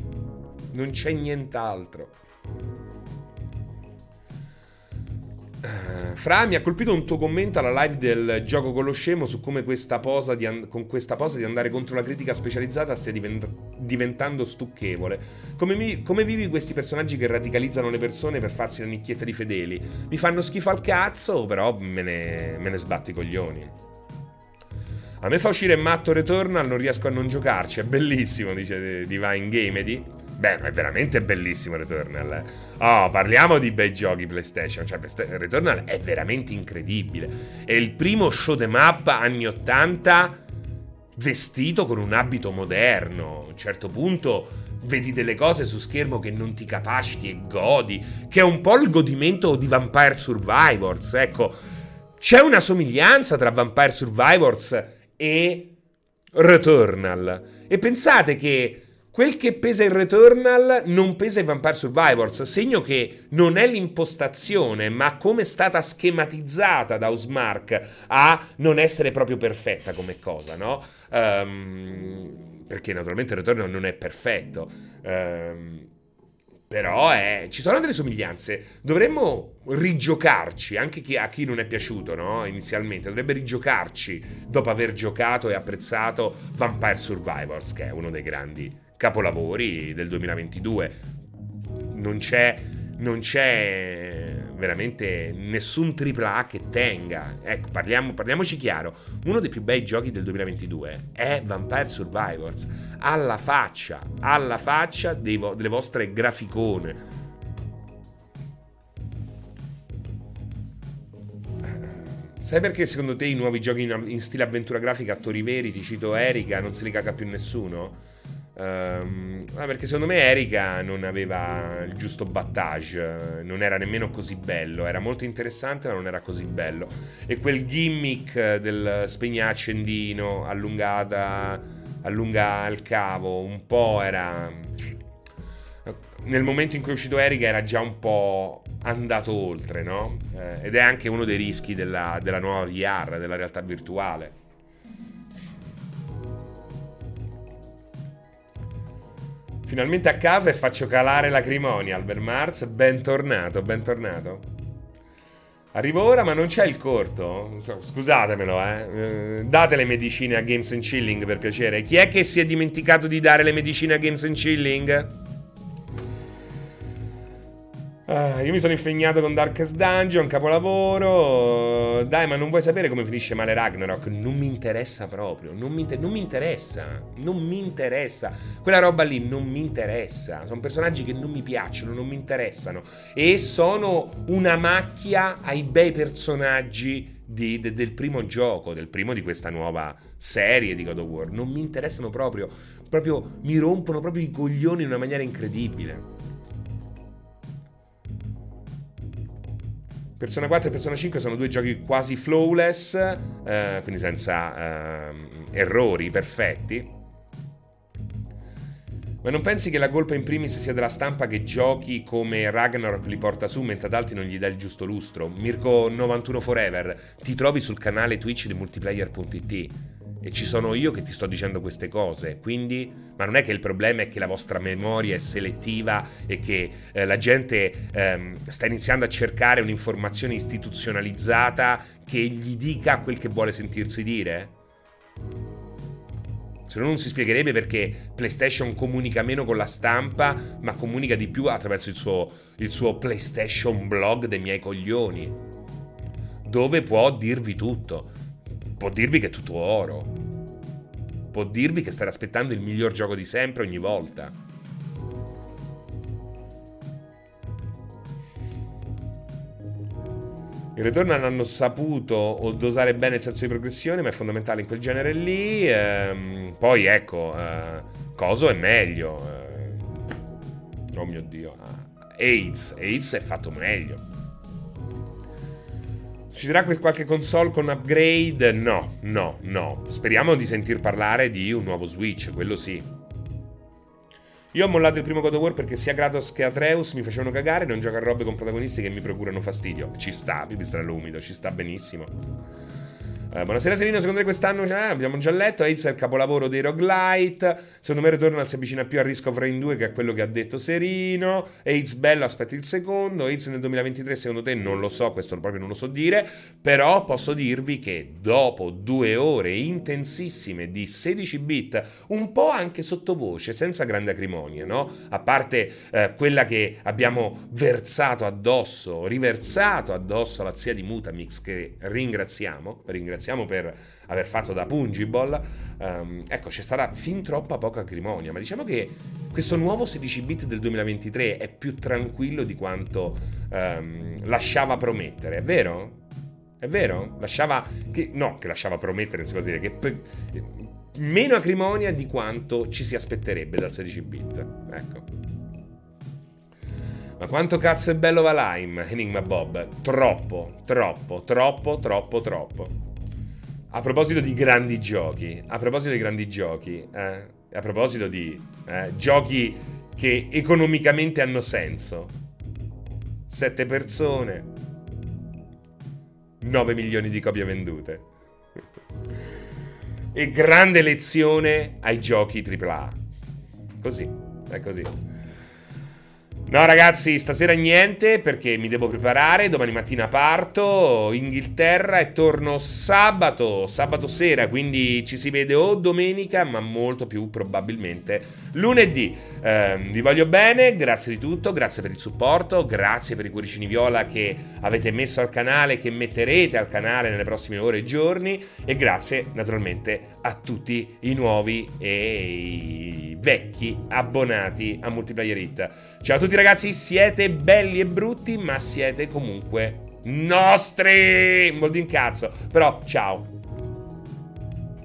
Non c'è nient'altro. Fra, mi ha colpito un tuo commento alla live del gioco con lo scemo su come questa posa di, an- con questa posa di andare contro la critica specializzata stia divent- diventando stucchevole. Come, mi- come, vivi questi personaggi che radicalizzano le persone per farsi la nicchietta di fedeli? Mi fanno schifo al cazzo, però me ne, me ne sbatto i coglioni. A me fa uscire Matto Returnal, non riesco a non giocarci, è bellissimo, dice Divine Gamedy. Beh, è veramente bellissimo Returnal. Oh, parliamo di bei giochi PlayStation. Cioè, Returnal è veramente incredibile. È il primo show them up anni 80 vestito con un abito moderno. A un certo punto vedi delle cose su schermo che non ti capaciti e godi. Che è un po' il godimento di Vampire Survivors. Ecco, c'è una somiglianza tra Vampire Survivors e Returnal. E pensate che Quel che pesa in Returnal non pesa in Vampire Survivors, segno che non è l'impostazione, ma come è stata schematizzata da Osmark a non essere proprio perfetta come cosa, no? Um, perché naturalmente Returnal non è perfetto. Um, però è, ci sono delle somiglianze. Dovremmo rigiocarci, anche chi, a chi non è piaciuto no? inizialmente, dovrebbe rigiocarci dopo aver giocato e apprezzato Vampire Survivors, che è uno dei grandi capolavori del 2022. Non c'è, non c'è veramente nessun AAA che tenga. Ecco, parliamo, parliamoci chiaro. Uno dei più bei giochi del 2022 è Vampire Survivors. Alla faccia, alla faccia vo- delle vostre graficone. Sai perché secondo te i nuovi giochi in, in stile avventura grafica, attori veri, ti cito Erika, non se li caga più nessuno? Um, perché secondo me Erika non aveva il giusto battage, non era nemmeno così bello, era molto interessante ma non era così bello. E quel gimmick del spegna accendino, allungata, allunga il cavo, un po' era... Nel momento in cui è uscito Erika era già un po' andato oltre, no? Eh, ed è anche uno dei rischi della, della nuova VR, della realtà virtuale Finalmente a casa e faccio calare lacrimonia. Albert Mars, bentornato, bentornato. Arrivo ora, ma non c'è il corto? Scusatemelo, eh. eh. Date le medicine a Games and Chilling per piacere. Chi è che si è dimenticato di dare le medicine a Games and Chilling? Uh, io mi sono impegnato con Darkest Dungeon, capolavoro. Dai, ma non vuoi sapere come finisce male Ragnarok? Non mi interessa proprio. Non mi, inter- non mi, interessa. Non mi interessa. Quella roba lì non mi interessa. Sono personaggi che non mi piacciono, non mi interessano. E sono una macchia ai bei personaggi di, de, del primo gioco, del primo di questa nuova serie di God of War. Non mi interessano proprio. Proprio mi rompono proprio i coglioni in una maniera incredibile. Persona 4 e Persona 5 sono due giochi quasi flawless, eh, quindi senza eh, errori perfetti. Ma non pensi che la colpa in primis sia della stampa che giochi come Ragnarok li porta su mentre ad altri non gli dà il giusto lustro? Mirko 91 Forever, ti trovi sul canale Twitch di multiplayer.it e ci sono io che ti sto dicendo queste cose, quindi, ma non è che il problema è che la vostra memoria è selettiva e che eh, la gente ehm, sta iniziando a cercare un'informazione istituzionalizzata che gli dica quel che vuole sentirsi dire? Se no non si spiegherebbe perché PlayStation comunica meno con la stampa, ma comunica di più attraverso il suo, il suo PlayStation blog dei miei coglioni, dove può dirvi tutto può dirvi che è tutto oro. Può dirvi che state aspettando il miglior gioco di sempre ogni volta. Il ritorno hanno saputo dosare bene il senso di progressione, ma è fondamentale in quel genere lì. Ehm, poi ecco, eh, Coso è meglio. Eh, oh mio dio. AIDS, AIDS è fatto meglio. Ci sarà qualche console con upgrade? No, no, no. Speriamo di sentir parlare di un nuovo Switch, quello sì. Io ho mollato il primo God of War perché sia Kratos che Atreus mi facevano cagare non gioco a robe con protagonisti che mi procurano fastidio. Ci sta, pipistrello umido, ci sta benissimo. Eh, buonasera Serino, secondo me quest'anno cioè, abbiamo già letto, Hades è il capolavoro dei roguelite, secondo me Returnal si avvicina più a Risk of Rain 2 che è quello che ha detto Serino, Hades bello, aspetti il secondo, Hades nel 2023 secondo te non lo so, questo proprio non lo so dire, però posso dirvi che dopo due ore intensissime di 16 bit, un po' anche sottovoce, senza grande acrimonia, no? A parte eh, quella che abbiamo versato addosso, riversato addosso alla zia di Mutamix che ringraziamo, ringraziamo ringraziamo per aver fatto da Pungible, um, ecco c'è stata fin troppa poca acrimonia, ma diciamo che questo nuovo 16 bit del 2023 è più tranquillo di quanto um, lasciava promettere, è vero? È vero? Lasciava che, no, che lasciava promettere, si può dire che pe, meno acrimonia di quanto ci si aspetterebbe dal 16 bit. Ecco. Ma quanto cazzo è bello Valheim, Enigma Bob? Troppo, troppo, troppo, troppo, troppo. A proposito di grandi giochi, a proposito di grandi giochi, eh, a proposito di eh, giochi che economicamente hanno senso. Sette persone, 9 milioni di copie vendute. e grande lezione ai giochi AAA. Così, è così. No, ragazzi, stasera niente perché mi devo preparare. Domani mattina parto Inghilterra e torno sabato, sabato sera. Quindi ci si vede o domenica, ma molto più probabilmente lunedì. Eh, vi voglio bene, grazie di tutto, grazie per il supporto, grazie per i cuoricini viola che avete messo al canale, che metterete al canale nelle prossime ore e giorni. E grazie naturalmente a tutti i nuovi e i vecchi abbonati a Multiplayer Hit. Ciao a tutti ragazzi, siete belli e brutti, ma siete comunque nostri. Molto in cazzo. Però ciao.